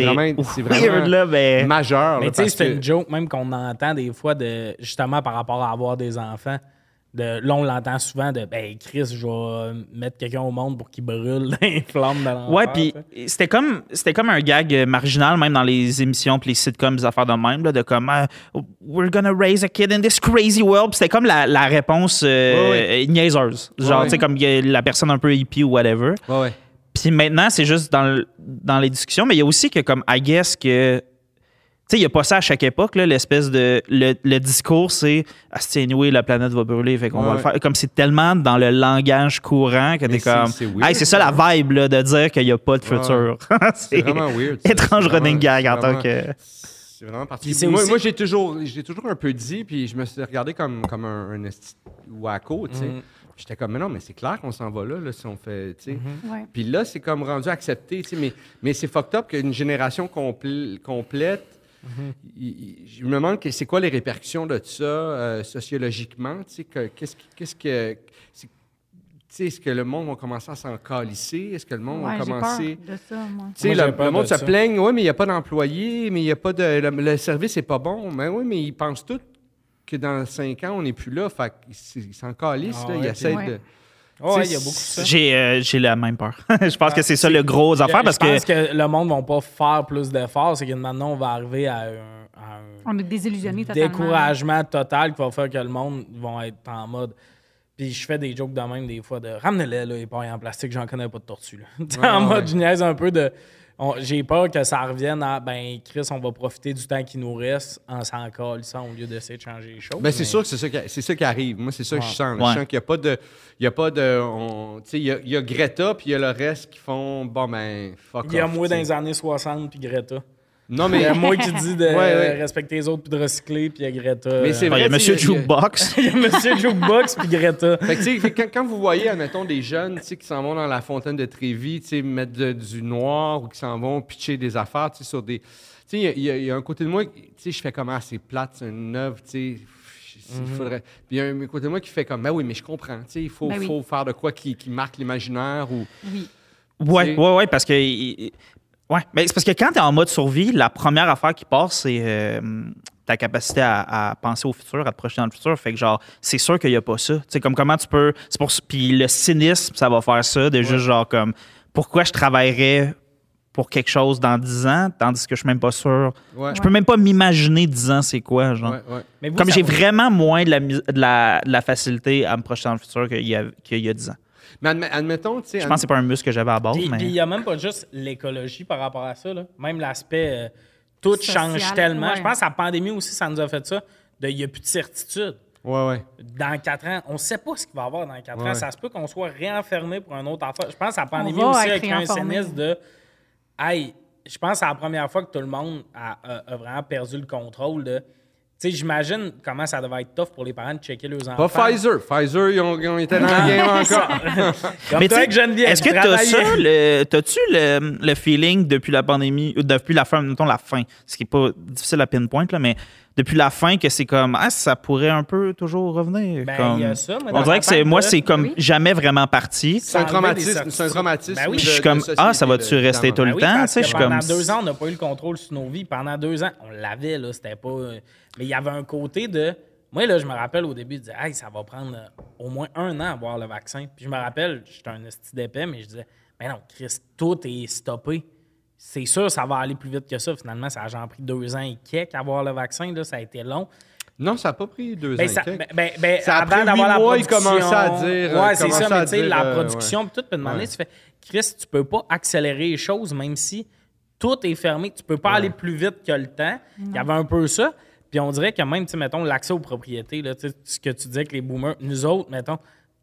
C'est vraiment, vraiment là, mais... majeur. Mais tu sais, c'est que- une joke même qu'on entend des fois de justement par rapport à avoir des enfants. De, là, on l'entend souvent de ben Chris, je vais mettre quelqu'un au monde pour qu'il brûle dans les flammes l'enfer. Ouais, puis c'était comme c'était comme un gag euh, marginal même dans les émissions puis les sitcoms des affaires de même là, de comme ah, we're gonna raise a kid in this crazy world. C'était comme la, la réponse euh, Ouais, niaiseuse. Genre Ouais, tu sais comme la personne un peu hippie ou whatever. Ouais, ouais. Puis maintenant, c'est juste dans, dans les discussions, mais il y a aussi que, comme, I guess que. Tu sais, il n'y a pas ça à chaque époque, là, l'espèce de. Le, le discours, c'est. Ah, c'est anyway, la planète va brûler, fait qu'on va Ouais. le faire. Comme c'est tellement dans le langage courant que t'es c'est- comme. c'est Hey, ça ça. la vibe, là, de dire qu'il n'y a pas de Ouais. futur. C'est vraiment weird. ça. étrange C'est vraiment- running gag en tant que. C'est vraiment particulier. Moi, aussi- moi, j'ai toujours, j'ai toujours un peu dit, puis je me suis regardé comme, comme un, un esti wacko, tu sais. Mhm. J'étais comme, mais non, mais c'est clair qu'on s'en va là, là, si on fait, tu sais. Ouais. Puis là, c'est comme rendu accepté, tu sais. Mais, mais c'est fucked up qu'une génération complè- complète, il- il- je me demande que c'est quoi les répercussions de ça euh, sociologiquement, tu sais. que- Qu'est-ce qui- qu'est-ce que. c'est- tu sais, Est-ce que le monde va commencer à s'en calisser? Est-ce que le monde Ouais, va j'ai peur commencer. de ça, moi. Tu sais, Moi, le, peur le monde de se ça. plaigne, oui, mais il n'y a pas d'employés, mais il n'y a pas de. Le, le service n'est pas bon. Mais oui, mais ils pensent tous que dans cinq ans, on n'est plus là. Fait qu'ils ils s'en calissent, Ah ouais, ils essaient de. Ouais, tu sais, il y a beaucoup de ça. J'ai euh, j'ai la même peur. je pense que c'est ça le gros affaire Je parce que. pense que le monde ne va pas faire plus d'efforts. C'est que maintenant, on va arriver à un, à un On est désillusionnés totalement. découragement total qui va faire que le monde vont être en mode. Puis je fais des jokes de même des fois de ramenez-les, là, les pailles en plastique, j'en connais pas de tortue. Là. Ouais, en ouais. mode, je niaise un peu de. J'ai peur que ça revienne à ben Chris, on va profiter du temps qui nous reste en s'en calissant au lieu d'essayer de changer les choses. Ben, c'est mais- sûr que c'est ça, qui, ça qui arrive. Moi, c'est ça que je sens. Ouais. Je sens qu'il n'y a pas de. Il y a pas de. on- Tu sais, il y a, il y a Greta, puis il y a le reste qui font. Bon, ben, fuck Il y a off, moi dans les années 60 puis Greta. Non, Il mais. y a moi qui dit de Ouais, ouais. respecter les autres puis de recycler, puis il y a Greta. Mais c'est il y a vrai, Monsieur sais, il y a- Jukebox. Il y a Monsieur Jukebox puis Greta. Fait que, tu sais, quand, quand vous voyez, admettons, des jeunes tu sais, qui s'en vont dans la fontaine de tu sais, mettre de- du noir ou qui s'en vont pitcher des affaires tu sais, sur des. Tu sais, il y a- il y, a- il y a un côté de moi, tu sais, je fais comme, ah, c'est plate, c'est une œuvre, tu sais. il Mhm. faudrait... Puis il y a un côté de moi qui fait comme, ben oui, mais je comprends, tu sais, il faut, Ben oui. faut faire de quoi qui, qui marque l'imaginaire ou. Oui. C'est- ouais, ouais, parce que. Ouais, mais c'est parce que quand tu es en mode survie, la première affaire qui passe, c'est euh, ta capacité à, à penser au futur, à te projeter dans le futur. Fait que, genre, c'est sûr qu'il n'y a pas ça. Tu sais, comme comment tu peux. C'est pour Puis le cynisme, ça va faire ça, de juste, genre, comme, pourquoi je travaillerais pour quelque chose dans 10 ans, tandis que je suis même pas sûr. Ouais. Je peux même pas m'imaginer 10 ans, c'est quoi, genre. Ouais, ouais. Mais vous, Comme j'ai va- vraiment moins de la, mis- de, la, de la facilité à me projeter dans le futur qu'il y a, qu'il y a 10 ans. Mais admet- admettons, tu sais. Je pense que c'est pas un muscle que j'avais à base, Puis mais. puis il n'y a même pas juste l'écologie par rapport à ça. Là. Même l'aspect, euh, tout Social, change tellement. ouais. Je pense que la pandémie aussi, ça nous a fait ça. de Il n'y a plus de certitude. Ouais, ouais. Dans quatre ans, on ne sait pas ce qu'il va y avoir dans quatre Ouais. ans. Ça se peut qu'on soit réenfermé pour un autre affaire. Je pense que la pandémie aussi a créé un cynisme de Hey, je pense que c'est la première fois que tout le monde a, a- a vraiment perdu le contrôle de. Sais, j'imagine comment ça devait être tough pour les parents de checker leurs enfants. Pas Pfizer. Pfizer, ils ont, ils ont été dans le game encore. Comme Mais toi avec Geneviève, est-ce que tu t'as ça, le, t'as-tu le, le feeling depuis la pandémie, ou depuis la fin, mettons la fin, ce qui est pas difficile à pinpoint, là, mais depuis la fin que c'est comme, ah, ça pourrait un peu toujours revenir. Ben, comme- il y a ça, moi, On dirait que c'est, moi, c'est comme Oui. jamais vraiment parti. C'est un traumatisme. C'est un traumatisme. Ben oui. de- Je suis de comme, ah, ça va-tu rester tout le Ben temps? parce tu sais, que je suis pendant comme- deux ans, on n'a pas eu le contrôle sur nos vies. Pendant deux ans, on l'avait, là. C'était pas. Mais il y avait un côté de. Moi, là, je me rappelle au début, je disais, hey, ça va prendre euh, au moins un an à avoir le vaccin. Puis je me rappelle, j'étais un esti d'épais, mais je disais, mais non, Chris, tout est stoppé. C'est sûr, ça va aller plus vite que ça. Finalement, ça a genre pris deux ans et quelques à avoir le vaccin. Là, ça a été long. Non, ça n'a pas pris deux Ben, ans. ça, et quelques. ben, ben, ben, Ça a avant pris d'avoir huit la mois, il production. commençait à dire, euh, Ouais, c'est ça, mais tu sais, la euh, production, ouais. puis tout, puis demander, Ouais. tu fais, Chris, tu peux pas accélérer les choses, même si tout est fermé. Tu peux pas aller plus vite que le temps. Il y avait un peu ça. Puis on dirait que même, tu mettons, l'accès aux propriétés, là, tu sais, ce que tu disais que les boomers, nous autres, mettons,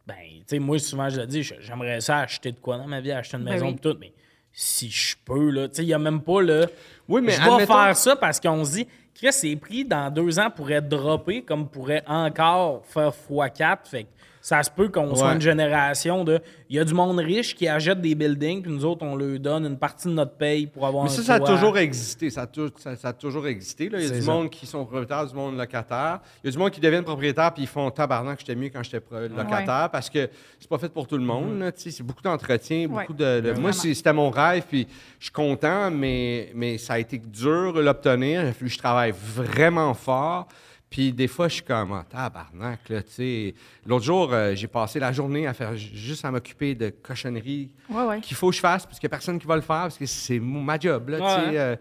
ben, tu sais, moi, souvent, je le dis, j'aimerais ça acheter de quoi dans ma vie, acheter une Ben maison, oui. puis tout, mais si je peux, là, tu sais, il y a même pas le. Oui, mais je vais faire ça parce qu'on se dit, Chris, ces prix, dans deux ans, pourraient dropper comme pourraient encore faire x4. Fait que ça se peut qu'on soit une génération de. Il y a du monde riche qui achète des buildings, puis nous autres, on leur donne une partie de notre paye pour avoir Mais un ça, ça a toujours existé. Ça a, tou- ça- ça a toujours existé. là. Il y a du ça. monde qui sont propriétaires, du monde locataire. Il y a du monde qui deviennent propriétaires puis ils font tabarnak, j'étais mieux quand j'étais locataire parce que c'est pas fait pour tout le monde. sais, C'est beaucoup d'entretien, Ouais. beaucoup de. de- Moi, c'était mon rêve puis je suis content, mais, mais ça a été dur de l'obtenir. Je travaille vraiment fort. Puis des fois, je suis comme, ah, tabarnak, là, tu sais. L'autre jour, euh, j'ai passé la journée à faire juste à m'occuper de cochonneries Ouais, ouais. qu'il faut que je fasse parce qu'il n'y a personne qui va le faire parce que c'est ma job. Là, tu sais, euh.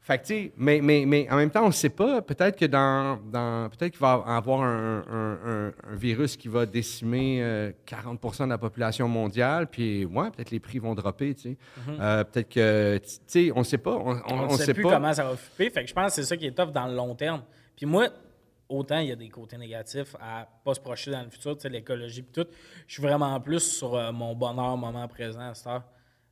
fait que, tu sais, mais, mais, mais en même temps, on ne sait pas. Peut-être que dans, dans peut-être qu'il va y avoir un, un- un- un virus qui va décimer euh, 40% de la population mondiale. Puis, ouais, peut-être les prix vont dropper. Tu sais. Euh, peut-être que, tu sais, on ne sait pas. On ne sait plus pas. comment ça va flipper. Fait que je pense que c'est ça qui est tough dans le long terme. Puis moi, autant il y a des côtés négatifs à pas se projeter dans le futur, tu sais, l'écologie et tout, je suis vraiment plus sur euh, mon bonheur moment présent à cette heure.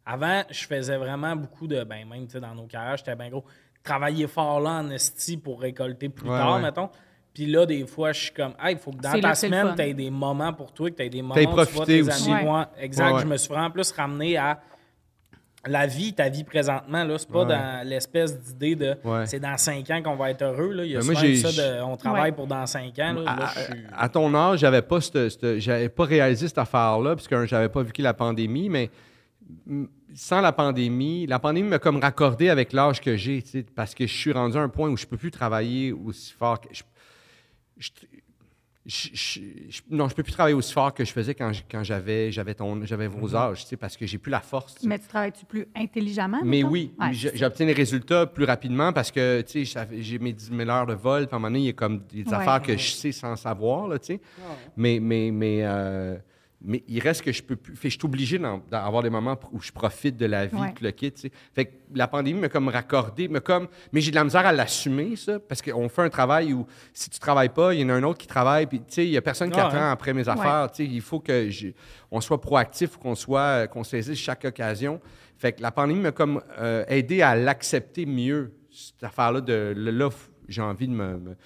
Avant, je faisais vraiment beaucoup de, ben même tu sais, dans nos carrières, j'étais bien gros, travailler fort là en esti pour récolter plus Ouais, tard, ouais. mettons. Puis là, des fois, je suis comme, hey, il faut que dans ta semaine, tu aies des moments pour toi, que tu aies des moments T'aies où tu vois profité tes aussi. amis. Ouais. Exact. Ouais, ouais. Je me suis vraiment plus ramené à la vie, ta vie présentement, là, c'est pas Ouais. dans l'espèce d'idée de Ouais. c'est dans cinq ans qu'on va être heureux. Là. Il y a Ben, moi, ça de on travaille Ouais. pour dans cinq ans. Là, À, Là, je suis- à- à ton âge, j'avais pas cette- cette- j'avais pas réalisé cette affaire-là, parce que j'avais pas vécu la pandémie, mais sans la pandémie, la pandémie m'a comme raccordé avec l'âge que j'ai, parce que je suis rendu à un point où je peux plus travailler aussi fort que. Je, je- je- je- je- non, je peux plus travailler aussi fort que je faisais quand, j'avais, j'avais, ton, j'avais vos âges, tu sais, parce que j'ai plus la force. tu sais. Mais tu travailles-tu plus intelligemment? Mais oui, Ouais, j'obtiens les résultats plus rapidement parce que tu sais, j'ai mes 10 000 heures de vol. Puis à un moment donné, il y a comme des Ouais. affaires que je sais sans savoir. Là, tu sais. mais, mais, mais, euh, mais il reste que je peux plus. Fait, je suis obligé d'avoir des moments où je profite de la vie, Ouais. le kit. Fait que la pandémie m'a comme raccordé, m'a comme. Mais j'ai de la misère à l'assumer, ça, parce qu'on fait un travail où si tu travailles pas, il y en a un autre qui travaille, puis tu sais, il y a personne qui Ouais. attend après mes affaires. Tu sais, Il faut que on soit proactif, qu'on soit, qu'on saisisse chaque occasion. Fait que la pandémie m'a comme euh, aidé à l'accepter mieux, cette affaire-là de là, j'ai envie de me. me-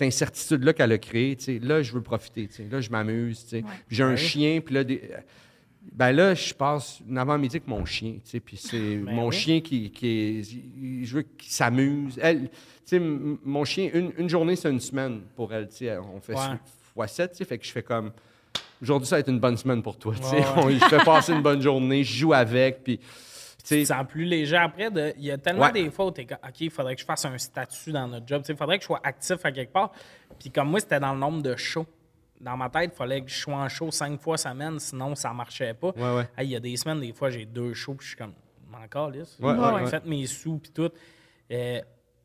cette incertitude-là qu'elle a créée, tu sais, là, je veux profiter, tu sais, là, je m'amuse, tu sais. Puis J'ai un chien, puis là, des- ben là, je passe une avant-midi avec mon chien, tu sais, puis c'est mon oui. chien qui, qui est, je veux qu'il s'amuse. Elle, tu sais, m- mon chien, une, une journée, c'est une semaine pour elle, tu sais, on fait Ouais. fois 7, tu sais, fait que je fais comme, aujourd'hui, ça va être une bonne semaine pour toi, tu sais, Ouais, ouais. On- je fais passer une bonne journée, je joue avec, puis, tu te sens plus léger après. Il y a tellement Ouais. des fois où tu es comme, OK, il faudrait que je fasse un statut dans notre job. Il faudrait que je sois actif à quelque part. Puis comme moi, c'était dans le nombre de shows. Dans ma tête, il fallait que je sois en show cinq fois semaine, sinon ça marchait pas. Ouais, ouais. Hey, Il y a des semaines, des fois, j'ai deux shows, puis je suis comme, encore, là. J'ai fait mes sous, puis tout. Euh,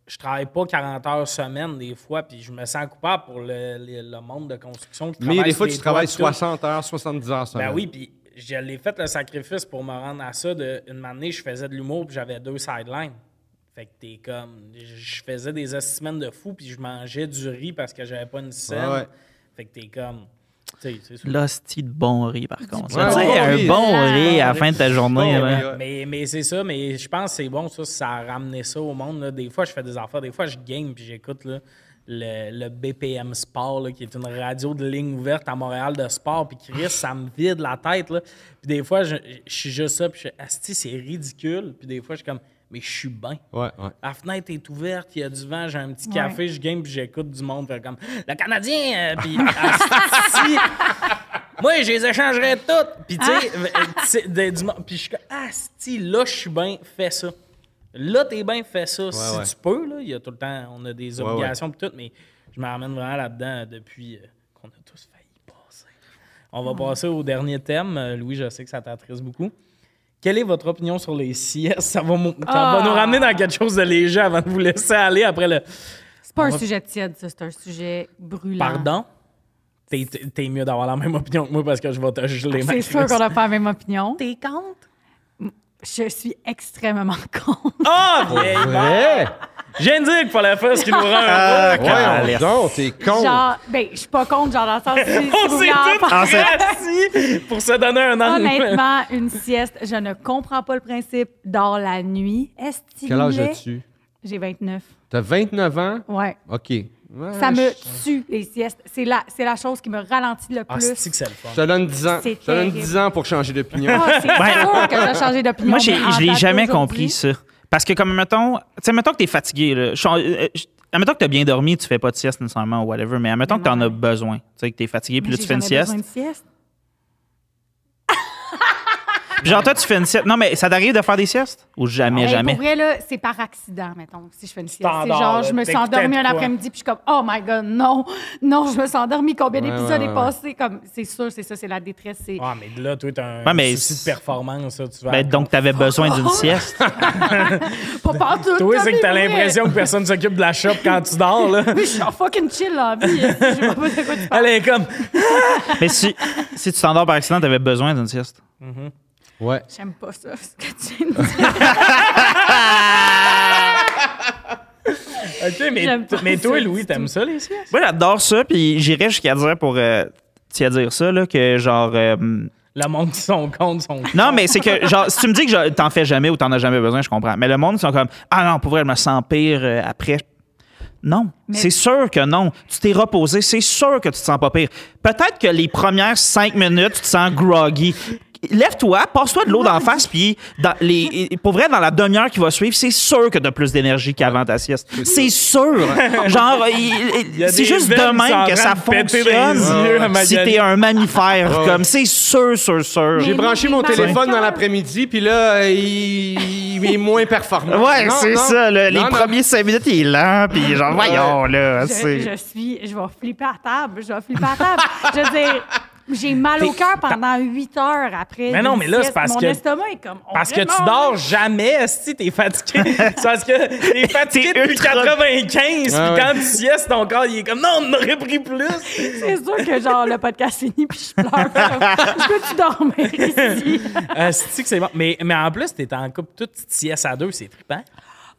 je travaille pas 40 heures semaine, des fois, puis je me sens coupable pour le, le- le monde de construction. qui mais des fois, tu travailles puis tout. 60 heures, 70 heures semaine. Ben oui, puis je l'ai fait le sacrifice pour me rendre à ça. De, une année, je faisais de l'humour, puis j'avais deux sidelines. Fait que t'es comme. Je faisais des semaines de fou, puis je mangeais du riz parce que j'avais pas une scène. Ouais, ouais. Fait que t'es comme. L'hostie de bon riz, par contre. Ouais, un riz. bon riz à la fin de ta journée. Bon. Mais, mais c'est ça, mais je pense que c'est bon, ça, ça a ramené ça au monde. là. Des fois, je fais des affaires, des fois, je game puis j'écoute là, le, le BPM Sport, là, qui est une radio de ligne ouverte à Montréal de sport. Puis Chris, ça me vide la tête. Là. Puis des fois, je, je suis juste ça, puis je Asti, c'est ridicule. Puis des fois, je suis comme, mais je suis bien. Ouais, ouais. La fenêtre est ouverte, il y a du vent, j'ai un petit Ouais. café, je game puis j'écoute du monde faire comme le Canadien, euh, puis asti, moi je les échangerais toutes. Puis tu sais, monde- puis je suis comme asti, là je suis bien, fais ça. Là t'es bien, fais ça si ouais. tu peux là, il y a tout le temps on a des Ouais, obligations puis tout, mais je me ramène vraiment là-dedans depuis euh, qu'on a tous failli passer. On va passer au dernier thème, Euh, Louis, je sais que ça t'attriste beaucoup. Quelle est votre opinion sur les siestes? Ça va, va Ah. nous ramener dans quelque chose de léger avant de vous laisser aller après le. C'est pas On un va- sujet tiède, ça. C'est un sujet brûlant. Pardon? T'es, mieux d'avoir la même opinion que moi parce que je vais te geler ma C'est sûr qu'on n'a pas la même opinion. T'es contre? Je suis extrêmement contre. Ah, vieille Vrai? Je viens de dire qu'il fallait faire ce qui nous rend Ah, heureux. voyons donc, t'es con. Genre, ben, je suis pas contre, genre, dans le sens si, On s'est assis pour se donner un angle. Honnêtement, une sieste, je ne comprends pas le principe. Dors la nuit. Est-ce Quel âge as-tu? J'ai 29. T'as 29 ans? Ouais. OK. Ouais, Ça me je- tue, les siestes. C'est la, c'est la chose qui me ralentit le Ah, plus. c'est que c'est le fun. Je te donne 10 ans. C'est Je te donne terrible. 10 ans pour changer d'opinion. Ah, c'est sûr que j'ai changé d'opinion. Moi, en je l'ai jamais compris, ça. Parce que, comme, mettons, tu sais, mettons que t'es fatigué, là. Je- euh, je- Admettons que t'as bien dormi, tu fais pas de sieste nécessairement ou whatever, mais admettons Mais que t'en non, as besoin. Tu sais, que t'es fatigué, puis là, tu fais une sieste. besoin de sieste. Puis genre, toi, tu fais une sieste. Non, mais ça t'arrive de faire des siestes? Ou jamais, Hey, jamais? Pour vrai, là, c'est par accident, mettons, si je fais une sieste. C'est Standard, genre, là, je me suis endormie un quoi? après-midi, puis je suis comme, oh my God, non, non, je me suis endormie. Combien Ouais, d'épisodes ouais, est passé? Comme, c'est sûr, c'est ça, c'est la détresse. C'est... Ah, mais là, toi, t'as un Ouais, mais souci de c'est- performance. Ça, tu vas Ben, donc, t'avais besoin d'une sieste. Pas partout. Toi, c'est que t'as l'impression que personne s'occupe de la shop quand tu dors, là. Oui, je suis en fucking chill, là, vie. Je sais pas de quoi tu parles. Elle est comme. mais si, si tu t'endors par accident, t'avais besoin d'une sieste. Ouais. J'aime pas ça, ce que tu viens de dire. OK, mais, mais toi, Louis, t'aimes ça, les siestes? Moi, j'adore ça, puis j'irais jusqu'à dire pour. Euh, à dire ça, là, que genre. euh, Le monde qui sont contre sont. Non, mais c'est que, genre, si tu me dis que t'en fais jamais ou t'en as jamais besoin, je comprends. Mais le monde, ils sont comme, ah non, pour vrai, je me sens pire euh, après. Non, Mais- c'est sûr que non. Tu t'es reposé, c'est sûr que tu te sens pas pire. Peut-être que les premières cinq minutes, tu te sens groggy. Lève-toi, passe-toi de l'eau d'en face, puis dans les, pour vrai, dans la demi-heure qui va suivre, c'est sûr que tu as plus d'énergie qu'avant ta sieste. C'est sûr. Genre, c'est juste de même que ça fonctionne si t'es un mammifère. Comme, c'est sûr, sûr, sûr. J'ai branché mon téléphone dans l'après-midi, puis là, il, il est moins performant. Ouais, c'est ça. les premiers cinq minutes, il est lent, puis genre, voyons, là. Je suis, je vais flipper à table, je vais flipper à table. je veux dire, j'ai mal au cœur pendant 8 heures après. Mais non, mais là, c'est parce Mon que- estomac est comme. on Parce que tu dors jamais, si t'es fatigué. c'est parce que t'es fatigué depuis ultra- 95, Ah puis ouais. quand tu siestes, ton corps, il est comme, non, on aurait pris plus. C'est sûr que genre le podcast finit puis je pleure. je peux-tu dormir ici? Euh, c'est que c'est bon. Mais, mais en plus, t'es en couple toute petite sieste à deux, c'est trippant.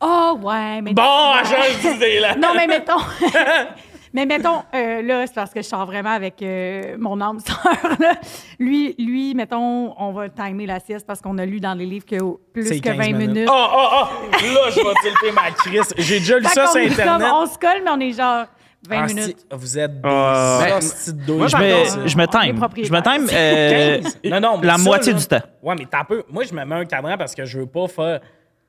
Oh, ouais, mais. Bon, change d'idée, là. Non, mais mettons. mais mettons, euh, là, c'est parce que je sors vraiment avec euh, mon âme sœur. là. Lui, lui, mettons, on va timer la sieste parce qu'on a lu dans les livres que plus que 20 15 minutes. Oh, oh, oh! Là, je vais tilter ma crise. J'ai déjà lu Fait ça sur Internet. comme- on se colle, mais on est genre 20 Ah, minutes. si, Vous êtes des Ah. Ben, moi, Je me, je me time. Je me time euh, 15. Non, non, mais la ça, moitié là- du temps. Ouais, mais t'as peu. Moi, je me mets un cadran parce que je veux pas faire.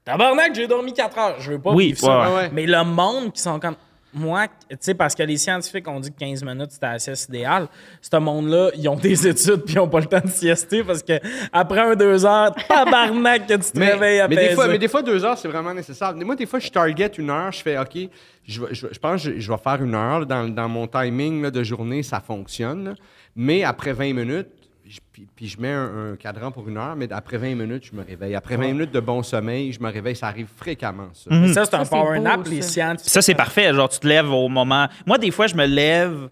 Tabarnak, j'ai dormi 4 heures. Je veux pas Oui, vivre ça. ouais, ouais. Ouais. Mais le monde qui sont comme. Moi, tu sais, parce que les scientifiques ont dit que 15 minutes, c'était la sieste idéale. Ce monde-là, ils ont des études puis ils ont pas le temps de siester parce que après un, deux heures, tabarnak que tu te Mais, réveilles à mais, des fois, mais des fois, deux heures, c'est vraiment nécessaire. Moi, des fois, je target une heure, je fais OK, je, pense que je, je vais faire une heure. là, Dans, dans mon timing là, de journée, ça fonctionne. là. Mais après 20 minutes, je- puis, puis je mets un, un cadran pour une heure, mais après 20 minutes, je me réveille. Après 20 minutes de bon sommeil, je me réveille. Ça arrive fréquemment, ça. Mais ça, c'est un Ça, c'est power beau, nap, ça. les scientifiques. Ça, c'est parfait. Genre, tu te lèves au moment. Moi, des fois, je me lève.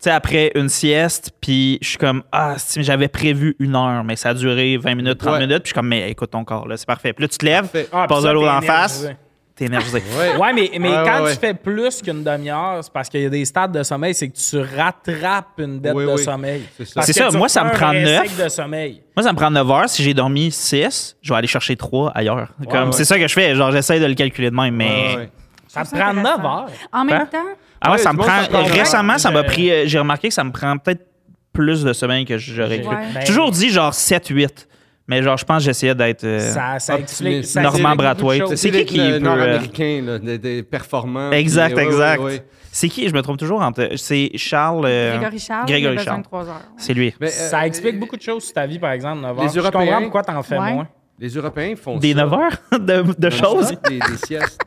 Tu sais, après une sieste, puis je suis comme, ah, j'avais prévu une heure, mais ça a duré 20 minutes, 30 Ouais. minutes, puis je suis comme, mais écoute ton corps, là, c'est parfait. Puis là, tu te lèves. Ah, passes de l'eau en face. T'es énergisé. Ouais. Ouais, mais, mais Ouais, quand ouais, ouais. tu fais plus qu'une demi-heure, c'est parce qu'il y a des stades de sommeil, c'est que tu rattrapes une dette Oui, de oui. sommeil. C'est ça. C'est moi, ça me prend vrai neuf. cycle de sommeil. Moi, ça me prend 9 heures. Si j'ai dormi 6, je vais aller chercher 3 ailleurs. Comme. C'est ça que je fais. Genre, j'essaie de le calculer de même, mais. Ouais, ouais. Ça ça prend 9 intéressant. heures. En même Hein? temps, Ah ouais, Ouais, ça me prend. récemment, ça m'a pris. euh, J'ai remarqué que ça me prend peut-être plus de sommeil que j'aurais cru. Ben, J'ai toujours dit genre 7-8. Mais genre, je pense que j'essayais d'être. euh, Ça, explique. De Brathwaite. C'est qui qui peut, euh, nord-américain, là, des, des performants. Exact, puis- ouais, exact. ouais, ouais. C'est qui? Je me trompe toujours entre. C'est Charles. euh, Grégory Charles, Grégory Charles. de 3 heures. C'est lui. Mais, euh, Ça explique beaucoup de choses sur ta vie, par exemple, 9 heures. Les Je comprends Européens- pourquoi t'en fais Ouais. moins. Les Européens font Des ça. 9 heures de, de choses? Des, des siestes.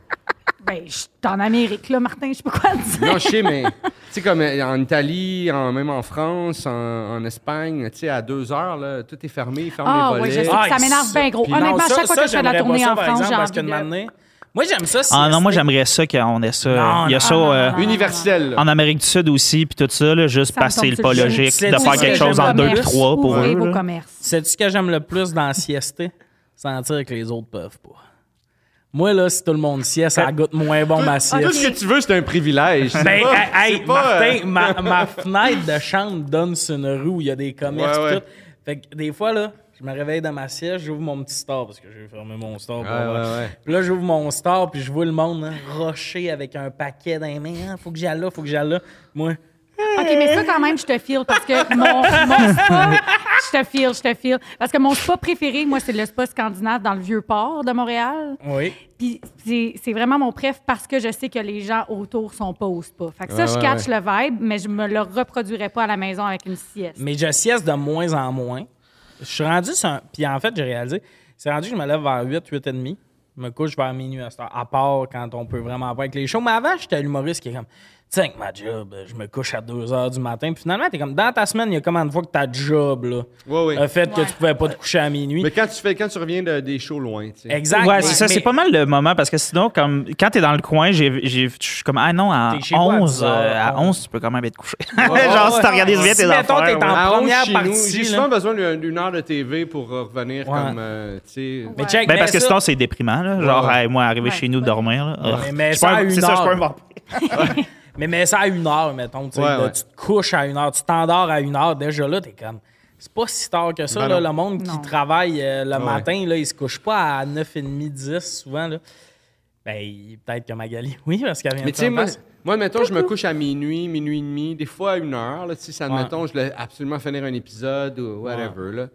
Ben, je suis en Amérique, là, Martin, je sais pas quoi te dire. Non, je sais, mais tu sais, comme euh, en Italie, en, même en France, en, en Espagne, tu sais, à deux heures, là, tout est fermé, ils ferment Ah, les oui, volets. je sais que ça m'énerve bien gros. Puis Honnêtement, Non, à ça- chaque fois ça, que je fais de la tournée ça, en France, j'ai envie de. Moi, j'aime ça. Ah non, moi, j'aimerais ça qu'on ait ça. Non, Il y a non, ça non, euh, non, Universel. là. en Amérique du Sud aussi, puis tout ça, là, juste Ça parce que c'est pas logique C'est de faire ce quelque que chose en deux, trois pour eux. commerces. Sais-tu que j'aime le plus dans la siester? Sentir que les autres peuvent pas. Moi, là, si tout le monde sieste, ça goûte moins bon ma Tout ce sieste. que tu veux, c'est un privilège. Ben, pas- hey, pas, euh, Martin, ma, ma fenêtre de chambre donne sur une rue où il y a des commerces Ouais, ouais. tout. Fait que des fois, là, Je me réveille dans ma sieste, j'ouvre mon petit store parce que j'ai fermé mon store. pour ouais, ouais. Puis là, j'ouvre mon store, puis je vois le monde hein, rocher avec un paquet dans les mains. Ah, faut que j'aille là, faut que j'aille là. Moi, OK, mais ça, quand même, je te file parce que mon, mon spa, je te file, je te file. Parce que mon spa préféré, moi, c'est le spa scandinave dans le Vieux-Port de Montréal. oui. Puis c'est c'est vraiment mon préf parce que je sais que les gens autour sont pas au spa. Fait que ça, Ouais, je ouais, catch le vibe, mais je me le reproduirais pas à la maison avec une sieste. Mais je sieste de moins en moins. Je suis rendu sur un- Puis en fait, j'ai réalisé, c'est rendu que je me lève vers 8, 8 et demi. Je me couche vers minuit à cette heure, à part quand on peut vraiment pas avec les shows. Mais avant, j'étais l'humoriste qui est comme, sais, avec ma job, je me couche à 2 heures du matin. Puis finalement, t'es comme, dans ta semaine, il y a combien de fois que ta job, là, Ouais, ouais. a fait que tu pouvais pas te coucher à minuit. Mais quand tu fais, quand tu reviens de- des shows loin, tu sais. Exact. Ouais, c'est ça, mais- c'est pas mal le moment parce que sinon, comme quand t'es dans le coin, j'ai, j'ai, je suis comme, ah non, à T'es chez toi à 11, 10 heures, euh, à. 11, tu peux quand même être couché. Ouais, Genre, si ouais. t'organises bien tes affaires. t'es en 11 première partie, J'ai souvent besoin d'une heure de TV pour revenir Ouais. comme, euh, tu sais... Mais Ben, parce que sinon, c'est déprimant. Là. Genre, moi, arriver chez nous, dormir. Mais ça C'est ça, je suis Mais mets ça à une heure, mettons. tu sais, Ouais, là, ouais. Tu te couches à une heure, tu t'endors à une heure. Déjà là, t'es comme. C'est pas si tard que ça. Ben là, le monde qui Non. travaille euh, le Ouais. matin, là, il se couche pas à 9h30, 10 souvent. Là. Ben, peut-être que Magali, oui, parce qu'elle vient Mais de tu sais, s'en moi, moi, mettons, je me couche à minuit, minuit et demi, des fois à une heure. Là, tu sais, ça, Ouais. admettons, je voulais absolument finir un épisode ou whatever. Là.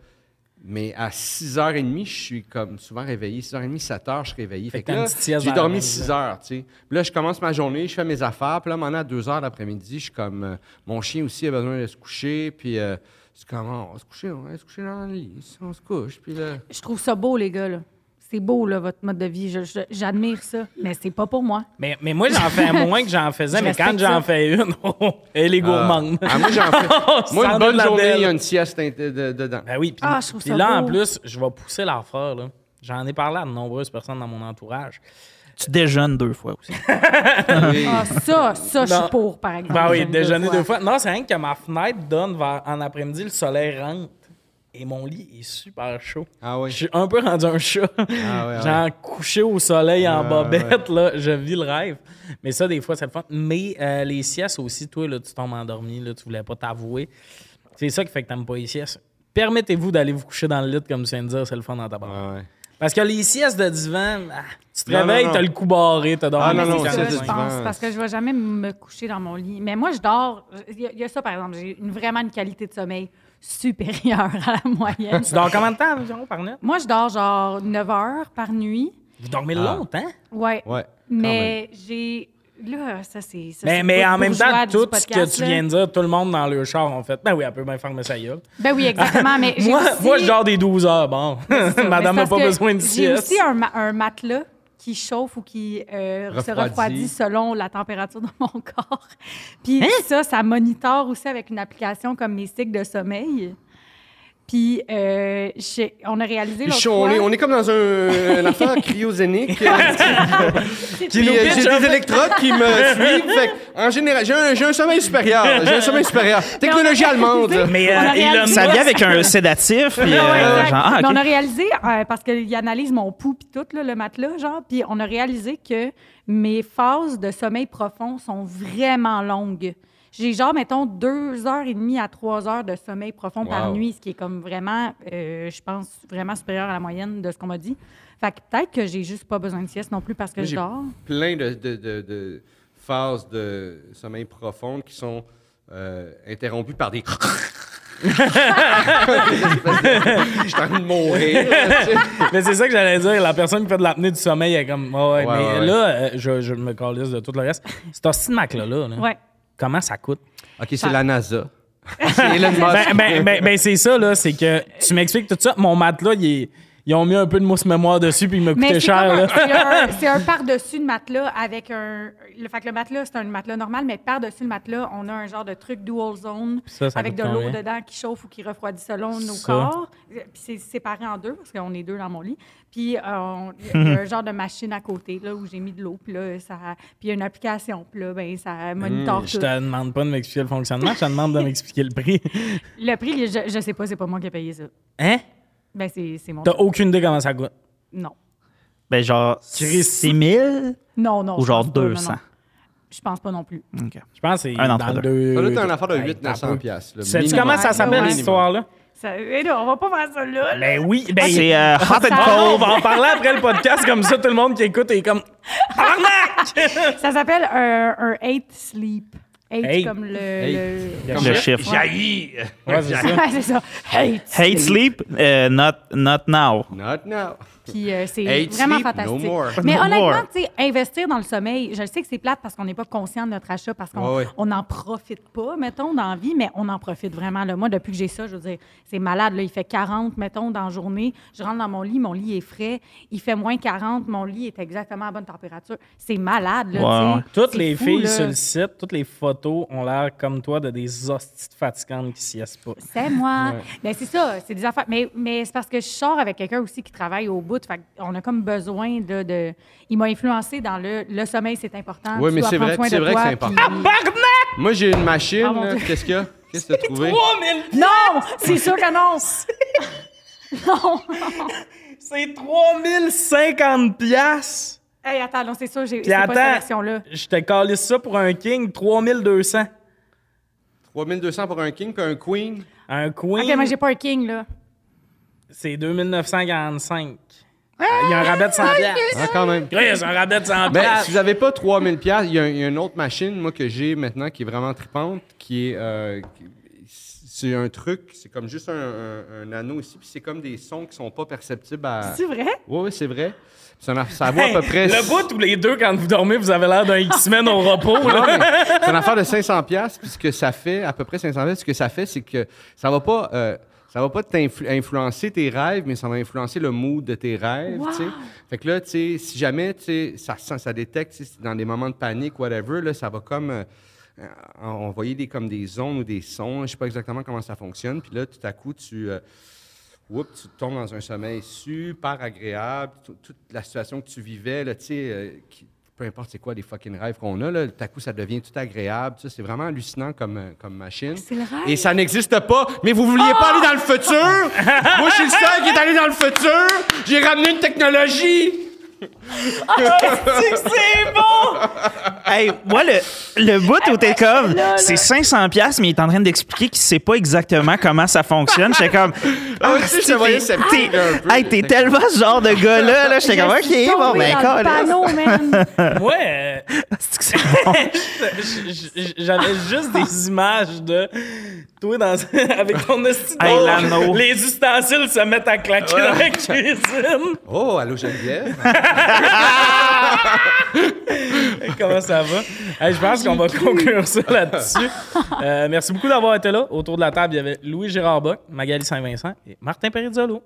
Mais à 6h30, je suis comme souvent réveillé. 6h30, 7h, je suis réveillé. Fait Fait que là, j'ai dormi même 6 heures, tu sais. Puis là, je commence ma journée, je fais mes affaires. Puis là, maintenant, à 2h l'après-midi, je suis comme... euh, mon chien aussi a besoin de se coucher. Puis euh, c'est comme, oh, on va se coucher, on va se coucher dans le lit. On se couche. Puis là... Je trouve ça beau, les gars. là. C'est beau, là, votre mode de vie. Je- je- J'admire ça. Mais c'est pas pour moi. Mais, mais moi, j'en fais moins que j'en faisais, Je mais quand j'en ça. fais une, oh, elle est gourmande. Ah, moi, j'en fais... On moi, une bonne journée, il y a une sieste dedans. Ben oui, puis Ah, là, en plus, je vais pousser l'affaire. là. J'en ai parlé à de nombreuses personnes dans mon entourage. Tu déjeunes deux fois aussi. Oui. Ah, ça, ça, je suis pour, par exemple. Ben oui, déjeuner deux fois. Non, c'est rien que ma fenêtre donne vers, en après-midi, le soleil rentre. Et mon lit est super chaud. Ah oui. Je suis un peu rendu un chat. Ah ouais, Genre couché au soleil en bobette, là, je vis le rêve. Mais ça, des fois, c'est le fun. Mais euh, les siestes aussi, toi, là, tu tombes endormi, là, tu voulais pas t'avouer. C'est ça qui fait que t'aimes pas les siestes. Permettez-vous d'aller vous coucher dans le lit, comme tu viens de dire, c'est le fun dans ta barre. Ah ouais. Parce que les siestes de divan, ah, tu te Non, réveilles, t'as le cou barré, t'as dormi. Ah, non, non, ça, je pense, parce que je vais jamais me coucher dans mon lit. Mais moi, je dors. Il y, a- il y a ça, par exemple. J'ai une, vraiment une qualité de sommeil supérieure à la moyenne. Tu dors combien de temps environ par nuit? Moi, je dors genre 9 heures par nuit. Vous dormez Ah. longtemps? Ouais. Ouais. Mais j'ai. Là, ça, c'est. Mais, mais en même temps, tout ce que tu viens de dire, tout le monde dans le char ont fait. Ben oui, elle peut bien fermer sa gueule. Ben oui, exactement. Mais j'ai Moi, aussi- moi, je dors des 12 heures. Bon, madame n'a pas besoin de J'ai sieste. aussi un, ma- un matelas qui chauffe ou qui euh, se Refroidit. selon la température de mon corps. Puis Hein? ça, ça monitore aussi avec une application comme mes cycles de sommeil. Puis euh, on a réalisé l'autre on, est, on est comme dans un, une affaire cryogénique. euh, Qui euh, j'ai des électrodes qui me suivent. Fait que, en général, j'ai un, sommeil supérieur. J'ai un sommeil supérieur. Technologie allemande. Mais euh, Ça vient avec un sédatif. Puis, euh, genre, ah, Mais on a réalisé, euh, parce qu'il analyse mon pouls puis tout, là, le matelas, genre, puis on a réalisé que mes phases de sommeil profond sont vraiment longues. J'ai genre, mettons, deux heures et demie à trois heures de sommeil profond par nuit, ce qui est comme vraiment, euh, je pense, vraiment supérieur à la moyenne de ce qu'on m'a dit. Fait que peut-être que j'ai juste pas besoin de sieste non plus parce que Moi, je j'ai- dors. Plein de, de, de, de phases de sommeil profond qui sont euh, interrompues par des. Je suis en train de mourir. Mais c'est ça que j'allais dire. La personne qui fait de l'apnée du sommeil est comme. Ah ouais, Ouais, mais ouais, là, euh, je, je me calisse de tout le reste. C'est de Mac-là, là, là, Ouais. Comment ça coûte? OK, c'est la NASA. C'est Elon Musk. Ben, ben, ben, ben, c'est ça, là. C'est que tu m'expliques tout ça. Mon matelas, il est- ils ont mis un peu de mousse mémoire dessus, puis il m'a coûté cher, c'est un, par-dessus de matelas avec un. Le, fait que le matelas, c'est un matelas normal, mais par-dessus le matelas, on a un genre de truc dual zone Ça, ça avec de l'eau dedans qui chauffe ou qui refroidit selon nos Ça. corps. Puis c'est séparé en deux parce qu'on est deux dans mon lit. Puis euh, on- il y a un genre de machine à côté là, où j'ai mis de l'eau. Puis là, ça, puis il y a une application. Puis là, ben, ça monitore Je tout. te demande pas de m'expliquer le fonctionnement, je te demande de m'expliquer le prix. Le prix, je, je sais pas, c'est pas moi qui ai payé ça. Hein? Ben, c'est c'est mon. T'as aucune idée comment ça coûte. Non. Ben, genre, Chris. 6 000 Non, non. ou je genre pense pas, non, 200. non. Je pense pas non plus. OK. Je pense que c'est Un entre deux. deux. Ça doit être un affaire de Hey, 800-900 t'as peu. piastres. là, Sais-tu minimum. comment ça s'appelle, ouais. cette histoire-là? Ça- eh non, on va pas faire ça là. là. Ben oui, ben C'est euh, hot and Ah, on cold. va en parler après le podcast, comme ça, tout le monde qui écoute est comme. Tabarnak! Ça s'appelle un, un hate sleep. Hate, Hate. comme le. Hate. le- Comme Le ça. chiffre. Jaillit. Ouais, c'est ça. Ouais, c'est ça. Hate. Hate sleep, euh, not, not now. Not now. Puis euh, c'est Hate vraiment sleep, fantastique. no more. Mais No honnêtement, more. tu sais, investir dans le sommeil, je sais que c'est plate parce qu'on n'est pas conscient de notre achat, parce qu'on Ouais, n'en profite pas, mettons, dans la vie, mais on en profite vraiment. Là. Moi, depuis que j'ai ça, je veux dire, c'est malade. Là. Il fait 40, mettons, dans la journée. Je rentre dans mon lit, mon lit est frais. Il fait moins 40, mon lit est exactement à bonne température. C'est malade, là, ouais. Toutes C'est les fou, filles là. sur le site, toutes les photos ont l'air comme toi de des hosties fatigantes qui siestent pas. C'est moi. Ben, c'est ça, c'est des affaires. Mais, mais c'est parce que je sors avec quelqu'un aussi qui travaille au bout. Fait on a comme besoin de. de... Il m'a influencé dans le, le sommeil, c'est important. Oui, Tu mais c'est vrai- c'est vrai que c'est important. puis- Moi, j'ai une machine. Ah. Qu'est-ce qu'il y a? Qu'est-ce que tu as trouvé? 3000 Non, c'est sûr que non. non. C'est 3050 piastres! Hey, attends, non, c'est sûr, j'ai Puis pas cette attends, version-là. je te calisse ça pour un king, 3200. 3200 pour un king puis un queen? Un queen, OK, moi, j'ai pas un king, là. c'est 2945. Il y a un rabais de 100 piastres. Ah, quand même. Chris, un rabais de 100 Ben, si vous n'avez pas 3000 pièces, il y, y a une autre machine, moi, que j'ai maintenant, qui est vraiment tripante, qui est... euh, c'est un truc, c'est comme juste un, un- un anneau ici, puis c'est comme des sons qui sont pas perceptibles à... C'est vrai? Oui, oui, c'est vrai. Ça, ça vaut à peu près... Le bout tous les deux, quand vous dormez, vous avez l'air d'un X-Men au repos. C'est une affaire de 500 pièces puis ce que ça fait, à peu près 500 pièces, ce que ça fait, c'est que ça va pas... euh, ça va pas t'influ- influencer tes rêves, mais ça va influencer le mood de tes rêves, Wow. tu sais. Fait que là, tu sais, si jamais, tu sais, ça, ça détecte, dans des moments de panique, whatever, là, ça va comme euh, euh, envoyer des, comme des ondes ou des sons. Je sais pas exactement comment ça fonctionne. Puis là, tout à coup, tu... euh, Oups, tu tombes dans un sommeil super agréable. Tout- Toute la situation que tu vivais, là, tu sais, euh, peu importe c'est quoi les fucking rêves qu'on a, là, tout à coup, ça devient tout agréable. C'est vraiment hallucinant comme, euh, comme machine. C'est le rêve. Et ça n'existe pas. Mais vous vouliez pas aller dans le futur? Moi, je suis le seul qui est allé dans le futur. J'ai ramené une technologie. C'est bon! Hey, moi, le, le bout où t'es comme, c'est 500 pièces, mais il est en train d'expliquer qu'il sait pas exactement comment ça fonctionne. J'étais comme, Ah, tu sais, je te t'es- hey, t'es tellement ce genre de gars-là. Là, J'étais comme, ok, bon, ben, panneau, man. J- j- j'avais juste des images de toi dans, avec ton esti de Hey, bol. l'anneau. Les ustensiles se mettent à claquer dans la cuisine. Oh, allô, Geneviève. Comment ça va? Hey, je pense qu'on va conclure ça là-dessus. Euh, merci beaucoup d'avoir été là. Autour de la table, il y avait Louis Gérard Bock, Magali Saint-Vincent et Martin Perizzolo.